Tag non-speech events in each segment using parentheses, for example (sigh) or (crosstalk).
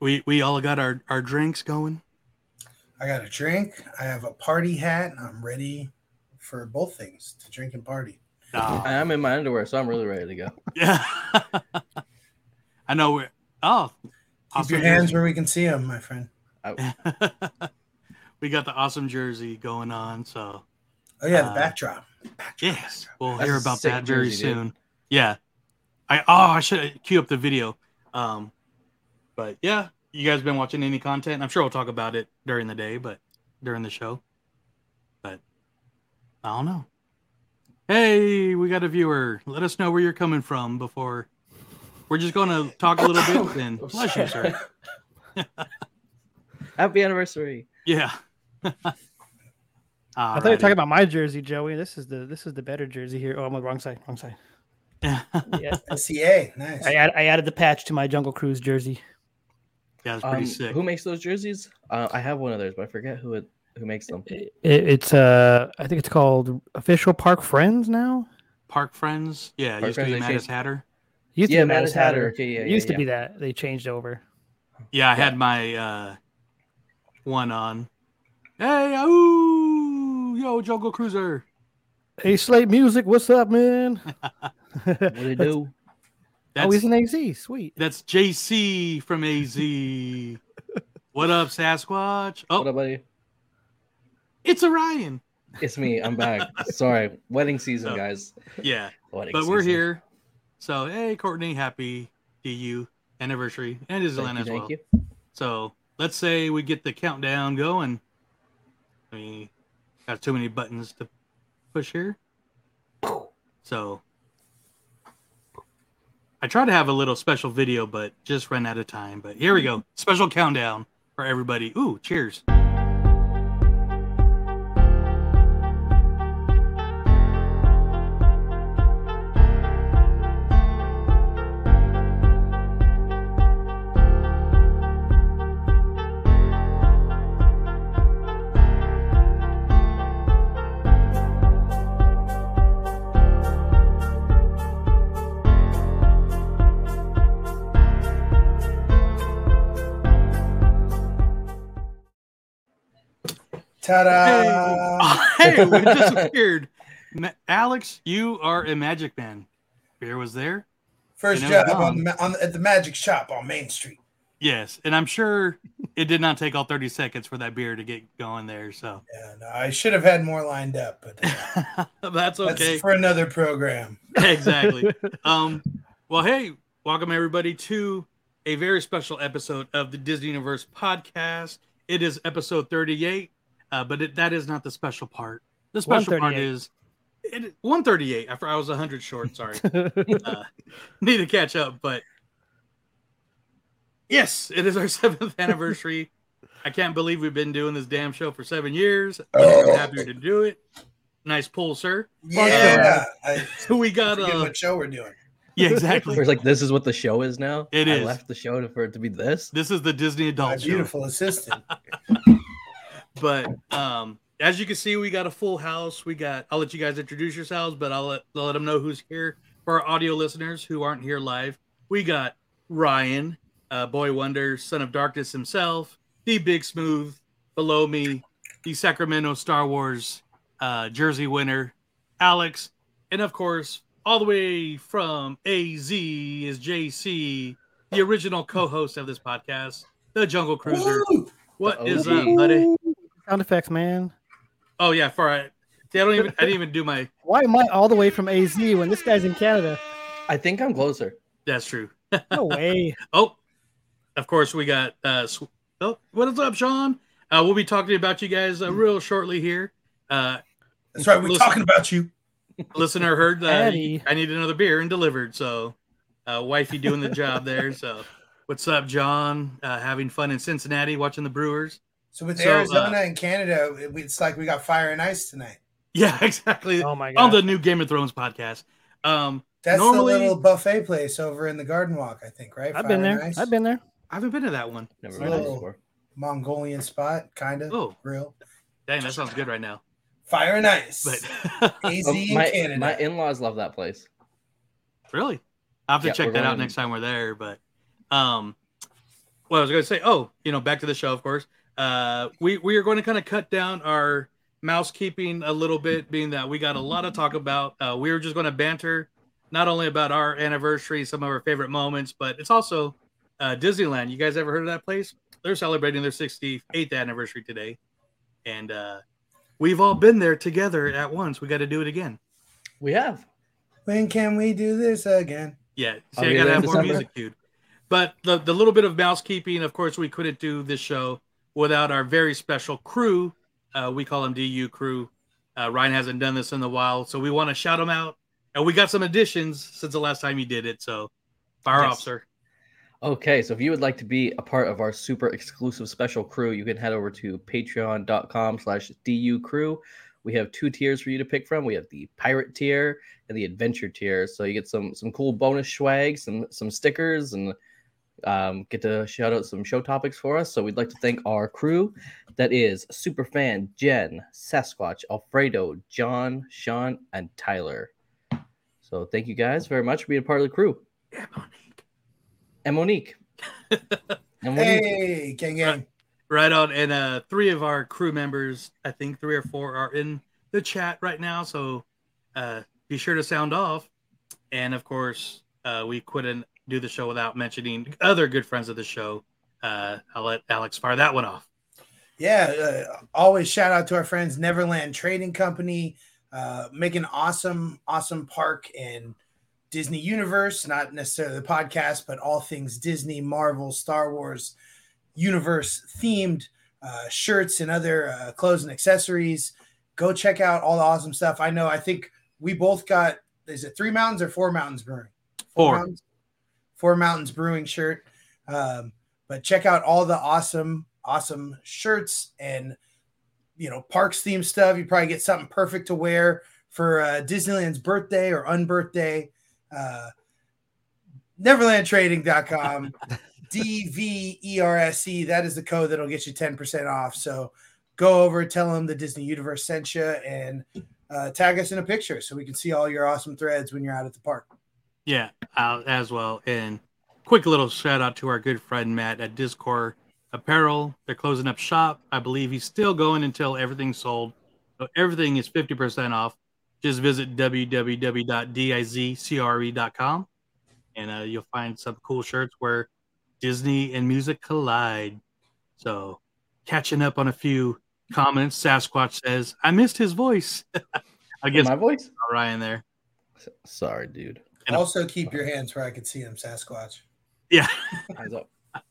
We we all got our our drinks going. I got a drink. I have a party hat. I'm ready for both things to drink and party. Oh, I'm in my underwear, so I'm really ready to go. (laughs) yeah. (laughs) I know. We're, oh, Keep awesome your hands jersey. where we can see them, my friend. (laughs) we got the awesome jersey going on. So Oh yeah, the Uh, backdrop. yes, we'll That's hear about that very jersey, dude. soon. Yeah. I oh I should cue up the video. Um, but yeah, you guys been watching any content? I'm sure we'll talk about it during the day, but during the show. But I don't know. Hey, we got a viewer. Let us know where you're coming from before. We're just going to talk a little bit. (coughs) Then oh, bless you, sir. (laughs) Happy anniversary. Yeah. (laughs) I thought you were talking about my jersey, Joey. This is the this is the better jersey here. Oh, I'm on the wrong side. Wrong side. (laughs) yeah, Yeah, SCA, nice. I, add, I added the patch to my Jungle Cruise jersey. It's pretty Um, sick. who makes those jerseys? Uh, I have one of those, but I forget who it who makes them. It, it's uh, I think it's called Official Park Friends now. Park Friends. Yeah, Park used to be they Mattis changed- Hatter. Used Yeah, to be Mattis Mattis Hatter. Hatter. Okay, yeah, it yeah, used to yeah. be that. They changed over. Yeah, I had my uh one on. Hey, ooh, yo, Jungle Cruiser. Hey, Slate Music, what's up, man? (laughs) What do they do? That's oh, he's an AZ. Sweet. that's JC from AZ. (laughs) what up, Sasquatch? Oh, What up, buddy? it's Orion. It's me. I'm back. Sorry, (laughs) wedding season, Oh. guys. Yeah, Wedding but we're here. So hey, Courtney, happy DU anniversary and Disneyland Thank you, as well. thank you. So let's say we get the countdown going. I mean, got too many buttons to push here. So I try to have a little special video, but just ran out of time. But here we go. Special countdown for everybody. Ooh, cheers. Ta-da! hey, (laughs) we disappeared. (laughs) Alex, you are a magic man. Beer was there. First job on, the on at the Magic Shop on Main Street. Yes, and I'm sure it did not take all 30 seconds for that beer to get going there. So (laughs) Yeah, no, I should have had more lined up, but uh, that's that's okay. for another program. exactly. Um, well, hey, welcome everybody to a very special episode of the Disney Universe podcast. It is episode 38, uh, but it, that is not the special part. The special part is it, 138. After I was 100 short, sorry. (laughs) uh, (laughs) need to catch up, but yes, it is our (laughs) seventh anniversary. I can't believe we've been doing this damn show for seven years. I'm Oh. happy to do it. Nice pull, sir. Yeah, I we got forget uh, what show we're doing. yeah, exactly. It's like this is what the show is now. It I is. left the show to, for it to be this. This is the Disney My adult show. beautiful assistant. But um, as you can see, we got a full house. We got. I'll let you guys introduce yourselves, but I'll let I'll let them know who's here for our audio listeners who aren't here live. We got Ryan, uh, Boy Wonder, Son of Darkness himself, the Big Smooth. Below me, the Sacramento Star Wars uh, jersey winner, Alex, and of course, all the way from AZ is JC, the original co-host of this podcast, the Jungle Cruiser. Woo! What The is up, buddy? Sound effects, man. Oh yeah, for I, see, I don't even I didn't even do my. (laughs) Why am I all the way from AZ when this guy's in Canada? I think I'm closer. That's true. (laughs) No way. Oh, of course we got. uh Sw- Oh, what is up, Sean? Uh, we'll be talking about you guys uh, real shortly here. Uh, That's right. We're Listen. talking about you. listener heard that Daddy. I need another beer and delivered. So, uh, wifey doing the job there. So, what's up, John? Uh, having fun in Cincinnati, watching the Brewers. So with So, uh, Arizona and Canada, it's like we got fire and ice tonight. (laughs) Yeah, exactly. Oh my god! On the new Game of Thrones podcast. Um, That's Normally- the little buffet place over in the Garden Walk, I think, right? I've Fire been and there. Ice. I've been there. I haven't been to that one. Never Really? been there before. Mongolian spot, kind of. Oh. real. Dang, that sounds good right now. Fire and ice. But (laughs) AZ Oh, in my Canada. my in-laws love that place. Really? I'll have to Yeah, check that out going- next time we're there. But um well, I was going to say, oh, you know, back to the show, of course. Uh, we we are going to kind of cut down our mouse keeping a little bit, being that we got a lot to talk about. Uh, we were just going to banter not only about our anniversary, some of our favorite moments, but it's also uh, Disneyland. You guys ever heard of that place? They're celebrating their 68th anniversary today, and uh, we've all been there together at once. We got to do it again. We have. When can we do this again? Yeah, Are see, I gotta have in more music cued. But the the little bit of mouse keeping, of course, we couldn't do this show without our very special crew. Uh, we call them DU crew. Uh, Ryan hasn't done this in a while, so we want to shout them out. And we got some additions since the last time you did it. So, fire Yes. off, sir. Okay, so if you would like to be a part of our super exclusive special crew, you can head over to patreon.com slash du crew. We have two tiers for you to pick from. We have the pirate tier and the adventure tier. So you get some some cool bonus swag, some some stickers, and um, get to shout out some show topics for us. So we'd like to thank our crew. That is Superfan, Jen, Sasquatch, Alfredo, John, Sean, and Tyler. So thank you guys very much for being a part of the crew. And Monique. (laughs) and Monique. Hey, gang, gang. Right on. And uh, three of our crew members, I think three or four, are in the chat right now. So uh, be sure to sound off. And of course, uh, we couldn't do the show without mentioning other good friends of the show. Uh, I'll let Alex fire that one off. Yeah, uh, always shout out to our friends Neverland Trading Company, uh, making awesome, awesome park and Disney universe. Not necessarily the podcast, but all things Disney, Marvel, Star Wars universe themed uh, shirts and other uh, clothes and accessories. Go check out all the awesome stuff. I know. I think we both got. Is it Three Mountains or Four Mountains Brewing? Four. Mountains, Four Mountains Brewing shirt. Um, but check out all the awesome, awesome shirts and you know parks theme stuff. You probably get something perfect to wear for uh, Disneyland's birthday or unbirthday. Uh, Neverlandtrading.com, (laughs) D V E R S E. That is the code that'll get you 10% off. So go over, tell them the Disney Universe sent you, and uh, tag us in a picture so we can see all your awesome threads when you're out at the park. Yeah, uh, as well. And quick little shout out to our good friend Matt at Discord Apparel. They're closing up shop. I believe he's still going until everything's sold. So everything is 50% off. Just visit www.dizcre.com and uh, you'll find some cool shirts where Disney and music collide. So, catching up on a few comments, Sasquatch says, I missed his voice. (laughs) I guess my voice? Ryan there. Sorry, dude. And- Also, keep your hands where I can see them, Sasquatch. Yeah. Eyes up. (laughs)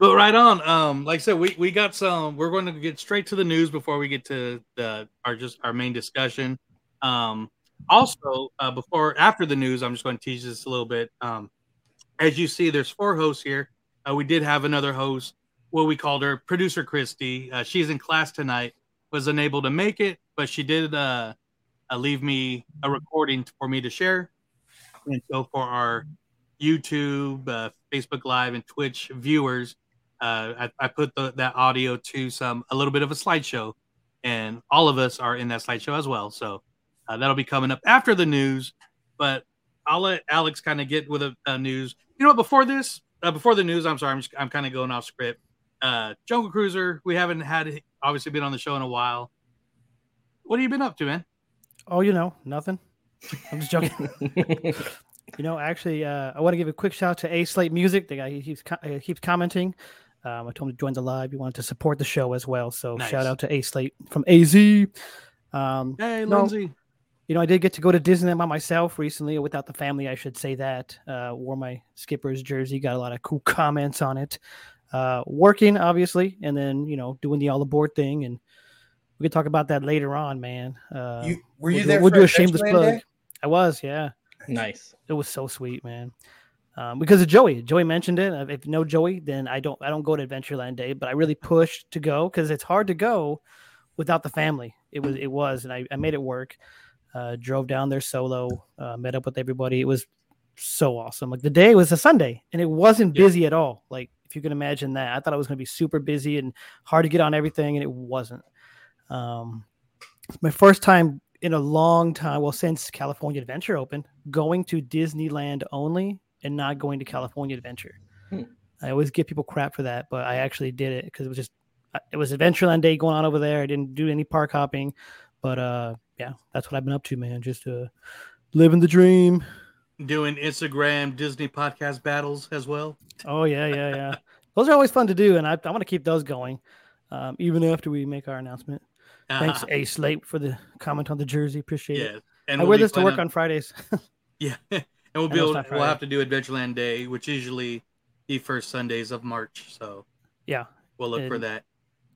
But right on. Um, like I said, we, we got some. We're going to get straight to the news before we get to the our just our main discussion. Um, also, uh, before after the news, I'm just going to tease this a little bit. Um, as you see, there's four hosts here. Uh, we did have another host, what we called her producer Christy. Uh, she's in class tonight, was unable to make it, but she did uh, uh, leave me a recording for me to share. And so for our YouTube, uh, Facebook Live, and Twitch viewers, uh, I, I put the, that audio to some a little bit of a slideshow, and all of us are in that slideshow as well. So uh, that'll be coming up after the news. But I'll let Alex kind of get with a, a news. You know what? Before this, uh, before the news, I'm sorry, I'm just I'm kind of going off script. Uh, Jungle Cruiser, we haven't had obviously been on the show in a while. What have you been up to, man? Oh, you know, nothing. I'm just joking. (laughs) you know, actually, uh, I want to give a quick shout out to A Slate Music. The guy he keeps co- uh, keeps commenting. Um, I told him to join the live. He wanted to support the show as well. So Nice. shout out to A Slate from AZ. Um, Hey, No. Lindsay. you know, I did get to go to Disneyland by myself recently, without the family. I should say that. Uh, wore my Skipper's jersey. Got a lot of cool comments on it. Uh, working obviously, and then you know doing the all aboard thing, and we could talk about that later on, man. Uh, You were we'll you do- there? We'll for do a shameless plug. Day? I was, yeah. nice. It was so sweet, man. Um, because of Joey. Joey mentioned it. If no Joey, then I don't. I don't go to Adventureland Day, but I really pushed to go because it's hard to go without the family. It was. It was, and I, I made it work. Uh, drove down there solo. Uh, met up with everybody. It was so awesome. Like the day was a Sunday, and it wasn't Yeah. busy at all. Like if you can imagine that, I thought it was going to be super busy and hard to get on everything, and it wasn't. Um, it's my first time in a long time. Well, since California Adventure opened, going to Disneyland only and not going to California Adventure. Hmm. I always give people crap for that, but I actually did it because it was just uh, it was Adventureland Day going on over there. I didn't do any park hopping, but uh, yeah, that's what I've been up to, man. Just uh, living the dream. Doing Instagram Disney podcast battles as well. Oh yeah, yeah, yeah. those are always fun to do, and I, I want to keep those going, um, even after we make our announcement. Thanks, Uh-huh. A Slate, for the comment on the jersey. Appreciate Yeah, it. and I we'll wear this to work planning- on Fridays. (laughs) Yeah, (laughs) and we'll be able, we'll have to do Adventureland Day, which usually the first Sundays of March. So yeah, we'll look for that.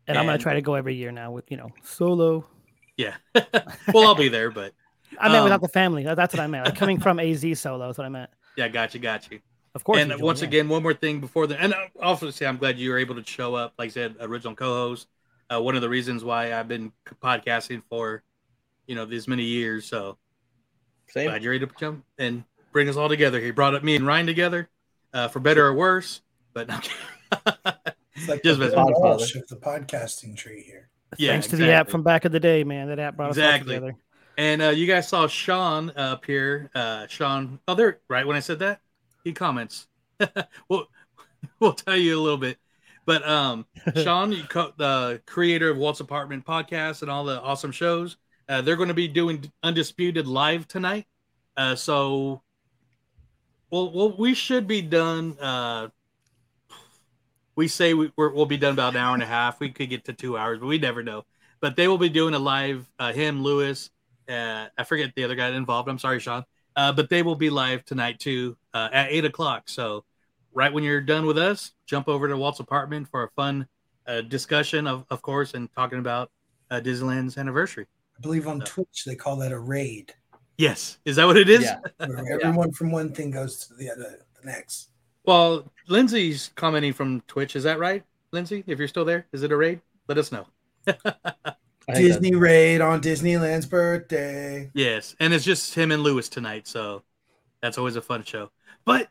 and I'm gonna try to go every year now with you know solo. Yeah, (laughs) well, I'll be there, but I meant Um, without the family. That's what I meant. Like coming from AZ solo. is what I meant. yeah, got you, got you. Of course. and once again, one more thing before the and obviously, I'm glad you were able to show up. Like I said, original co-host. Uh, one of the reasons why I've been podcasting for, you know, these many years. So Same. glad you're able to jump and bring us all together. He brought up me and Ryan together, uh, for better or worse. But It's like (laughs) Just the as- Bill Podfather. Of the podcasting tree here. yeah, Thanks to the app from back of the day, man. That app brought us all together. And uh, you guys saw Sean up here. Uh, Sean, oh, there, right when I said that, he comments. (laughs) we'll, we'll tell you a little bit. But um, (laughs) Sean, you co- the creator of Walt's Apartment podcast and all the awesome shows, uh, they're going to be doing Undisputed live tonight. Uh, so, well, well, we should be done. Uh, we say we, we're, we'll be done about an hour and a half. We could get to two hours, but we never know. But they will be doing a live. Uh, him, Lewis, uh, I forget the other guy involved. I'm sorry, Sean. Uh, but they will be live tonight too uh, at eight o'clock. So, right when you're done with us, jump over to Walt's apartment for a fun uh, discussion of, of course, and talking about uh, Disneyland's anniversary. I believe on No. Twitch they call that a raid, Yes, is that what it is? Yeah. (laughs) where everyone from one thing goes to the other, the next. Well, Lindsay's commenting from Twitch. Is that right, Lindsay? If you're still there, is it a raid? Let us know. (laughs) Disney raid on Disneyland's birthday. Yes, and it's just him and Lewis tonight, so that's always a fun show. But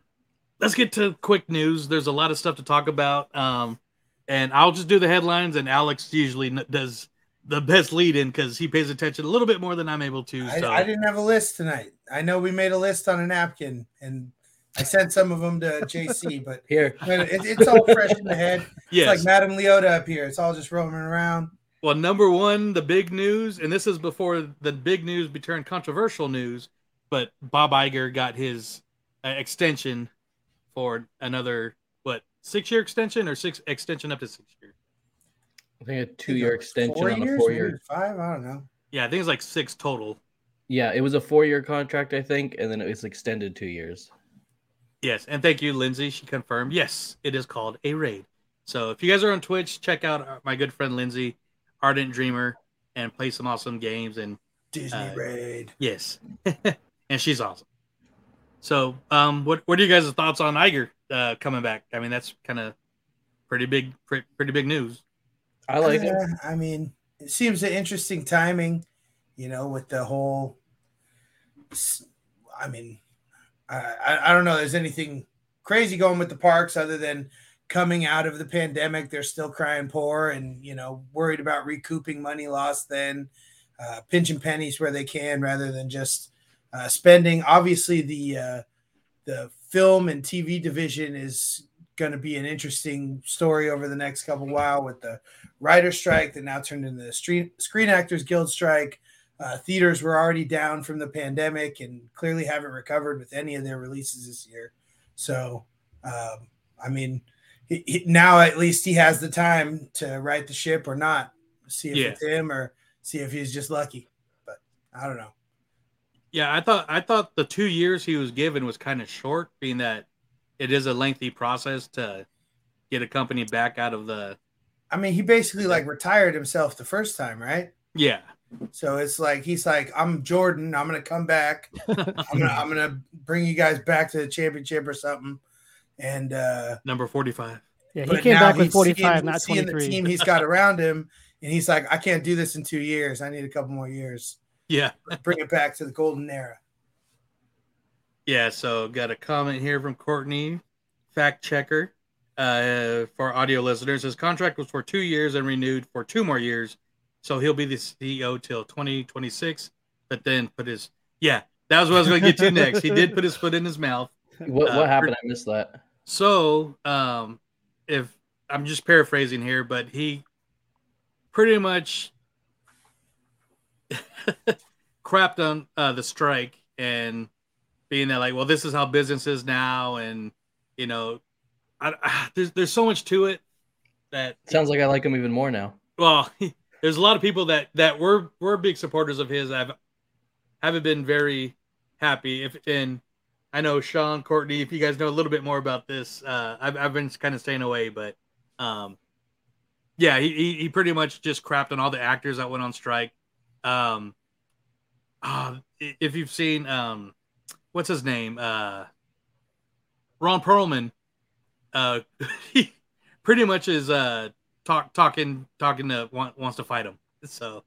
let's get to quick news. There's a lot of stuff to talk about, um, and I'll just do the headlines. And Alex usually does the best lead in because he pays attention a little bit more than I'm able to. I, So I didn't have a list tonight. I know we made a list on a napkin, and I sent some of them to JC, (laughs) but Here, (laughs) it, it's all fresh in the head. It's like Madame Leota up here. It's all just roaming around. Well, number one, the big news, and this is before the big news be turned controversial news, but Bob Iger got his uh, extension for another what six year extension or six extension up to six years. I think a two-year extension Four on a four-year. five. I don't know. Yeah, I think it's like six total. Yeah, it was a four-year contract, I think, and then it was extended two years. Yes, and thank you, Lindsay. She confirmed. Yes, it is called a raid. So if you guys are on Twitch, check out my good friend Lindsay, Ardent Dreamer, and play some awesome games. And Disney Uh, raid. yes, (laughs) and she's awesome. So, um, what what are you guys' thoughts on Iger uh, coming back? I mean, that's kind of pretty big, pretty, pretty big news. I like it. I mean, it seems an interesting timing, you know, with the whole. I mean, I, I, I don't know. There's anything crazy going with the parks other than coming out of the pandemic. They're still crying poor and, you know, worried about recouping money lost, then uh, pinching pennies where they can rather than just uh, spending. Obviously, the uh, the film and TV division is going to be an interesting story over the next couple while with the writer strike that now turned into the Screen Screen Actors Guild strike. Uh, theaters were already down from the pandemic and clearly haven't recovered with any of their releases this year. So, um, I mean, he, he- now at least he has the time to right the ship or not. See if Yeah. it's him or see if he's just lucky. But I don't know. Yeah, I thought I thought the two years he was given was kind of short, being that it is a lengthy process to get a company back out of the. I mean, he basically like retired himself the first time, right? Yeah, So it's like he's like, I'm Jordan. I'm gonna come back. (laughs) I'm gonna I'm gonna bring you guys back to the championship or something. And uh number forty-five. Yeah, he came back with 45, not seeing 23. The team he's got around him, and he's like, I can't do this in two years. I need a couple more years. Yeah, (laughs) Bring it back to the golden era. yeah. So got a comment here from Courtney, fact checker. Uh, for audio listeners, his contract was for two years and renewed for two more years. So he'll be the CEO till 2026. But then put his yeah, that was what I was going to get to next. He did put his foot in his mouth. What Uh, what happened? I missed that. So, um, if I'm just paraphrasing here, but he pretty much (laughs) crapped on uh, the strike and being that like, well, this is how business is now, and you know, I, I, there's there's so much to it that Sounds like I like him even more now. well, (laughs) there's a lot of people that that were were big supporters of his. I've haven't been very happy. If and I know Sean Courtney, if you guys know a little bit more about this, uh, I've I've been kind of staying away, but um, yeah, he, he he pretty much just crapped on all the actors that went on strike. Um, uh, if you've seen um, what's his name, uh, Ron Perlman, uh, (laughs) he pretty much is uh talk talking talking to want, wants to fight him. So,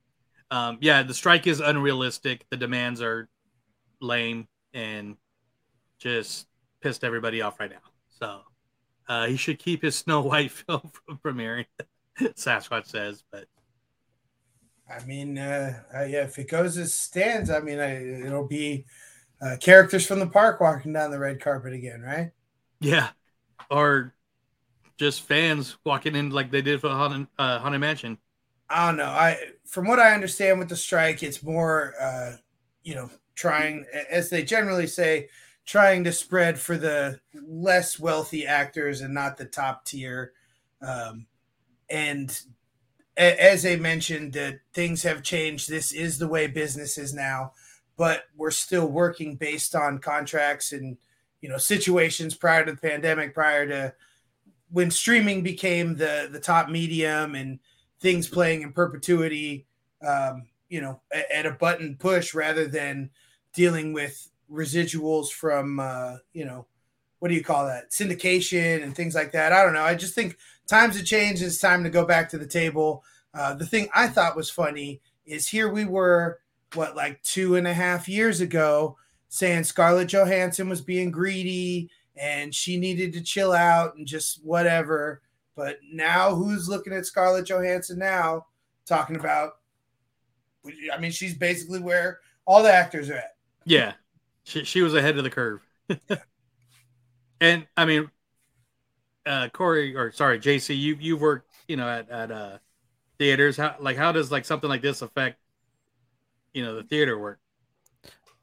um, yeah, the strike is unrealistic. The demands are lame and just pissed everybody off right now. So, uh, he should keep his (laughs) Snow White film from premiering. (laughs) Sasquatch says, but I mean, uh, uh, yeah, if it goes as stands, I mean, I, it'll be uh, characters from the park walking down the red carpet again, right? yeah, or just fans walking in like they did for Haunted, uh, Haunted Mansion. I don't know. I from what I understand with the strike, it's more uh, you know, trying as they generally say, trying to spread for the less wealthy actors and not the top tier. Um, and as they mentioned, that things have changed. This is the way business is now, but we're still working based on contracts and you know situations prior to the pandemic, prior to when streaming became the the top medium and things playing in perpetuity um, you know at, a button push rather than dealing with residuals from uh, you know what do you call that? Syndication and things like that. I don't know. I just think times have changed it's time to go back to the table uh, the thing i thought was funny is here we were what like two and a half years ago saying scarlett johansson was being greedy and she needed to chill out and just whatever. But now, who's looking at Scarlett Johansson now, talking about? I mean, she's basically where all the actors are at. Yeah, she she was ahead of the curve. (laughs) and I mean, uh, Cory or sorry, JC, you you've worked you know at at uh, theaters. How like how does like something like this affect you know the theater work?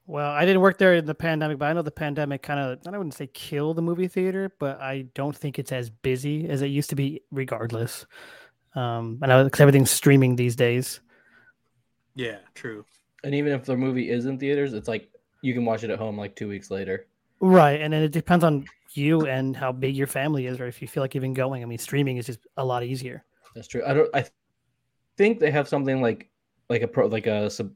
Well, I didn't work there in the pandemic, but I know the pandemic kind of, I wouldn't say kill the movie theater, but I don't think it's as busy as it used to be, regardless. Um, and I know because everything's streaming these days. Yeah, true. And even if the movie is in theaters, it's like you can watch it at home like two weeks later. Right. And then it depends on you and how big your family is, or if you feel like even going. I mean, streaming is just a lot easier. That's true. I don't, I think they have something like, like a pro, like a sub,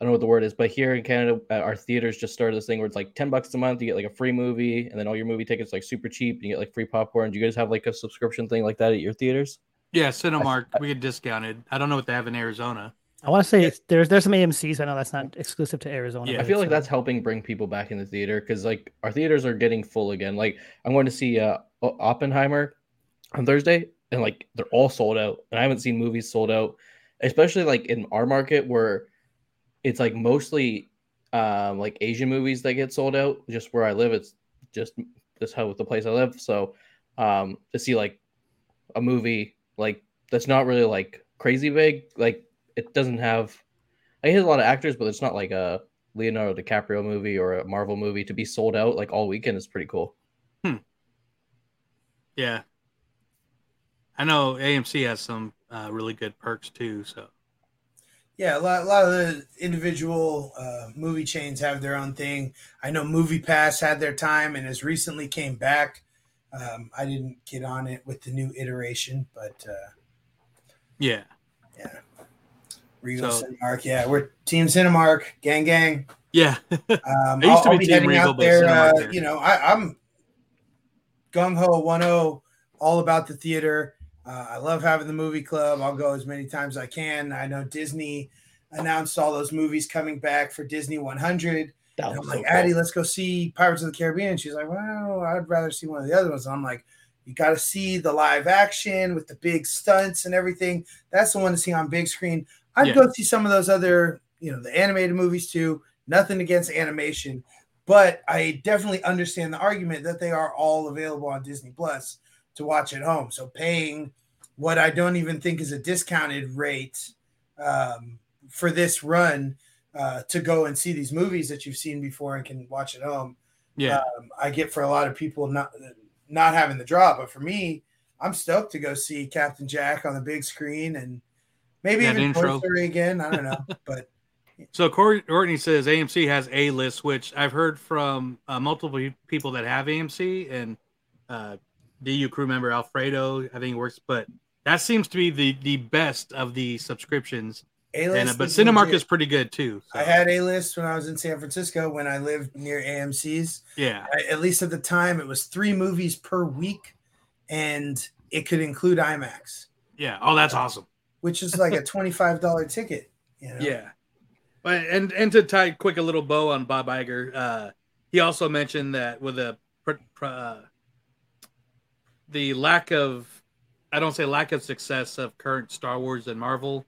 I don't know what the word is, but here in Canada, uh, our theaters just started this thing where it's like ten bucks a month, you get like a free movie, and then all your movie tickets like super cheap, and you get like free popcorn. Do you guys have like a subscription thing like that at your theaters? Yeah, Cinemark, I, (laughs) we get discounted. I don't know what they have in Arizona. I want to say there's there's some AMC's. I know that's not exclusive to Arizona. Yeah, I feel like that's helping bring people back in the theater because like our theaters are getting full again. Like I'm going to see uh, Oppenheimer on Thursday, and like they're all sold out, and I haven't seen movies sold out, especially like in our market where it's like mostly um, like Asian movies that get sold out. Just where I live, it's just just how with the place I live. So um, to see like a movie like that's not really like crazy big, like it doesn't have. I hit a lot of actors, but it's not like a Leonardo DiCaprio movie or a Marvel movie to be sold out like all weekend is pretty cool. Hmm. Yeah. I know AMC has some uh, really good perks too. So yeah, a lot, a lot of the individual uh, movie chains have their own thing. I know Movie Pass had their time and has recently came back. Um, I didn't get on it with the new iteration, but uh, yeah, yeah, Regal so, Cinemark. Yeah, we're Team Cinemark, gang, gang. Yeah, um, (laughs) I'll, I'll, be, be heading Regal, out there. Uh, you know, I, I'm gung ho one zero, all about the theater. Uh, I love having the movie club. I'll go as many times as I can. I know Disney announced all those movies coming back for Disney 100. I'm like, so Addie, let's go see Pirates of the Caribbean. She's like, well, I'd rather see one of the other ones. And I'm like, you got to see the live action with the big stunts and everything. That's the one to see on big screen. I'd yeah. go see some of those other, you know, the animated movies too. Nothing against animation, but I definitely understand the argument that they are all available on Disney Plus to watch at home. So paying what I don't even think is a discounted rate um, for this run uh, to go and see these movies that you've seen before and can watch at home. Yeah, um, I get for a lot of people not not having the draw, but for me, I'm stoked to go see Captain Jack on the big screen and maybe That even intro. Again. I don't know, (laughs) but So Courtney says AMC has A list, which I've heard from uh, multiple people that have AMC and uh, DU crew member Alfredo. I think it works, but that seems to be the the best of the subscriptions. A-list And, uh, but is Cinemark legit. is pretty good too. so, I had A list when I was in San Francisco when I lived near AMC's. yeah, I- at least at the time, it was three movies per week, and it could include IMAX, yeah. Oh, that's awesome. Which is like a twenty-five dollar ticket. You know? Yeah. But and and to tie quick a little bow on Bob Iger, uh, he also mentioned that with pr- uh, the lack of I don't say lack of success of current Star Wars and Marvel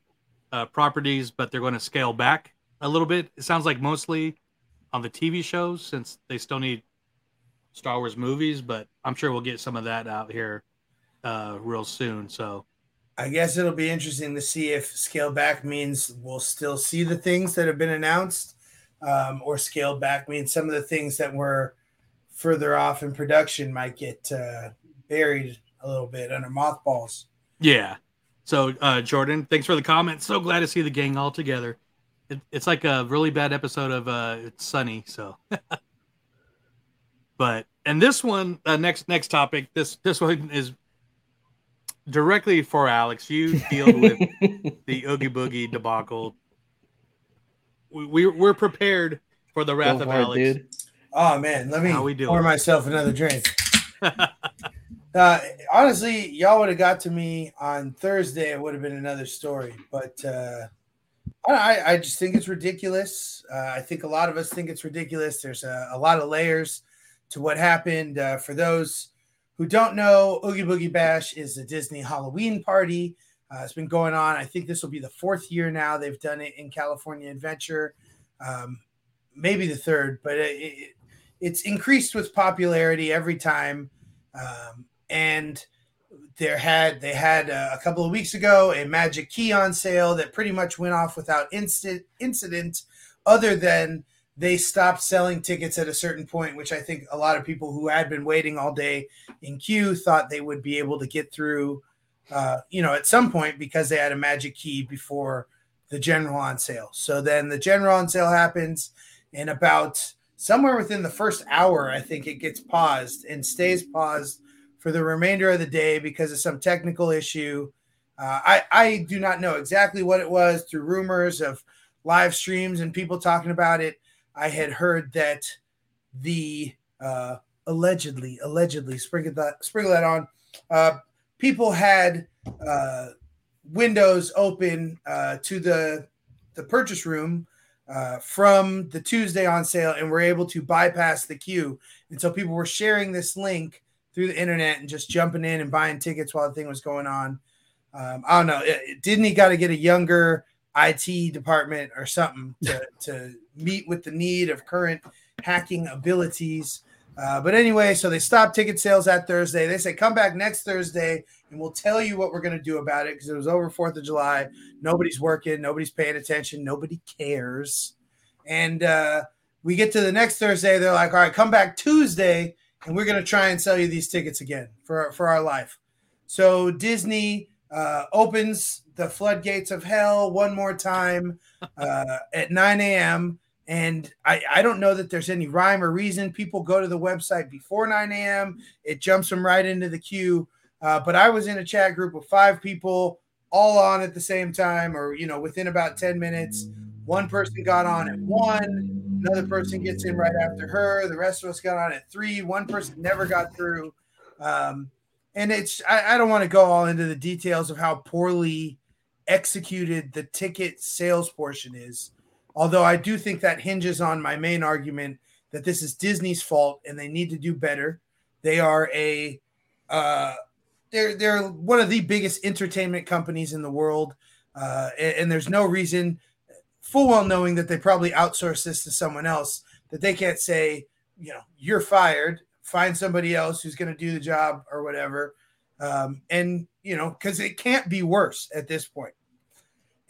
uh, properties, but they're going to scale back a little bit. It sounds like mostly on the TV shows since they still need Star Wars movies, but I'm sure we'll get some of that out here uh, real soon. So I guess it'll be interesting to see if scale back means we'll still see the things that have been announced, um, or scale back means some of the things that were further off in production might get uh, buried a little bit under mothballs. Yeah. So, uh, Jordan, thanks for the comment. So glad to see the gang all together. It, it's like a really bad episode of uh, It's Sunny. So, (laughs) but and this one, uh, next next topic. This this one is directly for Alex. You deal with the Oogie Boogie debacle. We, we we're prepared for the wrath Go of for Alex. dude. Oh man, let me How we doing? pour myself another drink. (laughs) Uh, honestly, y'all would have got to me on Thursday. It would have been another story, but uh, I, I just think it's ridiculous. Uh, I think a lot of us think it's ridiculous. There's a, a lot of layers to what happened. Uh, for those who don't know, Oogie Boogie Bash is a Disney Halloween party. Uh, it's been going on. I think this will be the fourth year now they've done it in California Adventure. Um, maybe the third, but it, it, it's increased with popularity every time. Um, and there had they had uh, a couple of weeks ago a magic key on sale that pretty much went off without instant incident, other than they stopped selling tickets at a certain point, which I think a lot of people who had been waiting all day in queue thought they would be able to get through, uh, you know, at some point because they had a magic key before the general on sale. So then the general on sale happens, and about somewhere within the first hour, I think it gets paused and stays paused for the remainder of the day because of some technical issue. Uh, I, I do not know exactly what it was through rumors of live streams and people talking about it. I had heard that the uh, allegedly, allegedly, sprinkle that, sprinkle that on. Uh, people had uh, windows open uh, to the the purchase room uh, from the Tuesday on sale, and were able to bypass the queue. And so people were sharing this link through the internet and just jumping in and buying tickets while the thing was going on. Um, I don't know. It- Didn't he got to get a younger IT department or something to, (laughs) to meet with the need of current hacking abilities? Uh, but anyway, so they stopped ticket sales that Thursday. They say come back next Thursday and we'll tell you what we're going to do about it because it was over 4th of July. Nobody's working, nobody's paying attention, nobody cares. And uh, we get to the next Thursday. They're like, all right, come back Tuesday and we're going to try and sell you these tickets again for, for our life. So Disney uh, opens the floodgates of hell one more time uh, (laughs) at 9 a.m. And I, I don't know that there's any rhyme or reason. People go to the website before 9 a.m., it jumps them right into the queue. Uh, but I was in a chat group with five people all on at the same time, or, you know, within about 10 minutes. One person got on at one, another person gets in right after her. The rest of us got on at three. One person never got through. Um, and it's, I, I don't want to go all into the details of how poorly executed the ticket sales portion is. Although I do think that hinges on my main argument that this is Disney's fault and they need to do better. They are a uh, they're they're one of the biggest entertainment companies in the world, uh, and, and there's no reason, full well knowing that they probably outsource this to someone else, that they can't say, you know, you're fired, find somebody else who's going to do the job or whatever. Um, and, you know, because it can't be worse at this point.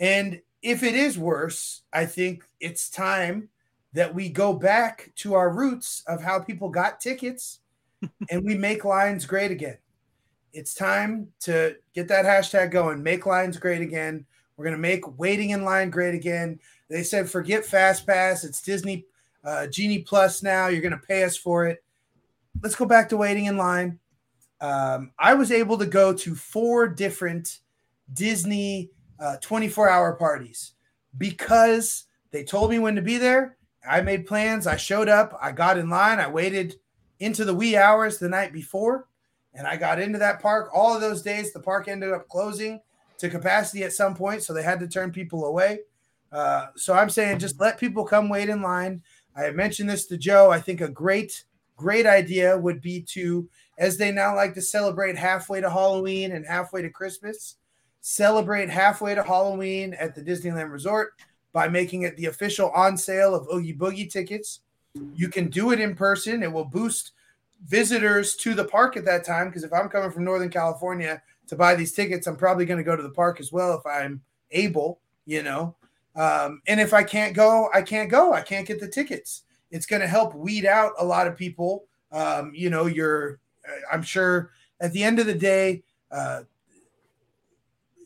And if it is worse, I think it's time that we go back to our roots of how people got tickets (laughs) and we make lines great again. It's time to get that hashtag going, make lines great again. We're going to make waiting in line great again. They said, forget Fast Pass. It's Disney uh, Genie Plus now. You're going to pay us for it. Let's go back to waiting in line. Um, I was able to go to four different Disney uh, 24 hour parties because they told me when to be there. I made plans. I showed up. I got in line. I waited into the wee hours the night before, and I got into that park. All of those days, the park ended up closing to capacity at some point, so they had to turn people away. Uh, so I'm saying just let people come wait in line. I mentioned this to Joe. I think a great, great idea would be to, as they now like to celebrate halfway to Halloween and halfway to Christmas, celebrate halfway to Halloween at the Disneyland Resort by making it the official on sale of Oogie Boogie tickets. You can do it in person. It will boost visitors to the park at that time because if I'm coming from Northern California to buy these tickets, I'm probably going to go to the park as well if I'm able, you know. Um, and if I can't go, I can't go. I can't get the tickets. It's going to help weed out a lot of people. Um, you know, you're, I'm sure at the end of the day, uh,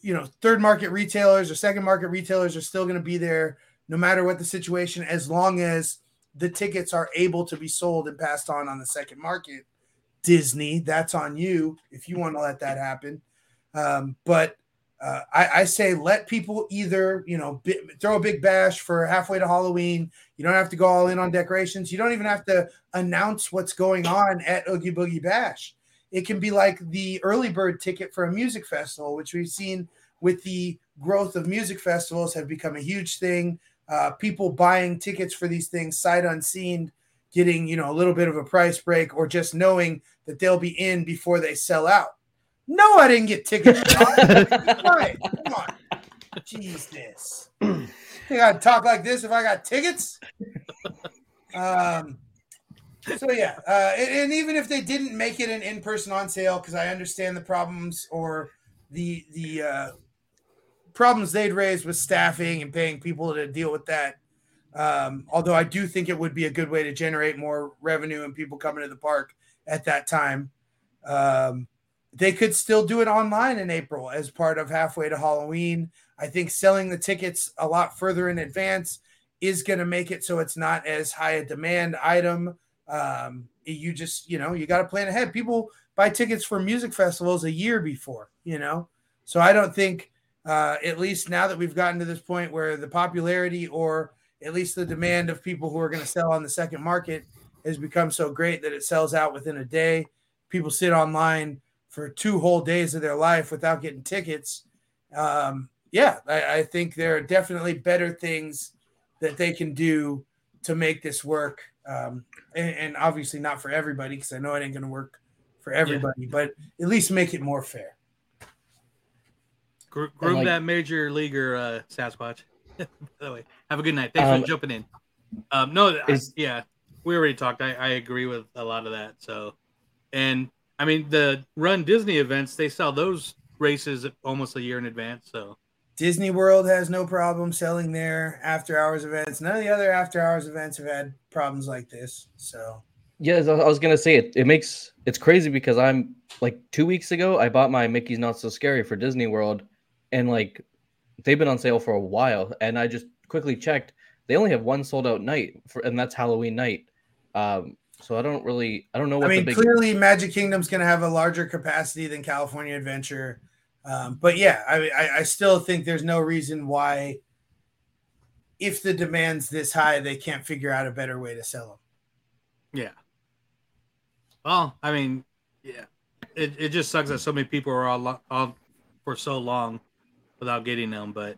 you know, third market retailers or second market retailers are still going to be there no matter what the situation, as long as the tickets are able to be sold and passed on on the second market. Disney, that's on you if you want to let that happen. Um, but uh, I, I, say let people either you know b- throw a big bash for halfway to Halloween. You don't have to go all in on decorations. You don't even have to announce what's going on at Oogie Boogie Bash. It can be like the early bird ticket for a music festival, which we've seen with the growth of music festivals have become a huge thing. Uh, people buying tickets for these things sight unseen, getting you know a little bit of a price break, or just knowing that they'll be in before they sell out no, I didn't get tickets. (laughs) right, come on. Jesus. Think I'd talk like this if I got tickets? Um, so yeah, uh, and, and, even if they didn't make it an in-person on sale, because I understand the problems or the the uh, problems they'd raise with staffing and paying people to deal with that. Um, although I do think it would be a good way to generate more revenue and people coming to the park at that time. Um, they could still do it online in April as part of halfway to Halloween. I think selling the tickets a lot further in advance is going to make it so it's not as high a demand item. Um, you just, you know, you got to plan ahead. People buy tickets for music festivals a year before, you know. So I don't think, uh, at least now that we've gotten to this point where the popularity or at least the demand of people who are going to sell on the second market has become so great that it sells out within a day. People sit online for two whole days of their life without getting tickets. Um, yeah, I, I, think there are definitely better things that they can do to make this work. Um, and, and, obviously not for everybody, because I know it ain't going to work for everybody, yeah. but at least make it more fair. Groom like, that major leaguer, uh, Sasquatch. (laughs) By the way, have a good night. Thanks um, for jumping in. Um, no, is, I, yeah, we already talked. I, I agree with a lot of that. So, and I mean, the Run Disney events, they sell those races almost a year in advance. So Disney World has no problem selling their after hours events. None of the other after hours events have had problems like this. So yeah, I was gonna say it. It makes it's crazy because I'm like two weeks ago I bought my Mickey's Not So Scary for Disney World, and like they've been on sale for a while, and I just quickly checked. They only have one sold out night, for, and that's Halloween night. Um, so I don't really, I don't know. What I mean, big... clearly, Magic Kingdom's going to have a larger capacity than California Adventure, um, but yeah, I, I, I still think there's no reason why, if the demand's this high, they can't figure out a better way to sell them. Yeah. Well, I mean, yeah, it, it just sucks that so many people are all, all for so long without getting them, but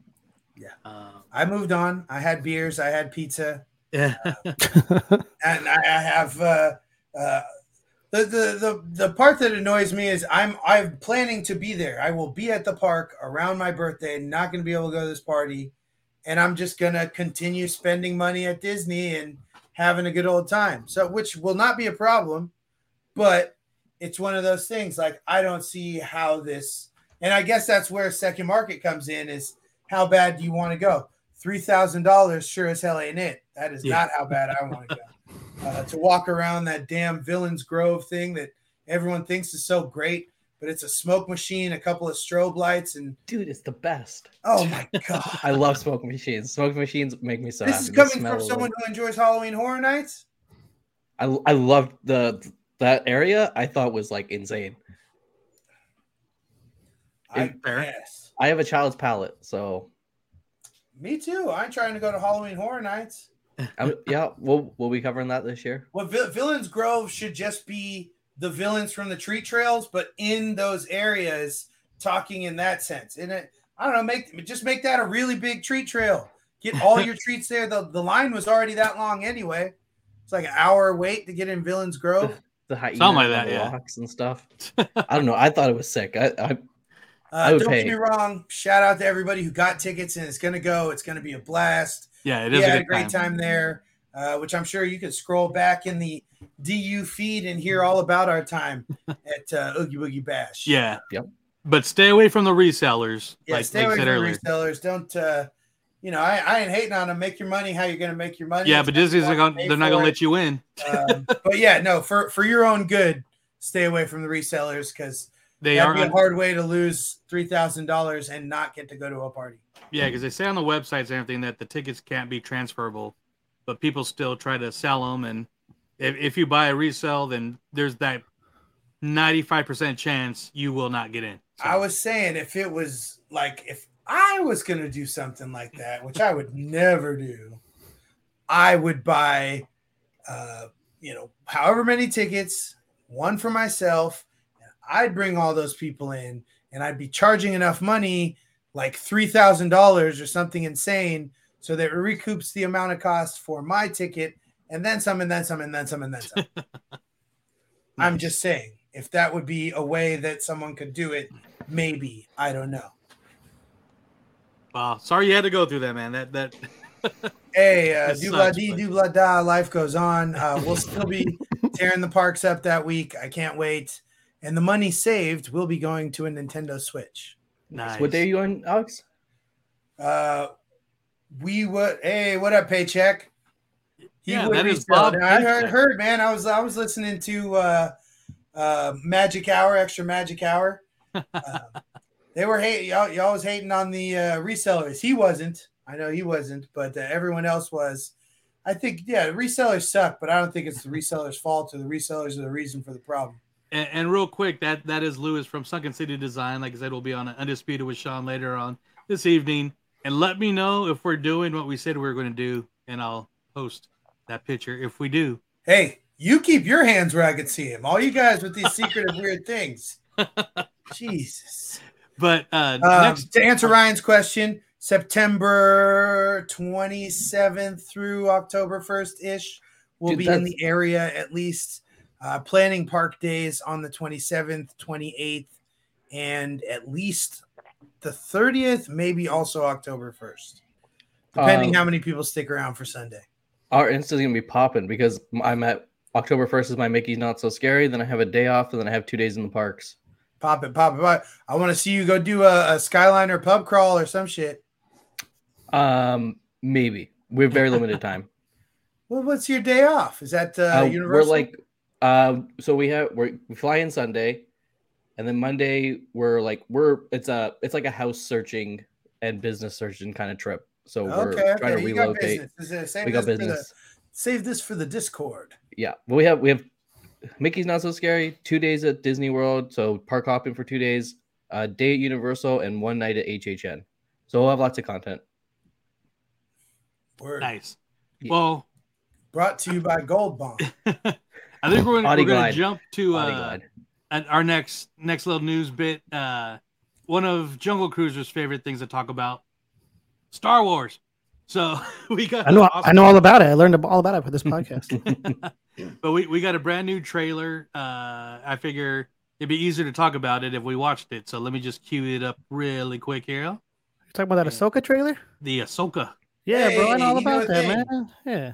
yeah, um, I moved on. I had beers, I had pizza. Yeah. (laughs) and I, I have uh, uh, the, the the the part that annoys me is I'm I'm planning to be there. I will be at the park around my birthday. Not going to be able to go to this party, and I'm just going to continue spending money at Disney and having a good old time. So, which will not be a problem, but it's one of those things like I don't see how this, and I guess that's where second market comes in is how bad do you want to go? Three thousand dollars sure as hell ain't it. That is Yeah. not how bad I want to go. (laughs) Uh, to walk around that damn Villains Grove thing that everyone thinks is so great, but it's a smoke machine, a couple of strobe lights, and Dude, it's the best. oh (laughs) my god. I love smoke machines. Smoke machines make me so this happy. is coming from someone who enjoys Halloween Horror Nights. I I loved the that area. I thought was like insane. I Fair. guess. I have a child's palate, so Me too. I'm trying to go to Halloween Horror Nights. I'm, yeah, we'll we'll be covering that this year. Well, Vi- Villains Grove should just be the villains from the treat trails, but in those areas, talking in that sense. In it, I don't know, make just make that a really big treat trail. Get all your (laughs) treats there. The, the line was already that long anyway. It's like an hour wait to get in Villains Grove. The hyena Something like that, yeah. rocks and stuff. (laughs) I don't know. I thought it was sick. I, I Uh, don't pay. get me wrong. Shout out to everybody who got tickets and it's going to go. It's going to be a blast. Yeah, it is. we is had a a great time, there, uh, which I'm sure you could scroll back in the DU feed and hear all about our time (laughs) at uh, Oogie Boogie Bash. Yeah. Yep. But stay away from the resellers, yeah. like stay Nick away said from earlier. resellers. Don't, uh, you know, I, I ain't hating on them. Make your money how you're going to make your money. Yeah, It's but Disney's not gonna, they're not gonna it. let you in. um, but yeah, no, for for your own good, stay away from the resellers because They that'd are be a hard way to lose three thousand dollars and not get to go to a party. yeah, because they say on the websites and everything that the tickets can't be transferable, but people still try to sell them. And if, if you buy a resale, then there's that 95% chance you will not get in. So, I was saying if it was like if I was gonna do something like that, which I would never do, I would buy uh you know however many tickets, one for myself, I'd bring all those people in and I'd be charging enough money, like three thousand dollars or something insane, so that it recoups the amount of cost for my ticket and then some and then some and then some and then some. (laughs) I'm just saying, if that would be a way that someone could do it, maybe I don't know. Wow, sorry you had to go through that, man. That that (laughs) Hey, uh, blah dee, but- do blah da. Life goes on. Uh, we'll still be (laughs) tearing the parks up that week. I can't wait. And the money saved will be going to a Nintendo Switch. nice. what day are you on, Alex? Uh, we would. Hey, what up, paycheck? He Yeah, would that is resell Bob. I heard, heard, man. I was I was listening to uh, uh, Magic Hour, extra Magic Hour. (laughs) Uh, they were hating y'all. Y'all was hating on the uh, resellers. He wasn't. I know he wasn't, but uh, everyone else was. I think yeah, resellers suck, but I don't think it's the (laughs) resellers' fault or the resellers are the reason for the problem. And, and real quick, that that is Lewis from Sunken City Design. Like I said, we'll be on Undisputed with Sean later on this evening. And let me know if we're doing what we said we were going to do, and I'll post that picture if we do. Hey, you keep your hands where I can see him. All you guys with these secretive (laughs) weird things. Jesus. But uh, Um, next, to answer Ryan's question, September 27th through October 1st ish, we'll Dude, be in the area at least. Uh, planning park days on the 27th, 28th, and at least the 30th, maybe also October 1st, depending Um, how many people stick around for Sunday. Our Insta's gonna be popping because I'm at October first is my Mickey's Not So Scary. Then I have a day off, and then I have two days in the parks. Pop it, pop it, pop it. I want to see you go do a, a Skyliner pub crawl or some shit. Um, maybe we have very (laughs) limited time. Well, what's your day off? Is that uh, Uh, we're Universal? like, uh, so we have we're, we fly in Sunday, and then Monday we're like we're it's a it's like a house searching and business searching kind of trip. So we're okay, trying okay. to You got relocate. business. Save We got this for the- business. save this for the Discord. Yeah, but we have we have Mickey's Not So Scary. Two days at Disney World, so park hopping for two days. A day at Universal and one night at HHN. So we'll have lots of content. Word. nice. Yeah. Well, Brought to you by Gold Bond. (laughs) I think we're, gonna- we're going to jump to uh, at our next next little news bit. Uh, one of Jungle Cruiser's favorite things to talk about, Star Wars. So (laughs) we got I know. awesome- I know all about it. I learned all about it for this podcast. (laughs) but we, we got a brand new trailer. Uh, I figure it'd be easier to talk about it if we watched it. So let me just cue it up really quick here. You talking about that Yeah. Ahsoka trailer? The Ahsoka. Yeah, bro. I know all Hey, you know about that, thing. man. Yeah.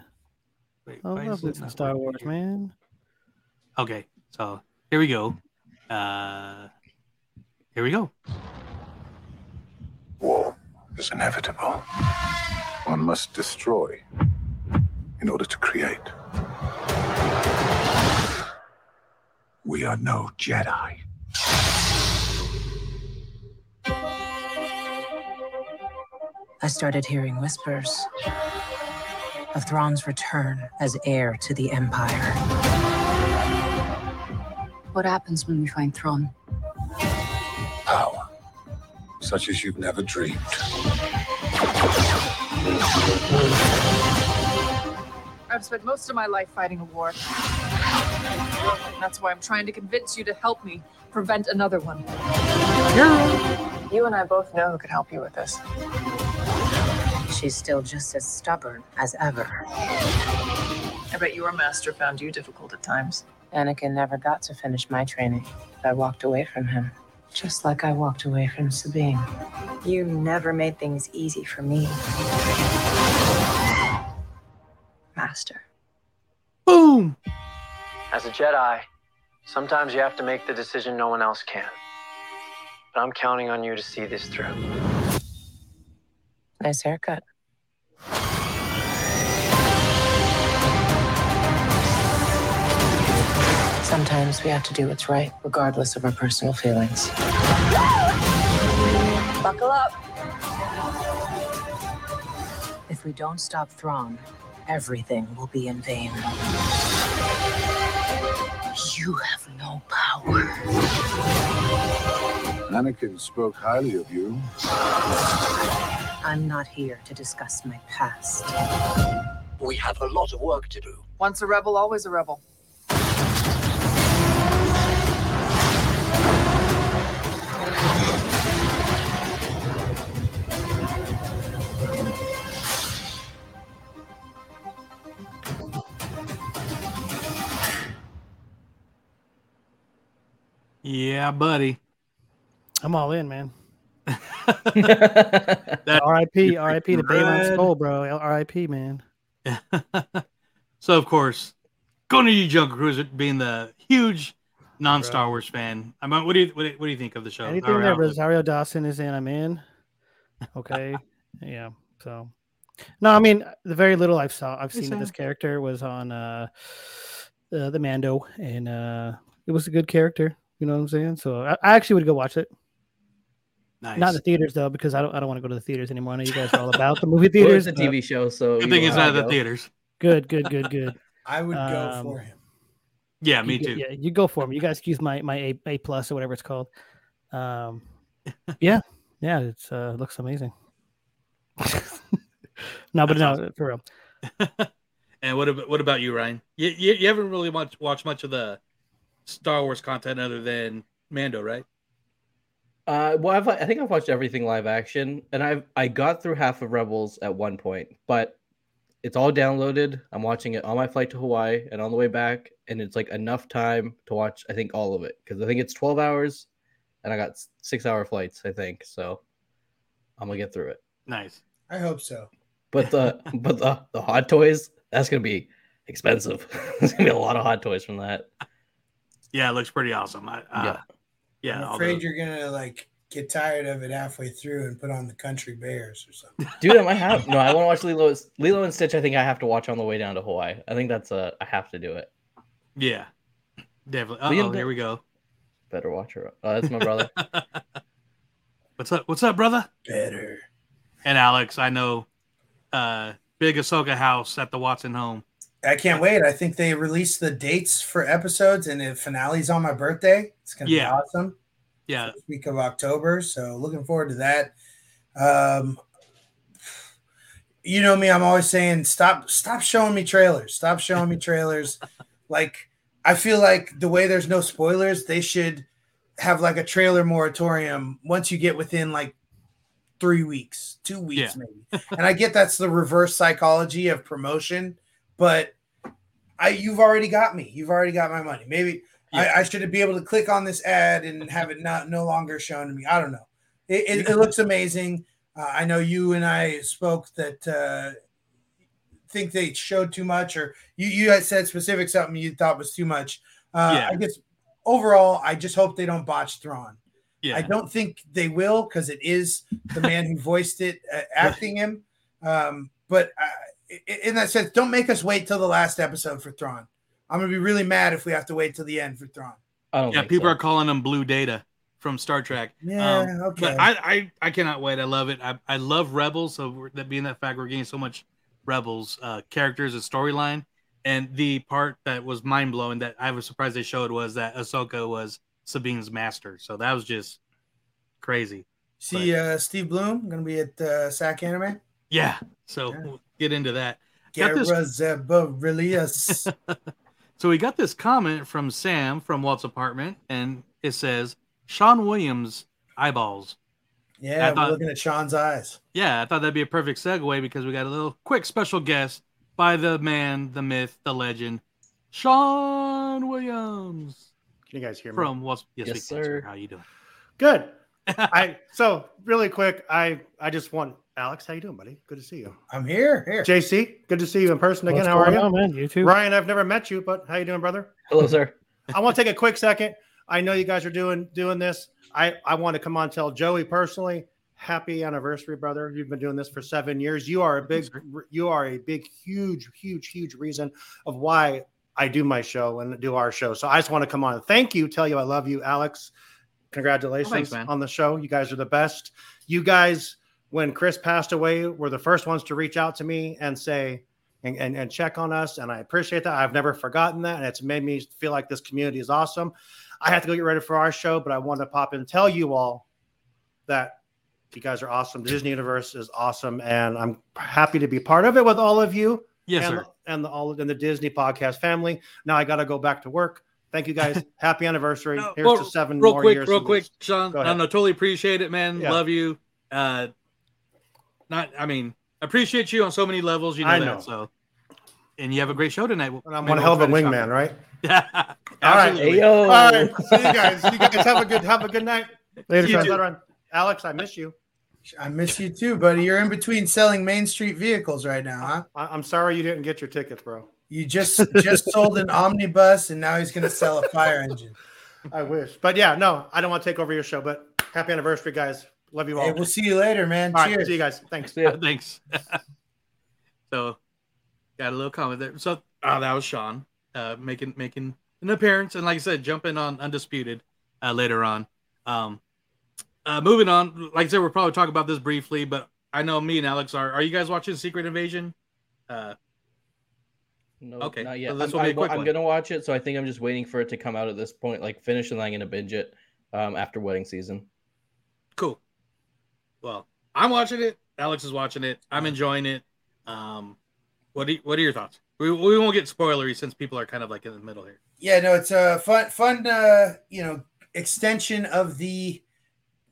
Wait, I love it this Star Wars, here? man. Okay, so here we go. Uh, here we go. War is inevitable. One must destroy in order to create. We are no Jedi. I started hearing whispers of Thrawn's return as heir to the Empire. What happens when we find Thrawn? Power, such as you've never dreamed. I've spent most of my life fighting a war. That's why I'm trying to convince you to help me prevent another one. You and I both know who could help you with this. She's still just as stubborn as ever. I bet your master found you difficult at times. Anakin never got to finish my training. I walked away from him, just like I walked away from Sabine. You never made things easy for me. Master. Boom. As a Jedi, sometimes you have to make the decision no one else can. But I'm counting on you to see this through. Nice haircut. Sometimes we have to do what's right, regardless of our personal feelings. Buckle up. If we don't stop Thrawn, everything will be in vain. You have no power. Anakin spoke highly of you. I'm not here to discuss my past. We have a lot of work to do. Once a rebel, always a rebel. Yeah, buddy. I'm all in, man. (laughs) R.I.P. R.I.P. to Baylan Red. Skull, bro. R.I.P. Man. (laughs) so of course, going to you, Jungle Cruiser, being the huge non-Star Wars fan. I mean, what do you what do you, what do you think of the show? Anything Or that Rosario Dawson is in, I'm in. Okay. (laughs) yeah. So, no, I mean, the very little I've saw I've seen of this character was on uh, uh the Mando, and uh it was a good character. You know what I'm saying? So I, I actually would go watch it. nice. Not in the theaters though, because I don't I don't want to go to the theaters anymore. I know you guys are all about the movie (laughs) Well, theaters. it's a TV show, so Good thing know it's not at the theaters. Good, good, good, good. (laughs) I would go Um, for him. Yeah, me You too. Yeah, you go for him. You guys use my my A A plus or whatever it's called. Um, (laughs) yeah, yeah, it's uh looks amazing. no, but That's no, awesome. for real. And what about what about you, Ryan? You, you, you haven't really watched watched much of the Star Wars content other than Mando, right? Uh, well, I've, I think I've watched everything live action, and I've I got through half of Rebels at one point, but it's all downloaded. I'm watching it on my flight to Hawaii and on the way back, and it's like enough time to watch. I think all of it because I think it's 12 hours, and I got six hour flights. I think so. I'm gonna get through it. Nice. I hope so. But the but the the hot toys that's gonna be expensive. (laughs) There's gonna be a lot of hot toys from that. Yeah, it looks pretty awesome. I, uh, Yeah. yeah. I'm afraid the- you're gonna like get tired of it halfway through and put on the Country Bears or something. (laughs) Dude, I might have no. I want to watch Lilo Lilo and Stitch. I think I have to watch on the way down to Hawaii. I think that's a I have to do it. yeah, definitely. Oh, did- here we go. Better watch her. Oh, that's my brother. (laughs) What's up? What's up, brother? Better. And Alex, I know, uh, big Ahsoka house at the Watson home. I can't wait. I think they released the dates for episodes and the finale's on my birthday. It's gonna Yeah. be awesome. Yeah, week of October. So looking forward to that. Um you know me, I'm always saying stop stop showing me trailers. Stop showing me (laughs) trailers. like I feel like the way there's no spoilers, they should have like a trailer moratorium once you get within like three weeks, two weeks maybe. and I get that's the reverse psychology of promotion, but I you've already got me. You've already got my money. Maybe Yeah. I, I should be able to click on this ad and have it not no longer shown to me. I don't know. It, it, it looks amazing. Uh, I know you and I spoke that uh, think they showed too much, or you you had said specific something you thought was too much. Uh, Yeah. I guess overall, I just hope they don't botch Thrawn. Yeah. I don't think they will because it is the man who voiced it uh, acting him. Um, but i- in that sense, don't make us wait till the last episode for Thrawn. I'm gonna be really mad if we have to wait till the end for Thrawn. I don't yeah, people so. are calling him Blue Data from Star Trek. Yeah, Um, okay. But I, I, I cannot wait. I love it. I, I love Rebels. So that being that fact, we're getting so much Rebels uh, characters and storyline. And the part that was mind blowing that I was surprised they showed was that Ahsoka was Sabine's master. So that was just crazy. See uh, Steve Blum gonna be at uh, SAC Anime. Yeah. So we'll get into that. Got Guerra this- Zebarius. (laughs) So we got this comment from Sam from Walt's apartment, and it says Sean Williams eyeballs. Yeah, I thought- we're looking at Sean's eyes. Yeah, I thought that'd be a perfect segue because we got a little quick special guest by the man, the myth, the legend, Sean Williams Can you guys hear me? from Walt's Yes, Yes, we can, sir. How you doing? Good. (laughs) I so really quick. I I just want Alex. How you doing, buddy? Good to see you. I'm here. Here. JC, good to see you in person again. What's How are going you? on, man? You too. Ryan, I've never met you, but how you doing, brother? Hello, sir. (laughs) I want to take a quick second. I know you guys are doing doing this. I I want to come on and tell Joey personally, happy anniversary, brother. You've been doing this for seven years. You are a big, you are a big, huge, huge, huge reason of why I do my show and do our show. So I just want to come on and thank you, tell you I love you, Alex. Congratulations Oh, thanks, on the show. You guys are the best. You guys, when Chris passed away, were the first ones to reach out to me and say, and, and, and check on us. And I appreciate that. I've never forgotten that. And it's made me feel like this community is awesome. I have to go get ready for our show, but I want to pop in and tell you all that you guys are awesome. The Disney Universe is awesome. And I'm happy to be part of it with all of you. Yes, and, sir. And the all and the Disney podcast family. Now I got to go back to work. Thank you guys. (laughs) Happy anniversary. No, Here's well, to seven real more quick, years. real quick. Sean. I know, totally appreciate it, man. Yeah. Love you. Uh, not, I mean, I appreciate you on so many levels. You know I that. know. So, and you have a great show tonight. And I'm Maybe one hell of a we'll try to wingman, right? shop. (laughs) All right. Absolutely. Hey, yo. All right. See you guys. You guys have a good have a good night. Later, See you Sean. later on. Alex, I miss you. I miss you too, buddy. You're in between selling Main Street vehicles right now, huh? I'm sorry you didn't get your tickets, bro. You just just (laughs) sold an omnibus, and now he's going to sell a fire engine. I wish. But yeah, no, I don't want to take over your show. But happy anniversary, guys. Love you all. Hey, we'll see you later, man. all right, Cheers. see you guys. Thanks. See. (laughs) Thanks. (laughs) so, got a little comment there. So, oh, that was Sean uh, making making an appearance, and like I said, jumping on undisputed uh, later on. Um, uh, moving on, like I said, we'll probably talk about this briefly, but I know me and Alex are. Are you guys watching Secret Invasion? Uh, No, Okay, not so yet. this I'm, will be a I'm- quick I'm one. gonna watch it, so I think I'm just waiting for it to come out at this point, like finish and then I'm gonna binge it um, after wedding season. cool. Well, I'm watching it. Alex is watching it. I'm enjoying it. Um, what do What are your thoughts? We, we won't get spoilery since people are kind of like in the middle here. Yeah, no, it's a fun, fun, uh, you know, extension of the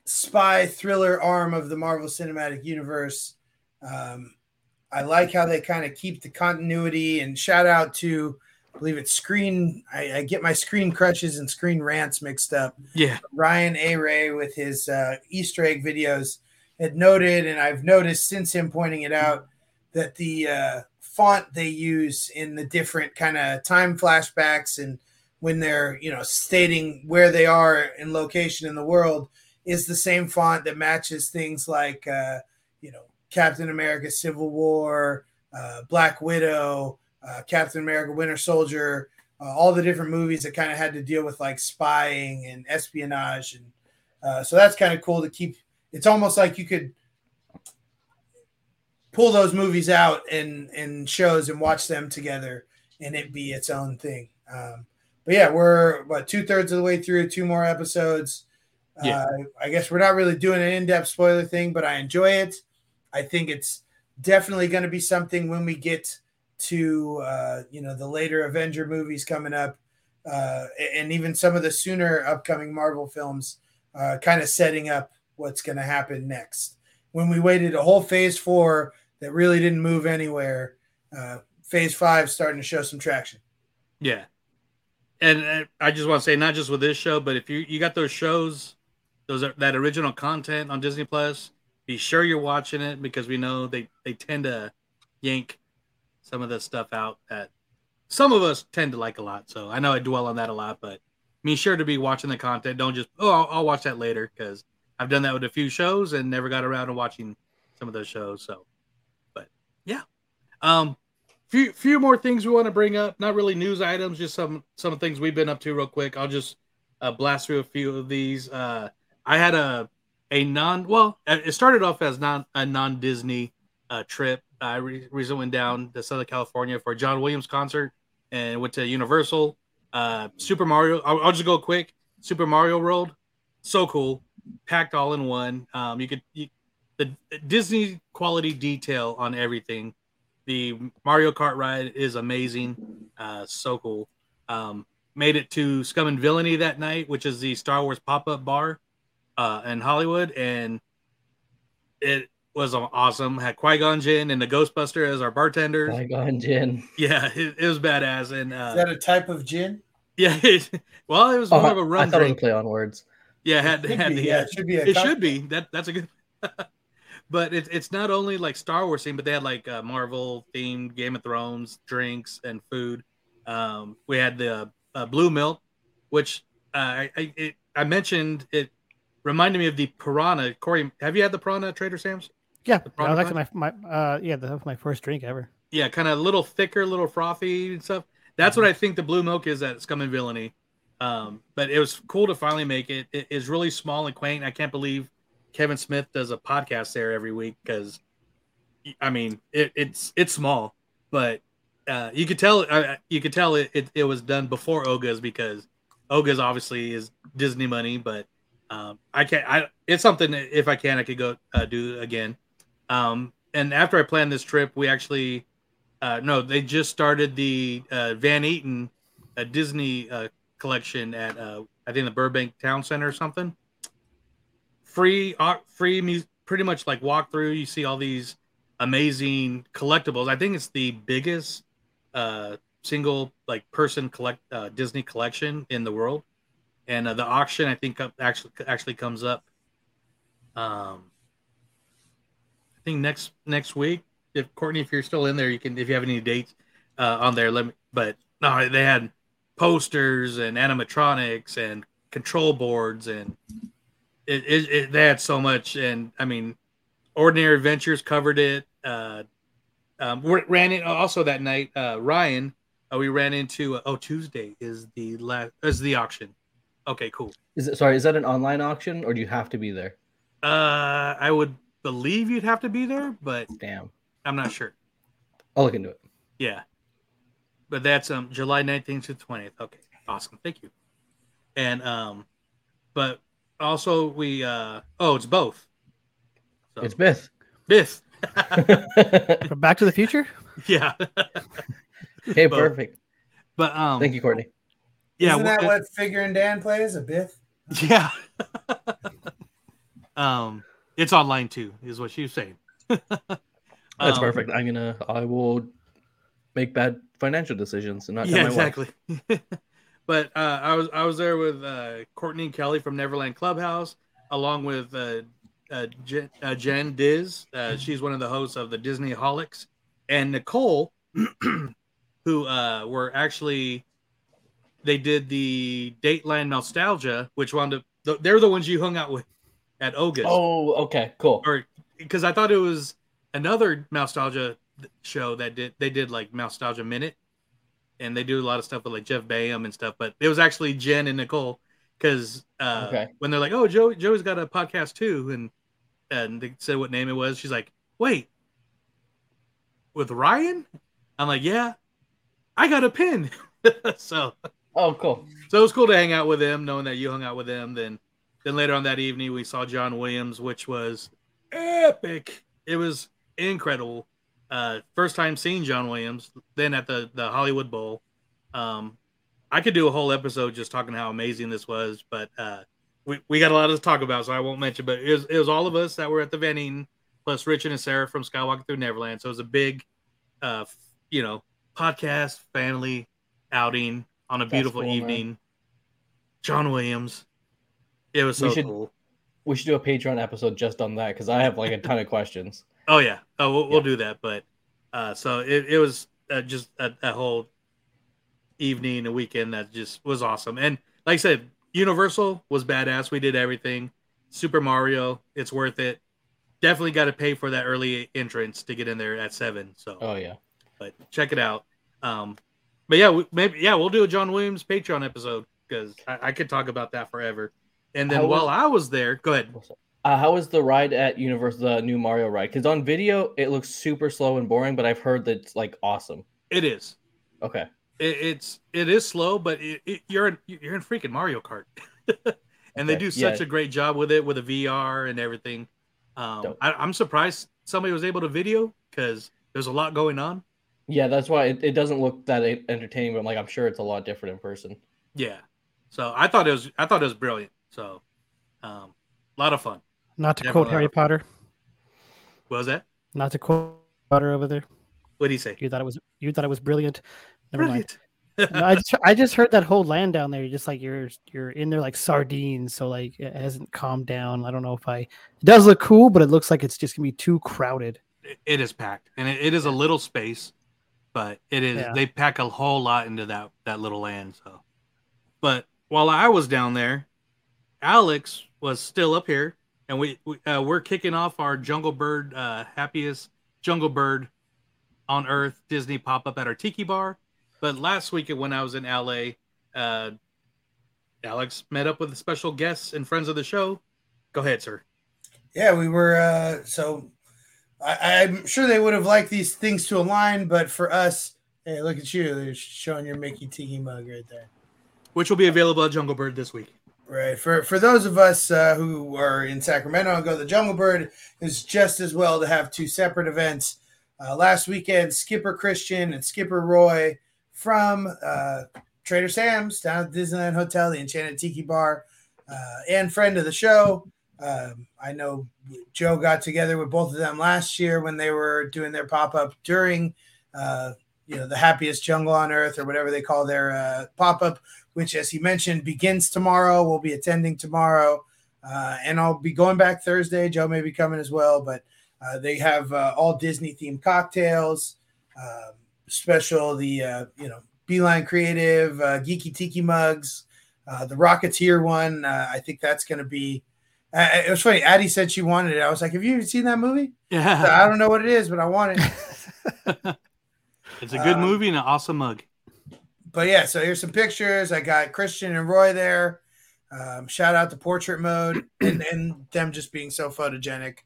spy thriller arm of the Marvel Cinematic Universe. Um, I like how they kind of keep the continuity. And shout out to, I believe it's Screen. I, I get my Screen Crushes and Screen Rants mixed up. Yeah. Ryan Arey with his uh, Easter egg videos had noted, and I've noticed since him pointing it out, that the uh, font they use in the different kind of time flashbacks and when they're you know stating where they are in location in the world is the same font that matches things like uh, you know Captain America: Civil War, uh, Black Widow, uh, Captain America: Winter Soldier, uh, all the different movies that kind of had to deal with like spying and espionage, and uh, so that's kind of cool to keep. It's almost like you could pull those movies out and and shows and watch them together, and it be its own thing. Um, but yeah, we're about two thirds of the way through, two more episodes. Yeah. Uh, I guess we're not really doing an in depth spoiler thing, but I enjoy it. I think it's definitely going to be something when we get to uh, you know the later Avenger movies coming up, uh, and even some of the sooner upcoming Marvel films, uh, kind of setting up what's going to happen next. When we waited a whole Phase Four that really didn't move anywhere, uh, Phase Five starting to show some traction. Yeah. And uh, I just want to say, not just with this show, but if you you got those shows, those are, that original content on Disney Plus, be sure you're watching it because we know they they tend to yank some of the stuff out that some of us tend to like a lot. So I know I dwell on that a lot, but be sure to be watching the content. Don't just oh I'll, I'll watch that later because I've done that with a few shows and never got around to watching some of those shows. So, but yeah, um, few few more things we want to bring up. Not really news items, just some some things we've been up to real quick. I'll just uh, blast through a few of these. Uh, I had a a non well, it started off as non a non Disney uh, trip. I re- recently went down to Southern California for a John Williams concert and went to Universal. Uh, Super Mario. I'll, I'll, just go quick. Super Mario World, so cool, packed all in one. Um, you could you, the Disney quality detail on everything. The Mario Kart ride is amazing, uh, so cool. Um, made it to Scum and Villainy that night, which is the Star Wars pop up bar uh, in Hollywood, and it was awesome. Had Qui Gon Jinn and the Ghostbuster as our bartenders. Qui Gon Jinn. (laughs) Yeah, it, it, was badass. And uh, is that a type of gin? (laughs) Yeah. It, well, it was oh, more of a rum. I thought drink. it was play on words. Yeah, had had the, yeah, it should be. it should be that. That's a good. (laughs) but it's it's not only like Star Wars theme, but they had like uh, Marvel themed Game of Thrones drinks and food. Um, we had the uh, blue milk, which uh, I I, it, I mentioned it reminded me of the piranha. Cory, have you had the piranha Trader Sam's? Yeah, that was my, my uh yeah, that was my first drink ever. Yeah, kind of a little thicker, a little frothy and stuff. That's mm-hmm. what I think the blue milk is at Scum and Villainy. Um, but it was cool to finally make it. It is really small and quaint. I can't believe Kevin Smith does a podcast there every week because, I mean, it, it's it's small, but uh, you could tell uh, you could tell it, it, it was done before Oga's because Oga's obviously is Disney money, but um, I can't. I it's something if I can I could go uh, do again. Um, and after I planned this trip, we actually uh, no, they just started the uh, Van Eaton uh, Disney uh, collection at uh, I think the Burbank Town Center or something. Free, uh, free, music, pretty much like walk through. You see all these amazing collectibles. I think it's the biggest uh, single like person collect uh, Disney collection in the world, and uh, the auction I think actually actually comes up. Um, I think next next week. If Courtney, if you're still in there, you can if you have any dates uh, on there. Let me. But no, they had posters and animatronics and control boards and it, it, it, they had so much. And i mean ordinary adventures covered it. Uh um we ran it also that night uh ryan uh, we ran into uh, oh tuesday is the last is the auction. Okay cool. Is it sorry is that an online auction or do you have to be there? Uh i would believe you'd have to be there but damn. I'm not sure. I'll look into it. Yeah but that's um July 19th to 20th. Okay, awesome. Thank you. And um, but also we uh oh it's both. So, it's Biff. Biff. From Back to the Future. Yeah. okay, perfect. But um, thank you, Courtney. Yeah, isn't that what Figure and Dan plays? A Biff. Yeah. (laughs) um, it's online too, is what she was saying. That's um, perfect. I'm gonna. I will make bad financial decisions and not yeah exactly (laughs) but uh, i was i was there with uh, courtney and kelly from neverland clubhouse along with uh, uh jen, uh, jen diz uh, she's one of the hosts of the disney holics and nicole (clears throat) who were actually they did the dateland nostalgia which wound up they're the ones you hung out with at Oga's. Oh, okay, cool. Or because I thought it was another nostalgia show that did they did like Nostalgia Minute, and they do a lot of stuff with like Jeff Baham and stuff. But it was actually Jen and Nicole because uh, okay. when they're like, "Oh, Joe Joey's got a podcast too," and and they said what name it was. She's like, "Wait, with Ryan?" I'm like, "Yeah, I got a pin." (laughs) so oh, cool. So it was cool to hang out with them, knowing that you hung out with them. Then then later on that evening, we saw John Williams, which was epic. It was incredible uh, first time seeing John Williams, then at the the Hollywood Bowl. Um, I could do a whole episode just talking how amazing this was, but uh, we, we got a lot to talk about, so I won't mention. But it was, it was all of us that were at the vending, plus Richard and Sarah from Skywalking Through Neverland. So it was a big, uh, you know, podcast family outing on a beautiful cool, evening. Man. John Williams. It was so we should, cool. We should do a Patreon episode just on that because I have like a ton of (laughs) questions. Oh yeah. Oh, we'll, yeah. we'll do that. But uh, so it, it was uh, just a, a whole evening, a weekend that just was awesome. And like I said, Universal was badass. We did everything. Super Mario, it's worth it. Definitely got to pay for that early entrance to get in there at seven. So, oh yeah, but check it out. Um, but yeah, we, maybe yeah, we'll do a John Williams Patreon episode because I, I, could talk about that forever. And then how while I was there, go ahead. Uh, how was the ride at Universal, the new Mario ride? Because on video it looks super slow and boring, but I've heard that it's like awesome. It is. Okay. It, it's it is slow, but it, it, you're in, you're in freaking Mario Kart, (laughs) and okay. they do such yeah. a great job with it with the VR and everything. Um, I, I'm surprised somebody was able to video because there's a lot going on. Yeah, that's why it, it doesn't look that entertaining, but I'm like I'm sure it's a lot different in person. Yeah. So I thought it was I thought it was brilliant. So um a lot of fun. Not to quote Harry Potter. What was that? Not to quote Potter over there. What did he say? You thought it was you thought it was brilliant. Never brilliant. mind. no, I just I just heard that whole land down there. You're just like you're you're in there like sardines. So like it hasn't calmed down. I don't know if I. It does look cool, but it looks like it's just gonna be too crowded. it, it is packed, and it, it is a little space, but it is. Yeah. They pack a whole lot into that that little land. So, but while I was down there, Alex was still up here, and we, we uh, we're kicking off our Jungle Bird uh, happiest Jungle Bird on Earth Disney pop up at our Tiki Bar. But last week when I was in LA, uh, Alex met up with special guests and friends of the show. Go ahead, sir. Yeah, we were. Uh, so I, am sure they would have liked these things to align, but for us, hey, look at you. They're showing your Mickey Tiki mug right there which will be available at Jungle Bird this week. Right. For for those of us uh, who are in Sacramento and go to the Jungle Bird, is just as well to have two separate events. Uh, last weekend, Skipper Christian and Skipper Roy from uh, Trader Sam's down at Disneyland Hotel, the Enchanted Tiki Bar, uh, and friend of the show. Um, I know Joe got together with both of them last year when they were doing their pop up during, uh, you know, the happiest jungle on earth or whatever they call their uh, pop up which, as he mentioned, begins tomorrow. We'll be attending tomorrow, uh, and I'll be going back Thursday. Joe may be coming as well, but uh, they have uh, all Disney themed cocktails, um, special the uh, you know Beeline Creative uh, Geeky Tiki mugs, uh, the Rocketeer one. I think that's going to be. it was funny. Addie said she wanted it. I was like, "Have you seen that movie?" (laughs) Yeah. I don't know what it is, but I want it. (laughs) it's a good um, movie and an awesome mug but yeah, so here's some pictures. I got Christian and Roy there. Um, shout out to portrait mode (clears throat) and, and them just being so photogenic.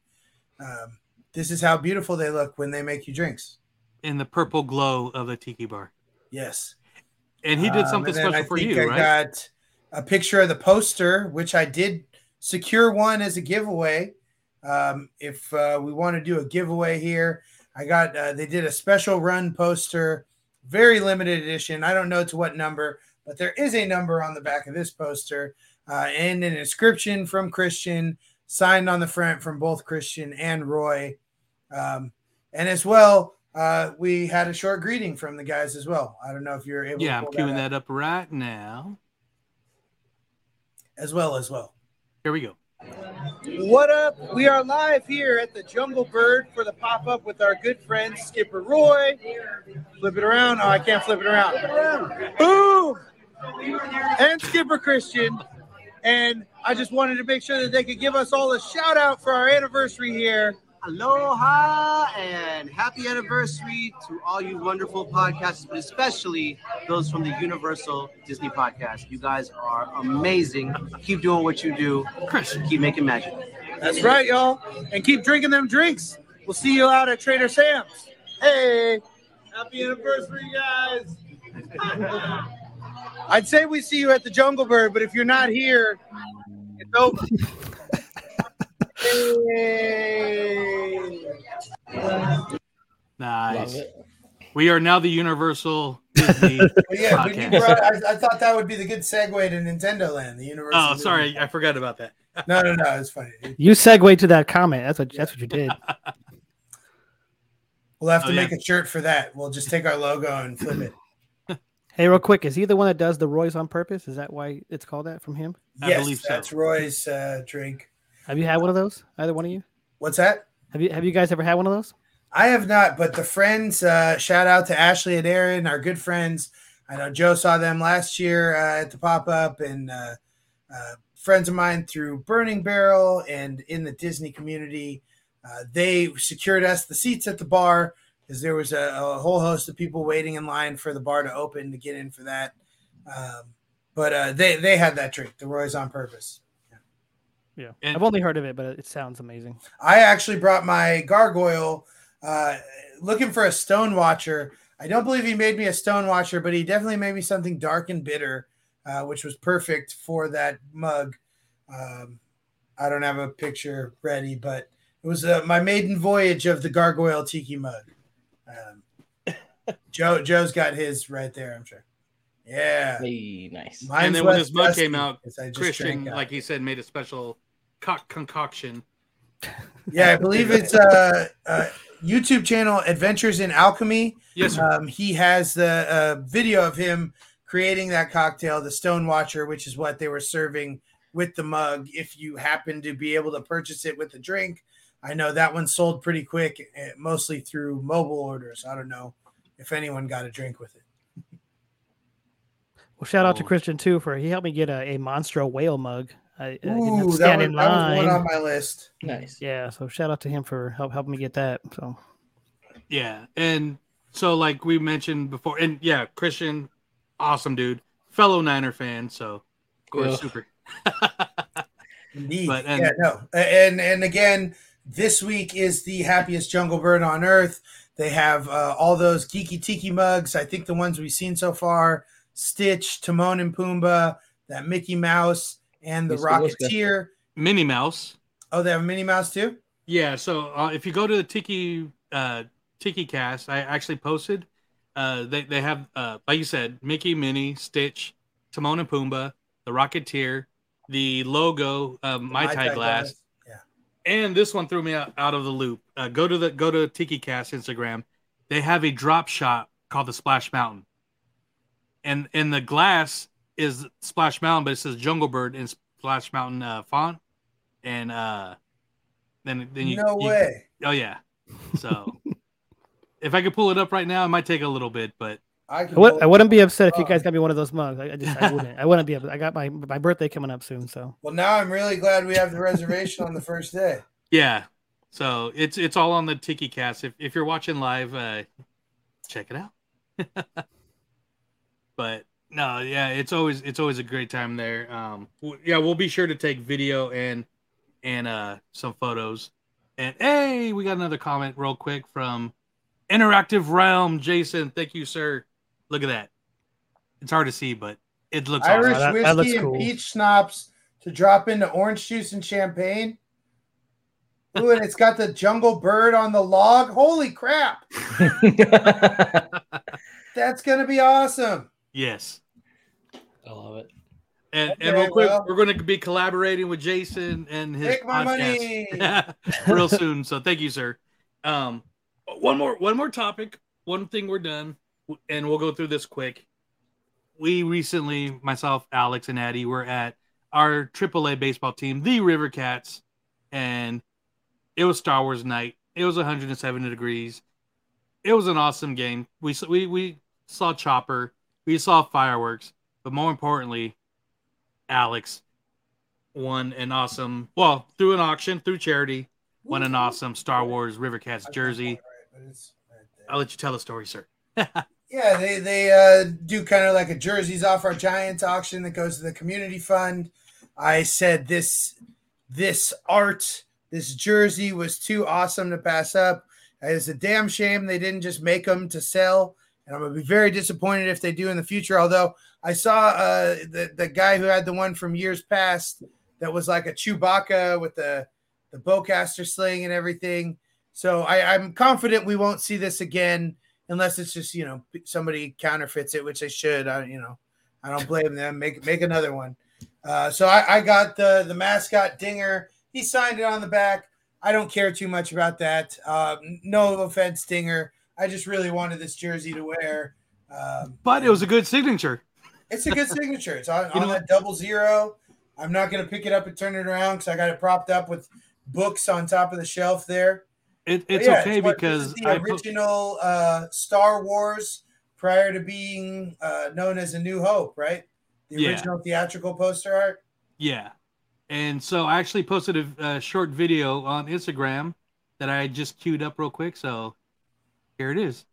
Um, this is how beautiful they look when they make you drinks. In the purple glow of the tiki bar. Yes. And he did um, something um, special I for you, I right? got a picture of the poster, which I did secure one as a giveaway. Um, if uh, we want to do a giveaway here, I got uh, they did a special run poster very limited edition. I don't know to what number, but there is a number on the back of this poster uh, and an inscription from Christian signed on the front from both Christian and Roy. Um, and as well, uh, we had a short greeting from the guys as well. I don't know if you're able. Yeah, I'm queuing that, that up right now. As well, as well. Here we go. What up? We are live here at the Jungle Bird for the pop up with our good friend Skipper Roy. Flip it around. Oh, I can't flip it around. Boom! And Skipper Christian. And I just wanted to make sure that they could give us all a shout out for our anniversary here. Aloha and happy anniversary to all you wonderful podcasters, but especially those from the Universal Disney podcast. You guys are amazing. Keep doing what you do. Chris, keep making magic. That's right, y'all. And keep drinking them drinks. We'll see you out at Trader Sam's. Hey, happy anniversary, guys. (laughs) I'd say we see you at the Jungle Bird, but if you're not here, it's over. (laughs) Nice. We are now the Universal Disney (laughs) yeah, brought, I, I, thought that would be the good segue to Nintendo Land, the Universal. Oh, sorry, I forgot about that. no, no, no, it's funny. You segue to that comment. That's what that's what you did. (laughs) we'll have to oh, make yeah. a shirt for that. We'll just take our logo and flip it. (laughs) hey, real quick, is he the one that does the Roy's on purpose? Is that why it's called that from him? I yes, so. that's Roy's uh, drink. Have you had one of those? Either one of you? What's that? Have you have you guys ever had one of those? I have not, but the friends, uh, shout out to Ashley and Aaron, our good friends. I know Joe saw them last year uh, at the pop up, and uh, uh, friends of mine through Burning Barrel and in the Disney community. Uh, they secured us the seats at the bar because there was a, a, whole host of people waiting in line for the bar to open to get in for that. Um, but uh, they they had that drink, the Roy's on purpose. Yeah, and I've only heard of it, but it sounds amazing. I actually brought my gargoyle, uh, looking for a stone watcher. I don't believe he made me a stone watcher, but he definitely made me something dark and bitter, uh, which was perfect for that mug. Um, I don't have a picture ready, but it was uh, my maiden voyage of the gargoyle tiki mug. Um, (laughs) Joe Joe's got his right there. I'm sure. Yeah. Hey, nice. Mine's and then when this mug came out, Christian, like he said, made a special cock concoction. (laughs) Yeah, I believe it's a, a YouTube channel, Adventures in Alchemy. Yes, um, he has the uh, video of him creating that cocktail, the Stone Watcher, which is what they were serving with the mug. If you happen to be able to purchase it with the drink, I know that one sold pretty quick, eh, mostly through mobile orders. I don't know if anyone got a drink with it. Well, shout out to Christian too for he helped me get a, a Monstro whale mug. I, Ooh, I was, that, was, that was one on my list. Nice. Yeah. So shout out to him for help helping me get that. So. Yeah, and so like we mentioned before, and yeah, Christian, awesome dude, fellow Niner fan. So of course, super. (laughs) Indeed. But, and, yeah, no, and and again, this week is the happiest jungle bird on earth. They have uh, all those geeky tiki mugs. I think the ones we've seen so far: Stitch, Timon and Pumbaa, that Mickey Mouse and the Rocketeer. Minnie Mouse. Oh, they have Minnie Mouse too. Yeah. So uh, if you go to the Tiki uh, Tiki Cast, I actually posted. Uh, they they have uh, like you said, Mickey, Minnie, Stitch, Timon and Pumbaa, the Rocketeer, the logo, uh, Mai Tai glass. glass. Yeah. And this one threw me out, out of the loop. Uh, go to the go to Tiki Cast Instagram. They have a drop shot called the Splash Mountain, and in the glass is Splash Mountain, but it says Jungle Bird in Splash Mountain uh, font, and uh, then then you no you, way. Oh yeah, so (laughs) if I could pull it up right now, it might take a little bit, but I, I, would, I wouldn't be upset if you guys got me one of those mugs. I, I just I wouldn't. I wouldn't be. I got my my birthday coming up soon, so. Well, now I'm really glad we have the reservation on the first day. Yeah, so it's it's all on the Tiki Cast. If if you're watching live, uh, check it out. (laughs) but no, yeah, it's always it's always a great time there. Um, yeah, we'll be sure to take video and and uh some photos. And hey, we got another comment real quick from Interactive Realm, Jason. Thank you, sir. Look at that. It's hard to see, but it looks Irish awesome. whiskey that, that and cool. peach schnapps to drop into orange juice and champagne. Ooh, and it's got the jungle bird on the log. Holy crap! (laughs) That's gonna be awesome. Yes. I love it. And okay, and real quick, well, we're going to be collaborating with Jason and his take my podcast money (laughs) real soon. So thank you, sir. Um, one more one more topic. One thing we're done, and we'll go through this quick. We recently, myself, Alex, and Addie, were at our AAA baseball team, the River Cats, and it was Star Wars night. It was 170 degrees. It was an awesome game. We we we saw Chopper. We saw fireworks but more importantly, Alex won an awesome, well, through an auction, through charity, won an awesome Star Wars River Cats jersey. I'll let you tell the story, sir. (laughs) yeah, they they uh, do kind of like a jerseys off our Giants auction that goes to the community fund. I said this this art, this jersey was too awesome to pass up. It's a damn shame they didn't just make them to sell, and I'm gonna be very disappointed if they do in the future. Although I saw uh, the the guy who had the one from years past that was like a Chewbacca with the the bowcaster sling and everything. So I, I'm confident we won't see this again unless it's just you know somebody counterfeits it, which they should. I you know I don't blame them. Make make another one. Uh, so I, I got the the mascot Dinger. He signed it on the back. I don't care too much about that. Uh, no offense, Dinger. I just really wanted this jersey to wear. Um, but it was a good signature. It's a good signature. It's on, (laughs) on that double zero. I'm not going to pick it up and turn it around because I got it propped up with books on top of the shelf there. It, it's Yeah, okay what- this because is the I put- original uh, Star Wars prior to being uh, known as A New Hope, right? The Yeah. original theatrical poster art. Yeah. And so I actually posted a, a short video on Instagram that I just queued up real quick. So here it is.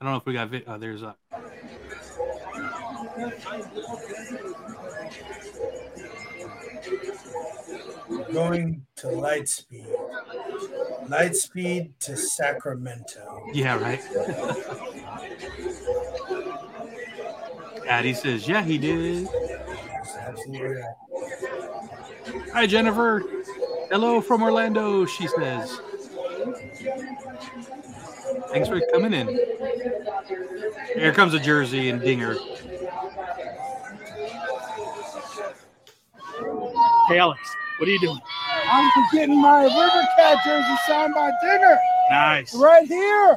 I don't know if we got. Vi- oh, there's a. Going to Lightspeed. Lightspeed to Sacramento. Yeah, right. Addie says, "Yeah, he did." Absolutely right. Hi, Jennifer. Hello from Orlando. She says. Thanks for coming in. Here comes a jersey and dinger. Hey, Alex, what are you doing? I'm getting my River Cat jersey signed by Dinger. Nice. Right here.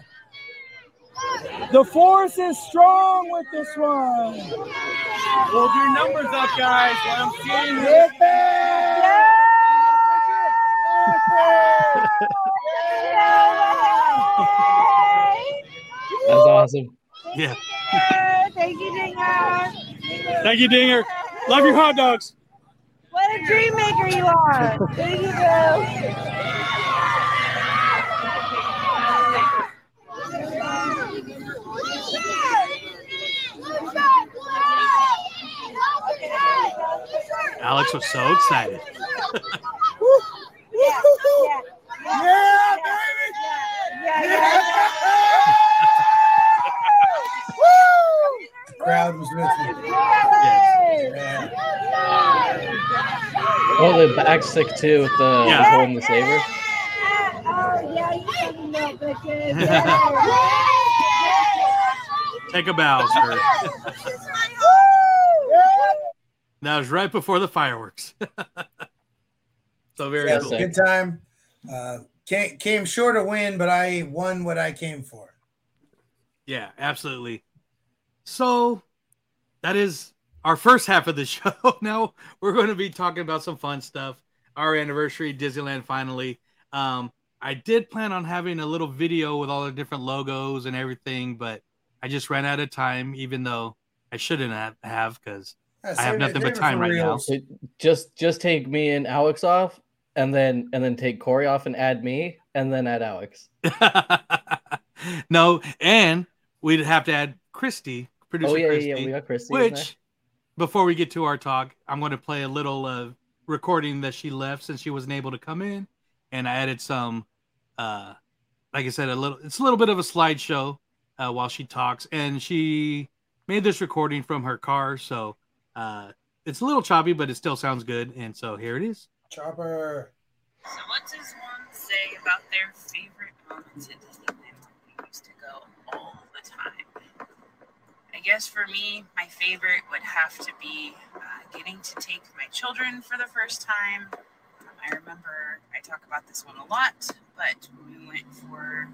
The force is strong with this one. Hold your numbers up, guys. Let them see you. Hip it! That's awesome. Yeah. Thank you, Dinger. Thank you, Dinger. Love your hot dogs. What a dream maker you are. (laughs) Thank you, Bill. Alex was so excited. (laughs) Yeah, Yeah, yeah, yeah. Crowd was with me. Yes. Oh, the back stick too with the Yeah. holding the saber. Oh, yeah, you can know, bitches. Take a bow, sir. (laughs) that was right before the fireworks. (laughs) so very Yeah, cool. good time. Uh, came, came short of win, but I won what I came for. Yeah, absolutely. So that is our first half of the (laughs) show. now we're going to be talking about some fun stuff. Our anniversary, Disneyland finally. Um, I did plan on having a little video with all the different logos and everything, but I just ran out of time, even though I shouldn't have- have because Yeah, I have nothing but time right now. So just just take me and Alex off, and then and then take Corey off and add me, and then add Alex. (laughs) no, and we'd have to add Christy, producer oh yeah, Christy, yeah, yeah, we got Christy. which before we get to our talk, I'm going to play a little uh, recording that she left since she wasn't able to come in, and I added some, uh, like I said, a little. It's a little bit of a slideshow uh, while she talks, and she made this recording from her car, so uh, it's a little choppy, but it still sounds good. And so here it is. Chopper. So what does one say about their favorite moments at Disneyland we used to go all the time? I guess for me, my favorite would have to be uh, getting to take my children for the first time. Um, I remember I talk about this one a lot, but we went for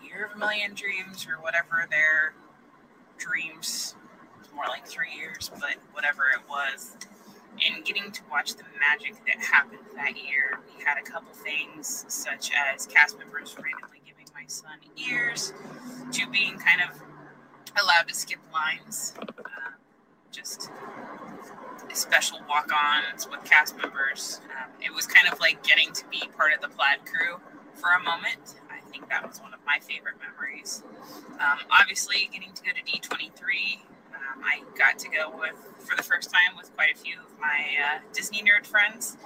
a Year of a Million Dreams or whatever their dreams, more like three years, but whatever it was, and getting to watch the magic that happened that year. We had a couple things, such as cast members randomly giving my son ears, to being kind of allowed to skip lines, uh, just special walk-ons with cast members. Um, it was kind of like getting to be part of the plaid crew for a moment. I think that was one of my favorite memories. Um, obviously, getting to go to D23, um, I got to go with for the first time with quite a few of my uh, Disney nerd friends.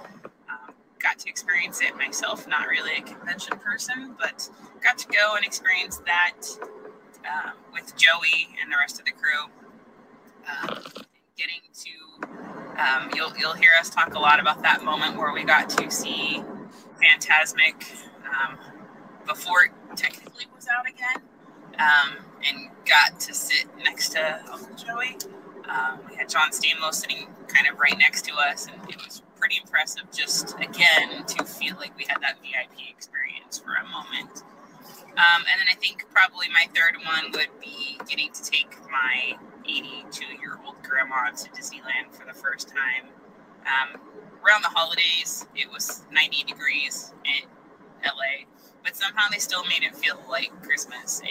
Um, got to experience it myself. Not really a convention person, but got to go and experience that um, with Joey and the rest of the crew. Um, getting to um, you'll you'll hear us talk a lot about that moment where we got to see Fantasmic um, before it technically was out again, um, and got to sit next to Uncle Joey. Um, we had John Stamos sitting kind of right next to us, and it was pretty impressive just again to feel like we had that VIP experience for a moment. Um, and then I think probably my third one would be getting to take my 82 year old grandma to Disneyland for the first time. Um, around the holidays, it was 90 degrees, in LA, but somehow they still made it feel like Christmas.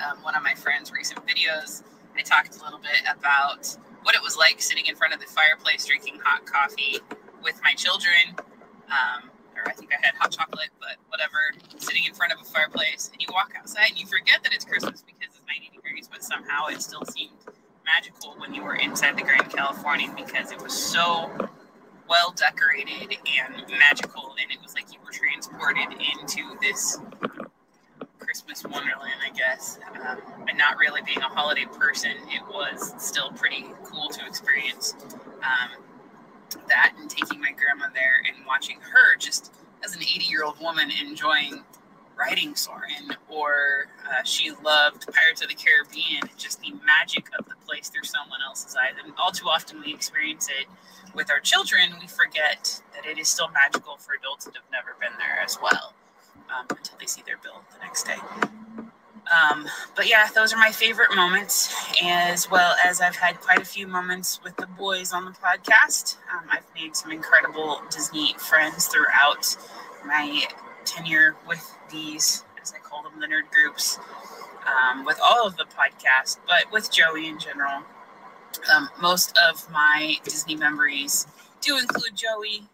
Um, one of my friend's recent videos, I talked a little bit about what it was like sitting in front of the fireplace drinking hot coffee with my children. Um, or I think I had hot chocolate, but whatever, sitting in front of a fireplace. And you walk outside and you forget that it's Christmas because it's 90 degrees, but somehow it still seemed magical when you were inside the Grand Californian because it was so well decorated and magical. And it was like you were transported into this Christmas wonderland, I guess. Um, and not really being a holiday person, it was still pretty cool to experience. Um, that and taking my grandma there and watching her just as an 80 year old woman enjoying riding Soarin', or uh, she loved Pirates of the Caribbean, just the magic of the place through someone else's eyes. And all too often we experience it with our children, we forget that it is still magical for adults that have never been there as well um, until they see their bill the next day. Um, but yeah, those are my favorite moments, as well as I've had quite a few moments with the boys on the podcast. Um, I've made some incredible Disney friends throughout my tenure with these, as I call them, the nerd groups, um, with all of the podcasts, but with Joey in general. Um, most of my Disney memories do include Joey.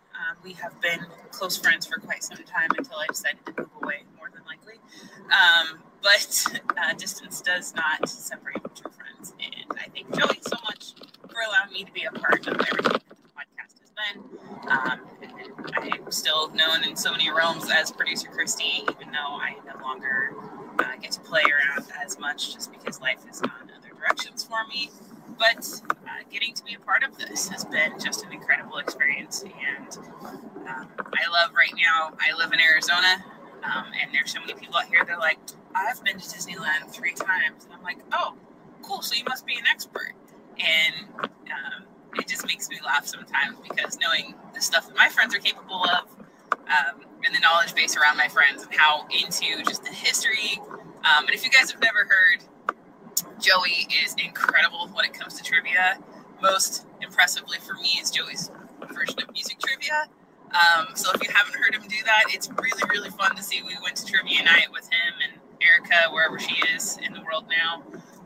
We have been close friends for quite some time until I decided to move away, more than likely. Um, but uh, distance does not separate true friends. And I thank Joey so much for allowing me to be a part of everything that the podcast has been. Um, I'm still known in so many realms as producer Christy, even though I no longer uh, get to play around as much just because life has gone other directions for me. But uh, getting to be a part of this has been just an incredible experience. And um, I love right now, I live in Arizona. Um, and there's so many people out here, they're like, I've been to Disneyland three times. And I'm like, oh, cool. So you must be an expert. And um, it just makes me laugh sometimes because knowing the stuff that my friends are capable of um, and the knowledge base around my friends and how into just the history. Um, and if you guys have never heard, Joey is incredible when it comes to trivia. Most impressively for me is Joey's version of music trivia. Um, so if you haven't heard him do that, it's really, really fun to see. We went to trivia night with him and Erica, wherever she is in the world now.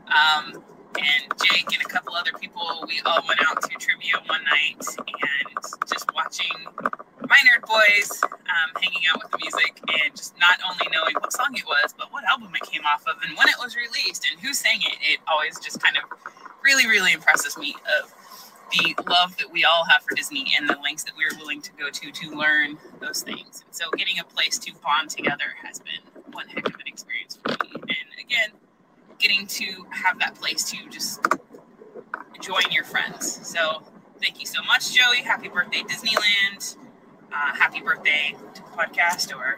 Um, and Jake and a couple other people, we all went out to trivia one night and just watching my nerd boys um, hanging out with the music and just not only knowing what song it was, but what album it came off of and when it was released and who sang it. It always just kind of really, really impresses me of the love that we all have for Disney and the lengths that we are willing to go to to learn those things. And so getting a place to bond together has been one heck of an experience for me. And again, getting to have that place to just join your friends. So thank you so much, Joey. Happy birthday, Disneyland. Uh, happy birthday to the podcast or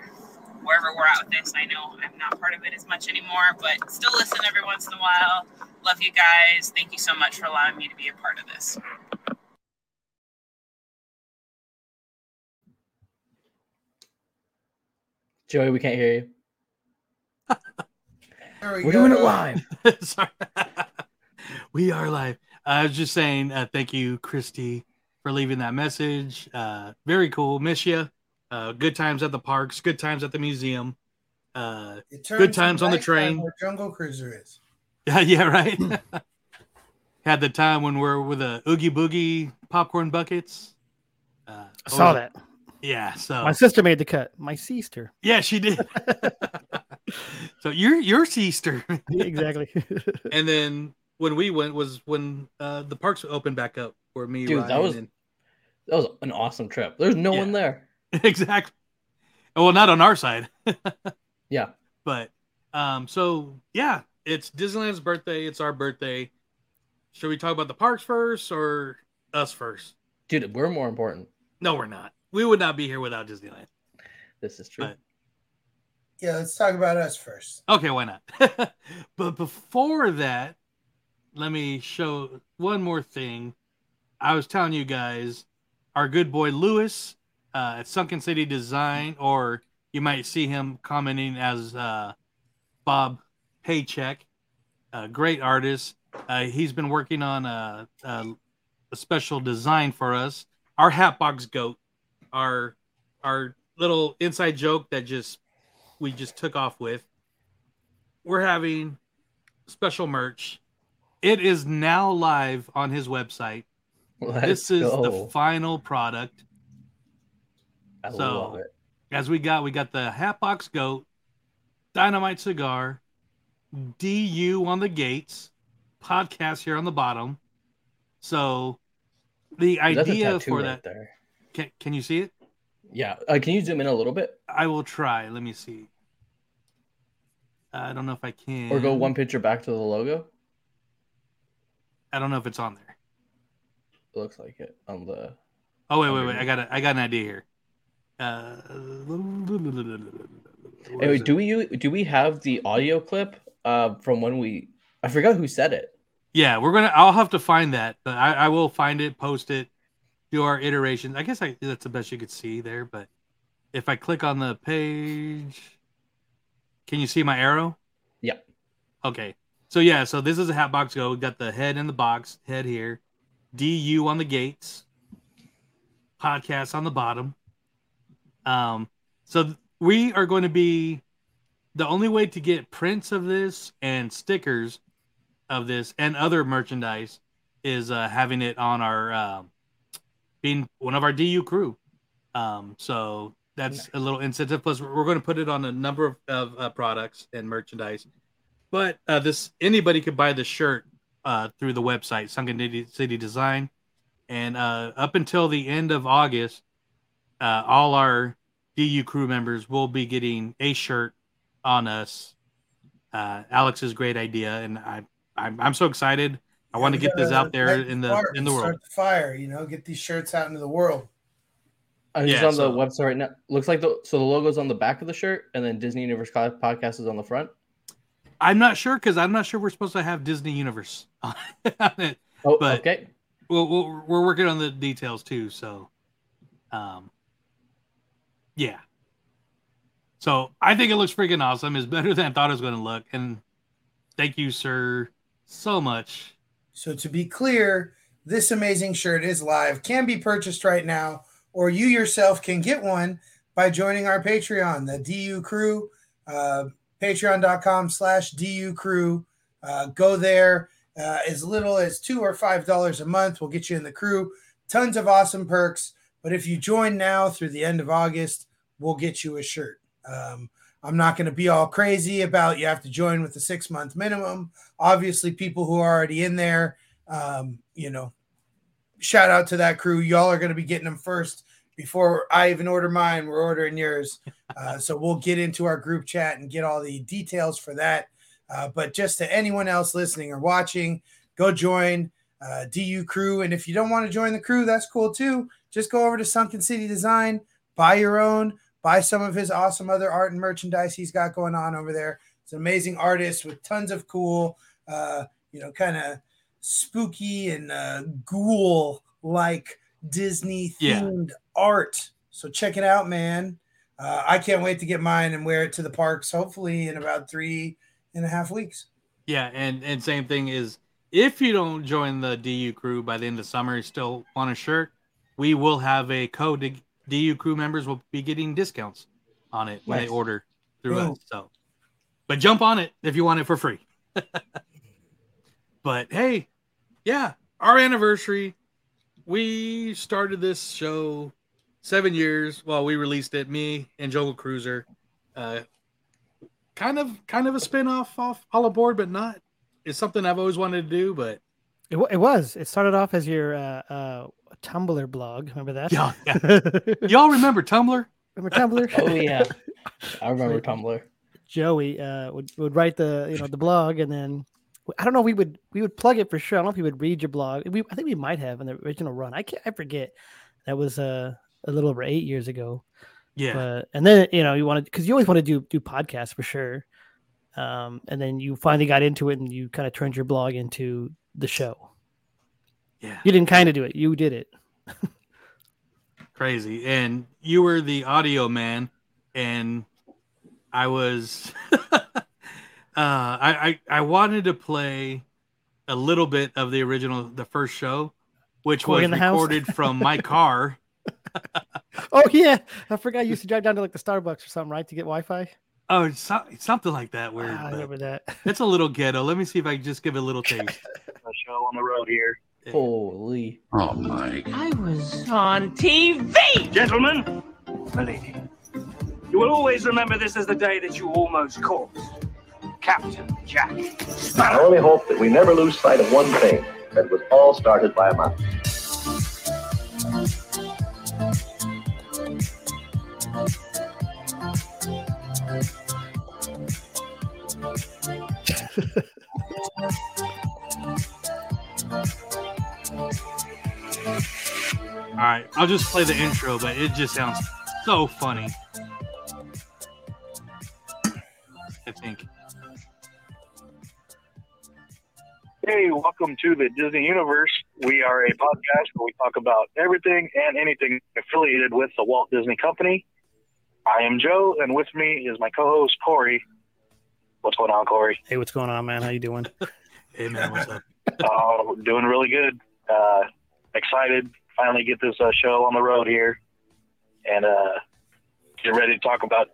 wherever we're at with this. I know I'm not part of it as much anymore, but still listen every once in a while. Love you guys. Thank you so much for allowing me to be a part of this. Joey, we can't hear you. (laughs) we We're go. doing it live. (laughs) Sorry. (laughs) we are live. I was just saying, uh, thank you, Christy, for leaving that message. Uh, very cool. Miss you. Uh, good times at the parks. Good times at the museum. Uh, good times on the train. Where Jungle Cruiser is. (laughs) Yeah, yeah, right. (laughs) Had the time when we're with a oogie boogie popcorn buckets. Uh, I saw oh, that. Yeah, so My sister made the cut. My sister. yeah, she did. (laughs) so you're your sister. exactly. and then when we went was when uh, the parks opened back up for me. Dude, that was and- that was an awesome trip. There's no one there. (laughs) exactly. Well, not on our side. (laughs) Yeah. But um, so yeah, it's Disneyland's birthday. It's our birthday. Should we talk about the parks first or us first? Dude, we're more important. No, we're not. We would not be here without Disneyland. This is true. But- Yeah, let's talk about us first. Okay, why not? (laughs) but before that, let me show one more thing. I was telling you guys, our good boy Lewis uh, at Sunken City Design, or you might see him commenting as uh, Bob Paycheck, a great artist. Uh, he's been working on a, a, a special design for us. Our Hatbox goat, our our little inside joke that just we just took off with. We're having special merch. It is now live on his website. Let's this is go. the final product. I so, love it. as we got, we got the Hatbox Goat, Dynamite Cigar, DU on the gates, podcast here on the bottom. So, the idea for right that. there. Can, can you see it? Yeah. Uh, can you zoom in a little bit I will try. Let me see. I don't know if I can. or go one picture back to the logo? I don't know if it's on there. It looks like it on the. Oh wait, wait, wait! I got a, I got an idea here. Uh, wait, do we do we have the audio clip uh, from when we? I forgot who said it. yeah, we're gonna. I'll have to find that. But I, I will find it, post it, do our iterations. I guess I, that's the best you could see there. But if I click on the page, can you see my arrow? Yeah. Okay. So yeah, so this is a Hatbox Go. We got the head in the box, head here, DU on the gates, podcast on the bottom. Um, so we are going to be the only way to get prints of this and stickers of this and other merchandise is uh, having it on our um being one of our DU crew. Um, so that's a little incentive. Plus, we're we're going to put it on a number of, of uh, products and merchandise. But uh, this anybody could buy the shirt uh, through the website Sunken City- City Design, and uh, up until the end of August, uh, all our DU crew members will be getting a shirt on us. Uh, Alex's great idea, and I I'm, I'm so excited. I want to get this out there light in the spark, in the world. Start the fire, you know, get these shirts out into the world. I'm just Yeah, on so- the website right now. Looks like the so the logo's on the back of the shirt, and then Disney Universe Podcast is on the front. I'm not sure because I'm not sure we're supposed to have Disney Universe (laughs) on it. Oh, but okay. Well, we'll, we're working on the details too. So, um, yeah. So I think it looks freaking awesome. It's better than I thought it was going to look. And thank you, sir, so much. So to be clear, this amazing shirt is live, can be purchased right now, or you yourself can get one by joining our Patreon, the DU Crew, uh, patreon.com slash DU Crew. Uh, go there. Uh, as little as two or five dollars a month will get you in the crew. Tons of awesome perks. But if you join now through the end of August, we'll get you a shirt. Um, I'm not going to be all crazy about you have to join with the six month minimum. Obviously, people who are already in there, um, you know, shout out to that crew. Y'all are going to be getting them first before I even order mine. We're ordering yours. (laughs) Uh, so we'll get into our group chat and get all the details for that. Uh, but just to anyone else listening or watching, go join uh, DU Crew. And if you don't want to join the crew, that's cool too. Just go over to Sunken City Design, buy your own, buy some of his awesome other art and merchandise he's got going on over there. It's an amazing artist with tons of cool, uh, you know, kind of spooky and uh, ghoul like Disney themed Yeah. Art. So check it out, man. Uh, I can't wait to get mine and wear it to the parks, hopefully in about three and a half weeks. Yeah, and and same thing is if you don't join the DU crew by the end of summer, you still want a shirt, we will have a code. DU crew members will be getting discounts on it when Nice. they order through us. So, but jump on it if you want it for free. (laughs) but hey, yeah, our anniversary. We started this show seven years. Well, we released it. Me and Jungle Cruiser. Uh, kind of, kind of a spin-off off all aboard, but not. It's something I've always wanted to do, but It, wa- it was. It started off as your uh, uh, Tumblr blog. Remember that? Yeah, yeah. (laughs) y'all remember Tumblr? Remember Tumblr? (laughs) Oh yeah, I remember Tumblr. Joey uh, would would write the you know the blog, and then I don't know. We would we would plug it for sure. I don't know if he would read your blog. We I think we might have in the original run. I can't I forget. That was uh, a little over eight years ago. Yeah. But, and then you know you wanted because you always want to do do podcasts for sure. Um, and then you finally got into it, and you kind of turned your blog into the show. Yeah. You didn't kind of do it. You did it. crazy. And you were the audio man, and I was. (laughs) uh, I, I I wanted to play a little bit of the original, the first show, which Corey was in the house? recorded from my car. (laughs) (laughs) Oh yeah, I forgot you used to drive down to like the Starbucks or something, right, to get Wi-Fi. Oh, so- something like that. Weird. Ah, I remember that. It's a little ghetto. Let me see if I can just give it a little (laughs) taste. a show on the road here. Holy. Oh, Mike. I was on TV. Gentlemen, my lady, you will always remember this as the day that you almost caught Captain Jack I only hope that we never lose sight of one thing that was all started by a mountain. (laughs) All right, I'll just play the intro, but it just sounds so funny. I think. Hey, welcome to the Disney Universe. We are a podcast where we talk about everything and anything affiliated with the Walt Disney Company. I am Joe, and with me is my co-host Corey. What's going on, Corey? Hey, what's going on, man? How you doing? (laughs) Hey man, what's up? Oh, doing really good. Uh, excited. Finally get this uh, show on the road here, and uh, get ready to talk about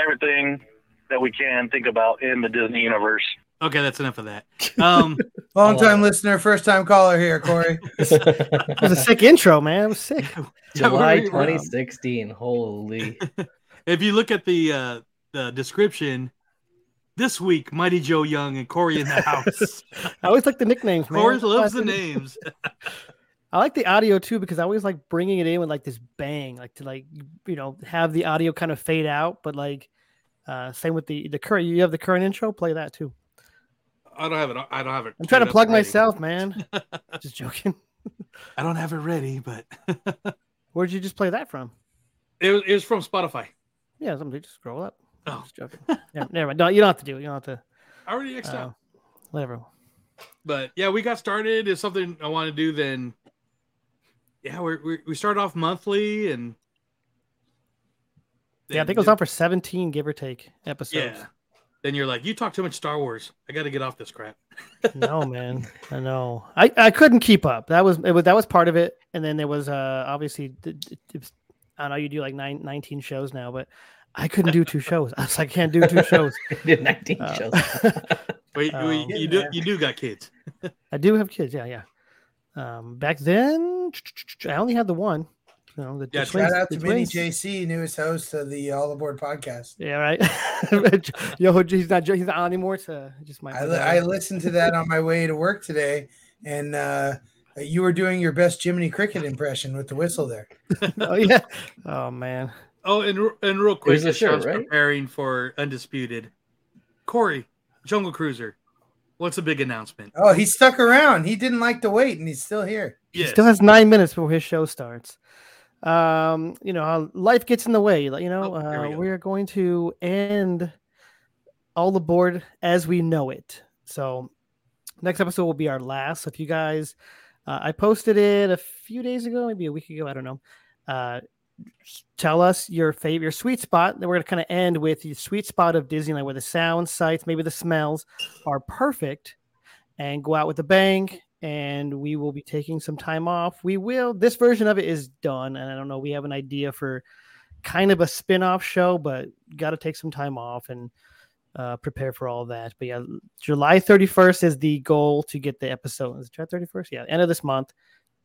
everything that we can think about in the Disney universe. Okay, that's enough of that. Um, (laughs) Long time listener, first time caller here, Corey. (laughs) It was a sick intro, man. It was sick. July 2016. Holy. if you look at the uh, the description, this week Mighty Joe Young and Corey in the house. (laughs) I always like the nicknames, man. Corey loves the names. (laughs) (laughs) I like the audio too because I always like bringing it in with like this bang, like to like you know have the audio kind of fade out, but like uh same with the the current. You have the current intro. Play that too. I don't have it. I don't have it. I'm trying to plug ready. myself, man. just joking. I don't have it ready, but Where'd you just play that from? it was, it was from Spotify. Yeah, somebody just scroll up. Oh. Just joking. yeah, never mind. No, you don't have to do it. You don't have to. I already X'd uh. Whatever. But yeah, we got started. It's something I want to do. Then, yeah, we're, we we start off monthly, and Yeah, I think it was on for 17, give or take, episodes. yeah. Then you're like, you talk too much Star Wars. I got to get off this crap. no, man, I know. I, I couldn't keep up. That was it was that was part of it, and then there was uh obviously th- th- it was- I know you do like nine, 19 shows now, but I couldn't do two shows. I was like, I can't do two shows. (laughs) did 19 Uh, shows. (laughs) Wait, Um, wait, you do you do got kids. (laughs) I do have kids. Yeah, yeah. Um, back then, I only had the one. You know, the, the Yeah, twins- shout out to Vinny. JC, newest host of the All Aboard podcast. Yeah, right. Yo, he's not he's not on anymore. So just my. I, li- I listened to that on my way to work today, and uh, you were doing your best Jiminy Cricket impression with the whistle there. oh yeah. Oh man. Oh, and and real quick, was a as shirt, right? preparing for undisputed. Corey, Jungle Cruiser, what's a big announcement? Oh, he stuck around. He didn't like to wait, and he's still here. He still has nine minutes before his show starts. Um, you know, life gets in the way. You know, Oh, here we uh, we are going to end all aboard as we know it. So, next episode will be our last. So if you guys, uh, I posted it a few days ago, maybe a week ago. I don't know. Uh, s- tell us your favorite, your sweet spot. Then we're going to kind of end with the sweet spot of Disneyland, where the sound, sights, maybe the smells are perfect, and go out with a bang. And we will be taking some time off. We will. This version of it is done, and I don't know. We have an idea for kind of a spin-off show, but got to take some time off and uh, prepare for all that. But yeah, July 31st is the goal to get the episode. Is it July 31st? Yeah, end of this month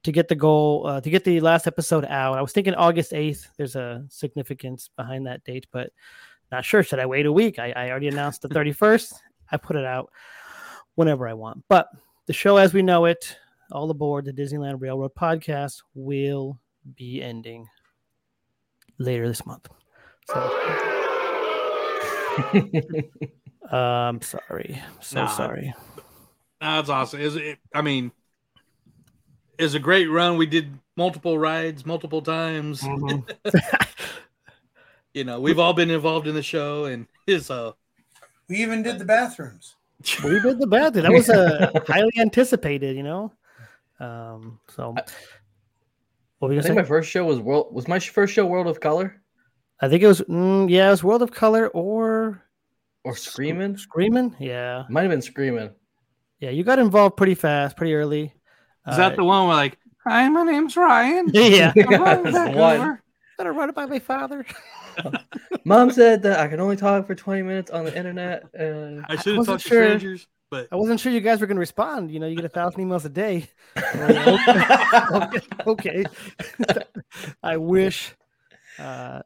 to get the goal uh, to get the last episode out. I was thinking August 8th. There's a significance behind that date, but not sure. Should I wait a week? I, I already announced the (laughs) 31st. I put it out whenever I want. But the show as we know it, all aboard the Disneyland Railroad podcast, will be ending later this month. So, (laughs) um, sorry, so Nah. sorry. That's awesome. Is it? I mean, it's a great run. We did multiple rides, multiple times. Mm-hmm. (laughs) (laughs) you know, we've all been involved in the show, and it's uh, We even did the bathrooms. (laughs) we did the bathroom. That was a highly anticipated, you know. Um, so what were you I think say? my first show was world was my first show World of Color I think it was mm, yeah, it was World of Color or or Screaming. Screaming. Yeah, Might have been Screaming. yeah. You got involved pretty fast, pretty early. Is that the one where like, hi, my name's Ryan. (laughs) Yeah. I'm (laughs) That's one. over." Gotta run it by my father. (laughs) Mom said that I can only talk for 20 minutes on the internet. Uh, I should have wasn't talked to sure. strangers, but I wasn't sure you guys were gonna respond. You know, you get a thousand emails a day. okay. okay. I wish. Uh,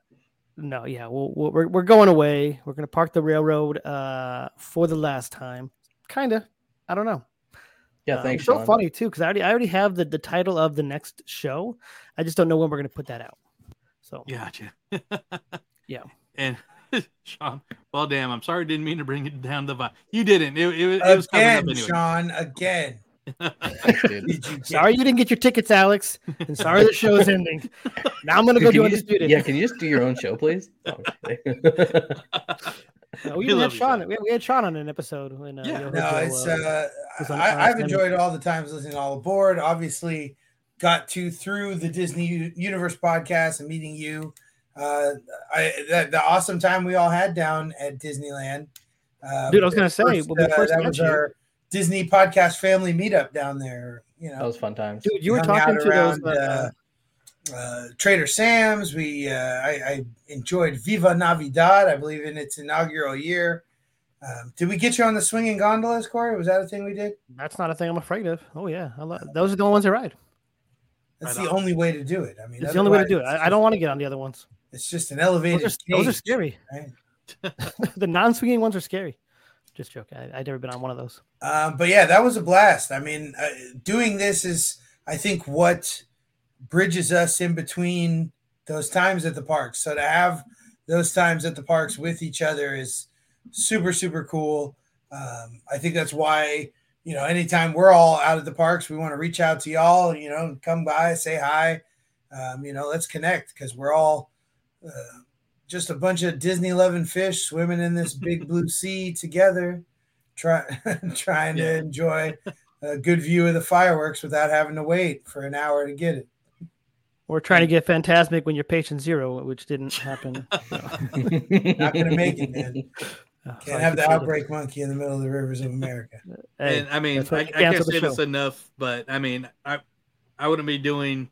no, yeah, we'll, we'll, we're we're going away. We're gonna park the railroad uh, for the last time. Kind of. I don't know. Yeah, Uh, thanks, It's so Sean. funny too because I already I already have the, the title of the next show. I just don't know when we're gonna put that out. So gotcha. (laughs) yeah. And (laughs) Sean, well, damn, I'm sorry, didn't mean to bring it down the vibe. You didn't. It, it, it was coming up Again, anyway. Sean, again. (laughs) Sorry you didn't get your tickets, Alex, and sorry the show is ending. Now I'm gonna go Can do you just- undisputed. yeah, can you just do your own show, please? No, I'm just kidding. No, we We even had Sean. We had, we had Sean on an episode when uh, Yeah, Yo no, Joe, it's uh, uh, I, I've enjoyed all the times listening to all aboard. Obviously, got to through the Disney Universe podcast and meeting you. Uh, I that the awesome time we all had down at Disneyland. Uh, Dude, I was gonna say, first, when we uh, first that was you- our Disney podcast family meetup down there. You know, That was fun times. Dude, you were talking out to those. around, Uh, uh, Trader Sam's. We uh, I, I enjoyed Viva Navidad. I believe in its inaugural year. Um, did we get you on the swinging gondolas, Corey? Was that a thing we did? that's not a thing I'm afraid of. Oh yeah, I love, those are the only ones I ride. That's Right the on. only way to do it. I mean, It's the only way to do it. I, I don't want to get on the other ones. It's just an elevated. Those are, those are scary. right? (laughs) the non-swinging ones are scary. Just joking. I, I've never been on one of those. Um, but yeah, that was a blast. I mean, uh, doing this is, I think, what bridges us in between those times at the parks. So to have those times at the parks with each other is super, super cool. Um, I think that's why, you know, anytime we're all out at the parks, we want to reach out to y'all, you know, come by, say hi, um, you know, let's connect because we're all uh, just a bunch of Disney loving fish swimming in this big (laughs) blue sea together, try, (laughs) trying to enjoy a good view of the fireworks without having to wait for an hour to get it. We're trying to get Fantasmic when you're patient zero, which didn't happen. (laughs) Not gonna make it, man. (laughs) Oh, Can't have the outbreak monkey in the middle of the rivers of America. (laughs) And I mean, I, I can't cancel the say this enough, but I mean, I I wouldn't be doing